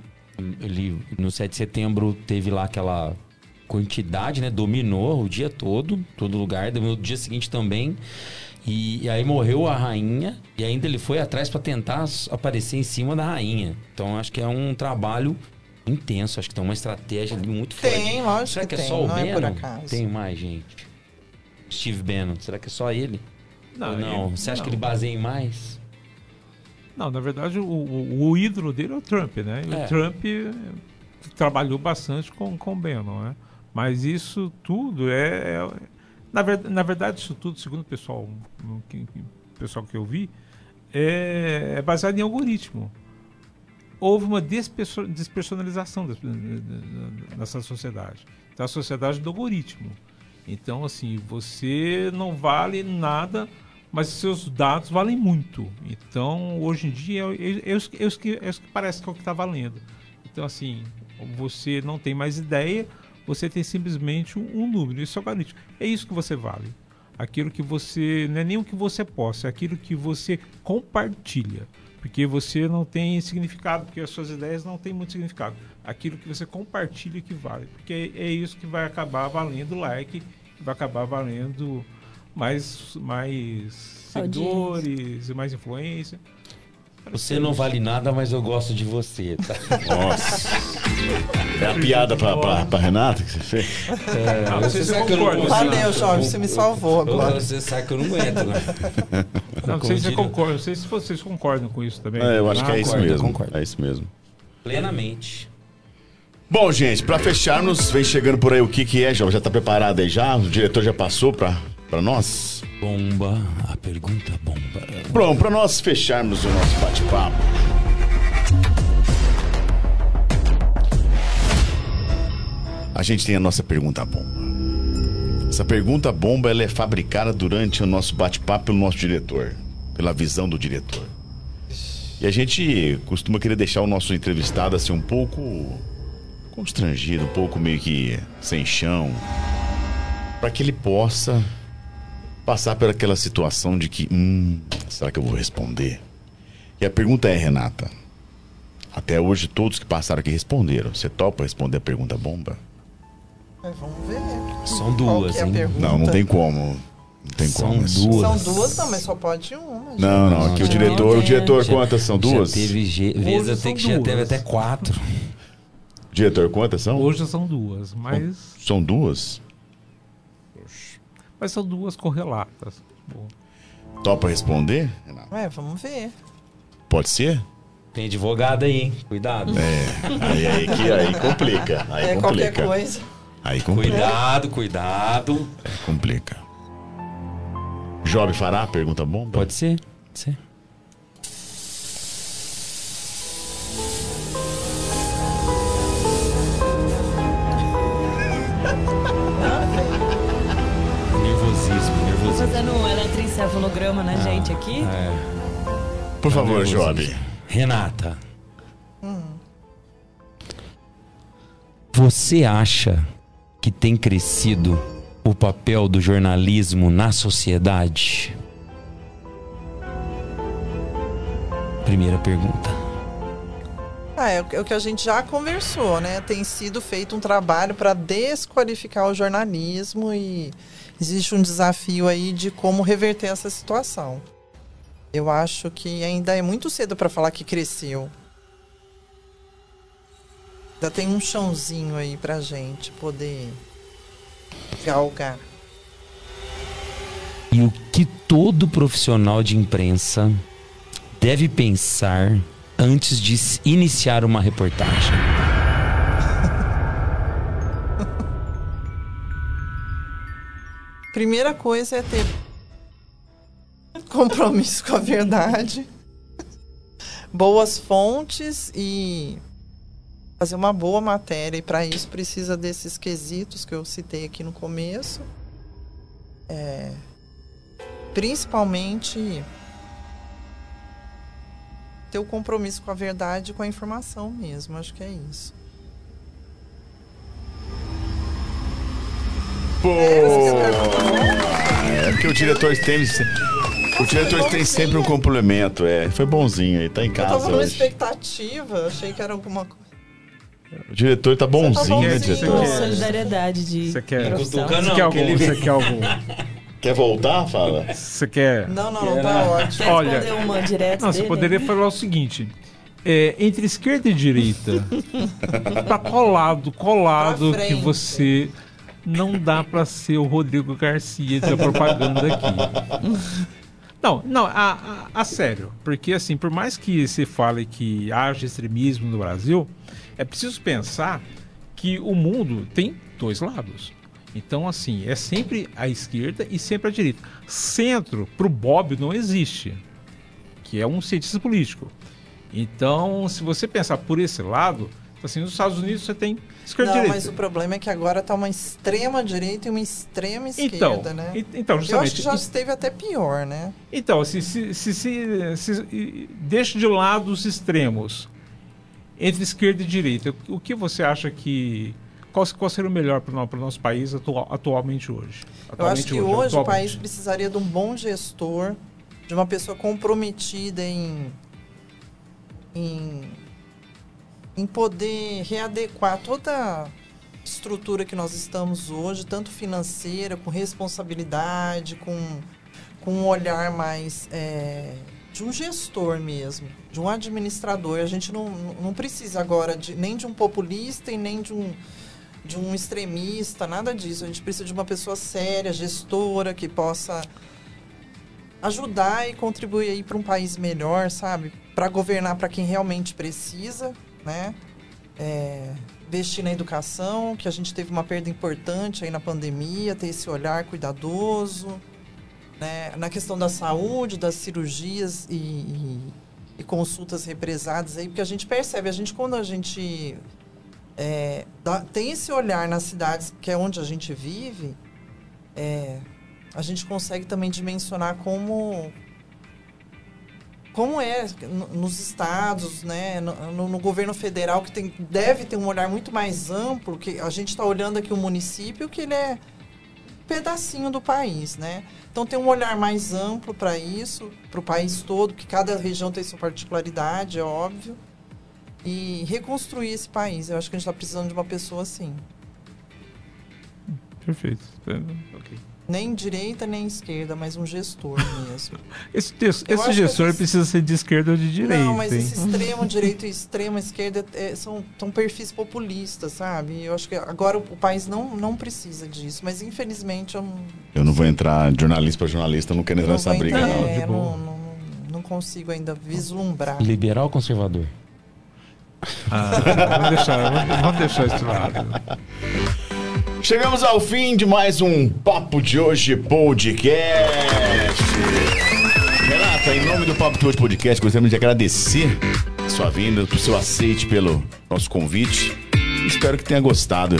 ele, no 7 de setembro, teve lá aquela quantidade, né? Dominou o dia todo, todo lugar, dominou o dia seguinte também. E, e, aí morreu a rainha e ainda ele foi atrás para tentar aparecer em cima da rainha. Então acho que é um trabalho intenso, acho que tem uma estratégia ali muito forte. Tem, lógico Será que, que é tem, só o não Bannon? é por acaso. Tem mais gente. Steve Bannon, será que é só ele? Não, Ou não? ele- Você acha não. que ele baseia em mais? Não, na verdade, o, o- o ídolo dele é o Trump, né? E É. O Trump trabalhou bastante com, com o Bannon, né? Mas isso tudo é... é- na, ver, na verdade, isso tudo, segundo o pessoal, que, pessoal que eu vi, é, é baseado em algoritmo. Houve uma desperso- despersonalização nessa sociedade. Então, a sociedade do algoritmo. Então, assim, você não vale nada, mas seus dados valem muito. Então, hoje em dia, é, é, é, que- é os que, é os que parece que é o que está valendo. Então, assim, você não tem mais ideia, você tem simplesmente um, número. Isso é algoritmo. É isso que você vale. Aquilo que você. Não é nem o que você posta, é aquilo que você compartilha. Porque você não tem significado, porque as suas ideias não têm muito significado. Aquilo que você compartilha que vale. Porque é isso que vai acabar valendo like, que vai acabar valendo mais, mais seguidores, mais influência. Você não vale nada, mas eu gosto de você, tá? Nossa. É a piada pra, pra, pra Renata que você fez? É, Não, você você sabe que eu não. Valeu, Jorge, você me salvou agora. Você sabe que eu não aguento, né? Não, não sei se você diria- concorda, não sei se vocês concordam com isso também. É, eu acho Ah, que é isso mesmo. É isso mesmo. Plenamente. Bom, gente, pra fecharmos, vem chegando por aí o que que é, já, já tá preparado aí já? O diretor já passou pra, pra nós? Bomba, a pergunta bomba. Bom, pra nós fecharmos o nosso bate-papo. A gente tem a nossa pergunta bomba. Essa pergunta bomba ela é fabricada durante o nosso bate-papo pelo nosso diretor, pela visão do diretor. E a gente costuma querer deixar o nosso entrevistado assim um pouco constrangido, um pouco meio que sem chão, para que ele possa passar por aquela situação de que, hum, será que eu vou responder? E a pergunta é, Renata, até hoje todos que passaram aqui responderam. Você topa responder a pergunta bomba? É, vamos ver. São duas, é hein? Não, não tem como. Não tem São como. duas. São duas, não, mas só pode uma. gente. Não, não, aqui o já diretor, o diretor já- quantas são? Duas? Já teve ge- vezes até que já teve até quatro. Diretor, quantas são? Hoje são duas, mas, São duas? Mas são duas correlatas. Bom, Topa responder? Renata? É, vamos ver. Pode ser? Tem advogado aí, hein? Cuidado. É, aí, aí, que, aí complica. Aí é complica. qualquer coisa. Aí complica. Cuidado, cuidado. Complica. Job fará a pergunta bomba? Pode ser. Pode ser. Nervosismo, Tô nervosismo. fazendo um eletroencefalograma na gente aqui. É. Por favor. Job. Renata. Você acha que tem crescido o papel do jornalismo na sociedade? Primeira pergunta. Ah, é o que- é o que a gente já conversou, né? Tem sido feito um trabalho para desqualificar o jornalismo e existe um desafio aí de como reverter essa situação. Eu acho que ainda é muito cedo para falar que cresceu. Ainda tem um chãozinho aí pra gente poder galgar. E o que todo profissional de imprensa deve pensar antes de iniciar uma reportagem? Primeira coisa é ter compromisso com a verdade, boas fontes e fazer uma boa matéria. E para isso precisa desses quesitos que eu citei aqui no começo. É, principalmente ter o compromisso com a verdade e com a informação mesmo. Acho que é isso. Pô! É porque o diretor tem. O diretor tem sempre um complemento, é. Foi bonzinho aí, tá em Eu casa tava numa hoje. expectativa, achei que era alguma coisa. O diretor tá bonzinho, né, bonzinho. diretor? Solidariedade de Você quer, você quer algum? Você quer algum? Quer voltar? Fala. Você quer. Não, não, não, tá ótimo. Quer Olha, responder uma direto Não, você dele? poderia falar o seguinte. é, entre esquerda e direita, tá colado, colado que você não dá pra ser o Rodrigo Garcia da propaganda aqui. Não, não, a, a, a sério. Porque, assim, por mais que se fale que haja extremismo no Brasil, é preciso pensar que o mundo tem dois lados. Então, assim, é sempre a esquerda e sempre a direita. Centro, pro Bob, não existe. Que é um cientista político. Então, se você pensar por esse lado, assim, nos Estados Unidos você tem esquerda e Não, direita. mas o problema é que agora tá uma extrema direita e uma extrema esquerda, Então, né? e- então, Eu acho justamente, que já esteve até pior, né? Então, se, se, se, se, se- e- deixa de lado os extremos entre esquerda e direita, o que você acha que. Qual, qual seria o melhor para o nosso país atual- atualmente hoje? Eu acho Atualmente que hoje o atualmente. país precisaria de um bom gestor, de uma pessoa comprometida em, em, em poder readequar toda a estrutura que nós estamos hoje, tanto financeira, com responsabilidade, com, com um olhar mais é, de um gestor mesmo, de um administrador. A gente não, não precisa agora de, nem de um populista e nem de um de um extremista, nada disso. A gente precisa de uma pessoa séria, gestora, que possa ajudar e contribuir aí para um país melhor, sabe? Para governar para quem realmente precisa, né? É, investir na educação, que a gente teve uma perda importante aí na pandemia, ter esse olhar cuidadoso, né? Na questão da saúde, das cirurgias e, e, e consultas represadas aí, porque a gente percebe, a gente quando a gente é, dá- tem esse olhar nas cidades que é onde a gente vive, é, a gente consegue também dimensionar como como é no- nos estados, né, no, no- no governo federal que tem, deve ter um olhar muito mais amplo, que a gente está olhando aqui o município que ele é um pedacinho do país, né? Então tem um olhar mais amplo para isso, para o país todo, que cada região tem sua particularidade, é óbvio e reconstruir esse país. Eu acho que a gente está precisando de uma pessoa assim. Perfeito. Ok. Nem direita, nem esquerda, mas um gestor mesmo. Esse, Eu esse gestor esse- precisa ser de esquerda ou de direita. Não, mas hein? esse extremo direito e extrema esquerda é, são, são perfis populistas, sabe? Eu acho que agora o, o país não, não precisa disso, mas infelizmente eu não, Eu não vou entrar de jornalista para jornalista, eu não quero entrar não nessa briga, entender, não. é, não, não, não consigo ainda vislumbrar. Liberal ou conservador? Vamos deixar, vamos, deixar isso lado. Chegamos ao fim de mais um Papo de Hoje Podcast. Renata, em nome do Papo de Hoje Podcast, gostaríamos de agradecer a sua vinda, o seu aceite pelo nosso convite. Espero que tenha gostado.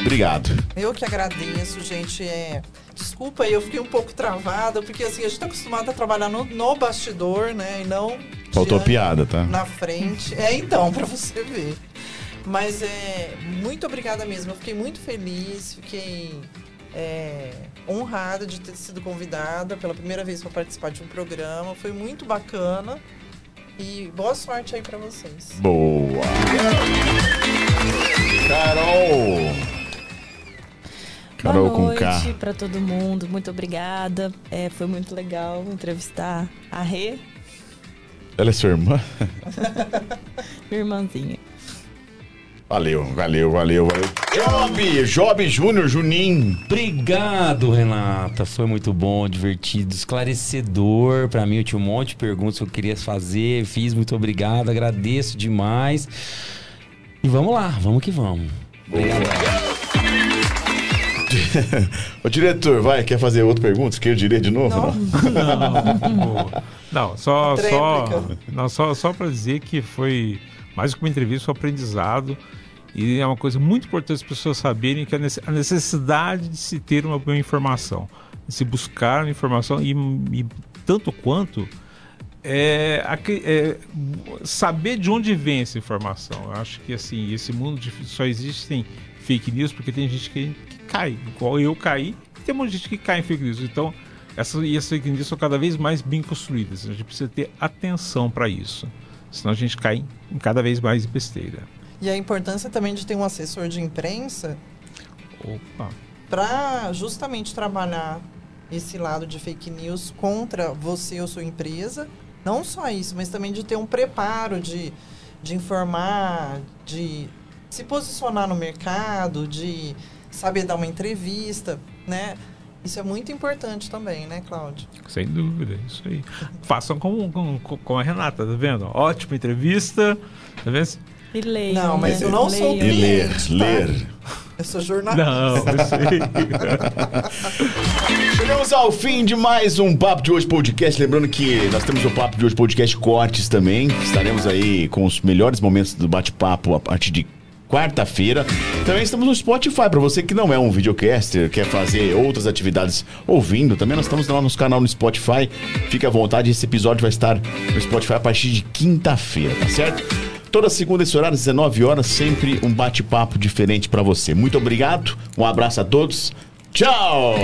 Obrigado. Eu que agradeço, gente. É... Desculpa aí, eu fiquei um pouco travada, porque assim, a gente tá acostumado a trabalhar no, no bastidor, né? E não Faltou piada, tá? na frente. É, então, pra você ver. Mas é muito obrigada mesmo. Eu fiquei muito feliz, fiquei é, honrada de ter sido convidada pela primeira vez para participar de um programa. Foi muito bacana. E boa sorte aí pra vocês. Boa. Carol. Carol Boa noite para todo mundo. Muito obrigada. É, foi muito legal entrevistar a Rê, Ela é sua irmã? minha irmãzinha. Valeu, valeu, valeu, valeu. Job, Job Júnior, Juninho. Obrigado, Renata. Foi muito bom, divertido, esclarecedor. Pra mim, eu tinha um monte de perguntas que eu queria fazer. Fiz, muito obrigado, agradeço demais. E vamos lá, vamos que vamos. Obrigado. Ô diretor, vai, quer fazer outra pergunta? Você quer direito de novo? Não, não, não só, Outra só, réplica. não, só, só para dizer que foi mais do que uma entrevista, foi um aprendizado. E é uma coisa muito importante as pessoas saberem que a nece- a necessidade de se ter uma boa informação, de se buscar uma informação e, e tanto quanto é, é, saber de onde vem essa informação. Eu acho que assim esse mundo de- só existem fake news porque tem gente que cai, igual eu caí, e tem muita gente que cai em fake news. Então essas, e essas fake news são cada vez mais bem construídas. A gente precisa ter atenção para isso, senão a gente cai em cada vez mais besteira. E a importância também de ter um assessor de imprensa para justamente trabalhar esse lado de fake news contra você ou sua empresa. Não só isso, mas também de ter um preparo de, de informar, de se posicionar no mercado, de saber dar uma entrevista, né? Isso é muito importante também, né, Cláudio? Sem dúvida, isso aí. Façam com, com, com a Renata, tá vendo? Ótima entrevista, tá vendo? E leiam. Não, mas né? eu não sou Leiam. E ler, cliente, tá? ler. Eu sou jornalista. Não, eu sei. Chegamos ao fim de mais um Papo de Hoje Podcast. Lembrando que nós temos o Papo de Hoje Podcast Cortes também. Estaremos aí com os melhores momentos do bate-papo a partir de quarta-feira. Também estamos no Spotify. Para você que não é um videocaster, quer fazer outras atividades ouvindo, também nós estamos lá no nosso canal no Spotify. Fique à vontade, esse episódio vai estar no Spotify a partir de quinta-feira, tá certo? Toda segunda esse horário, às 19 horas, sempre um bate-papo diferente para você. Muito obrigado, um abraço a todos. Tchau!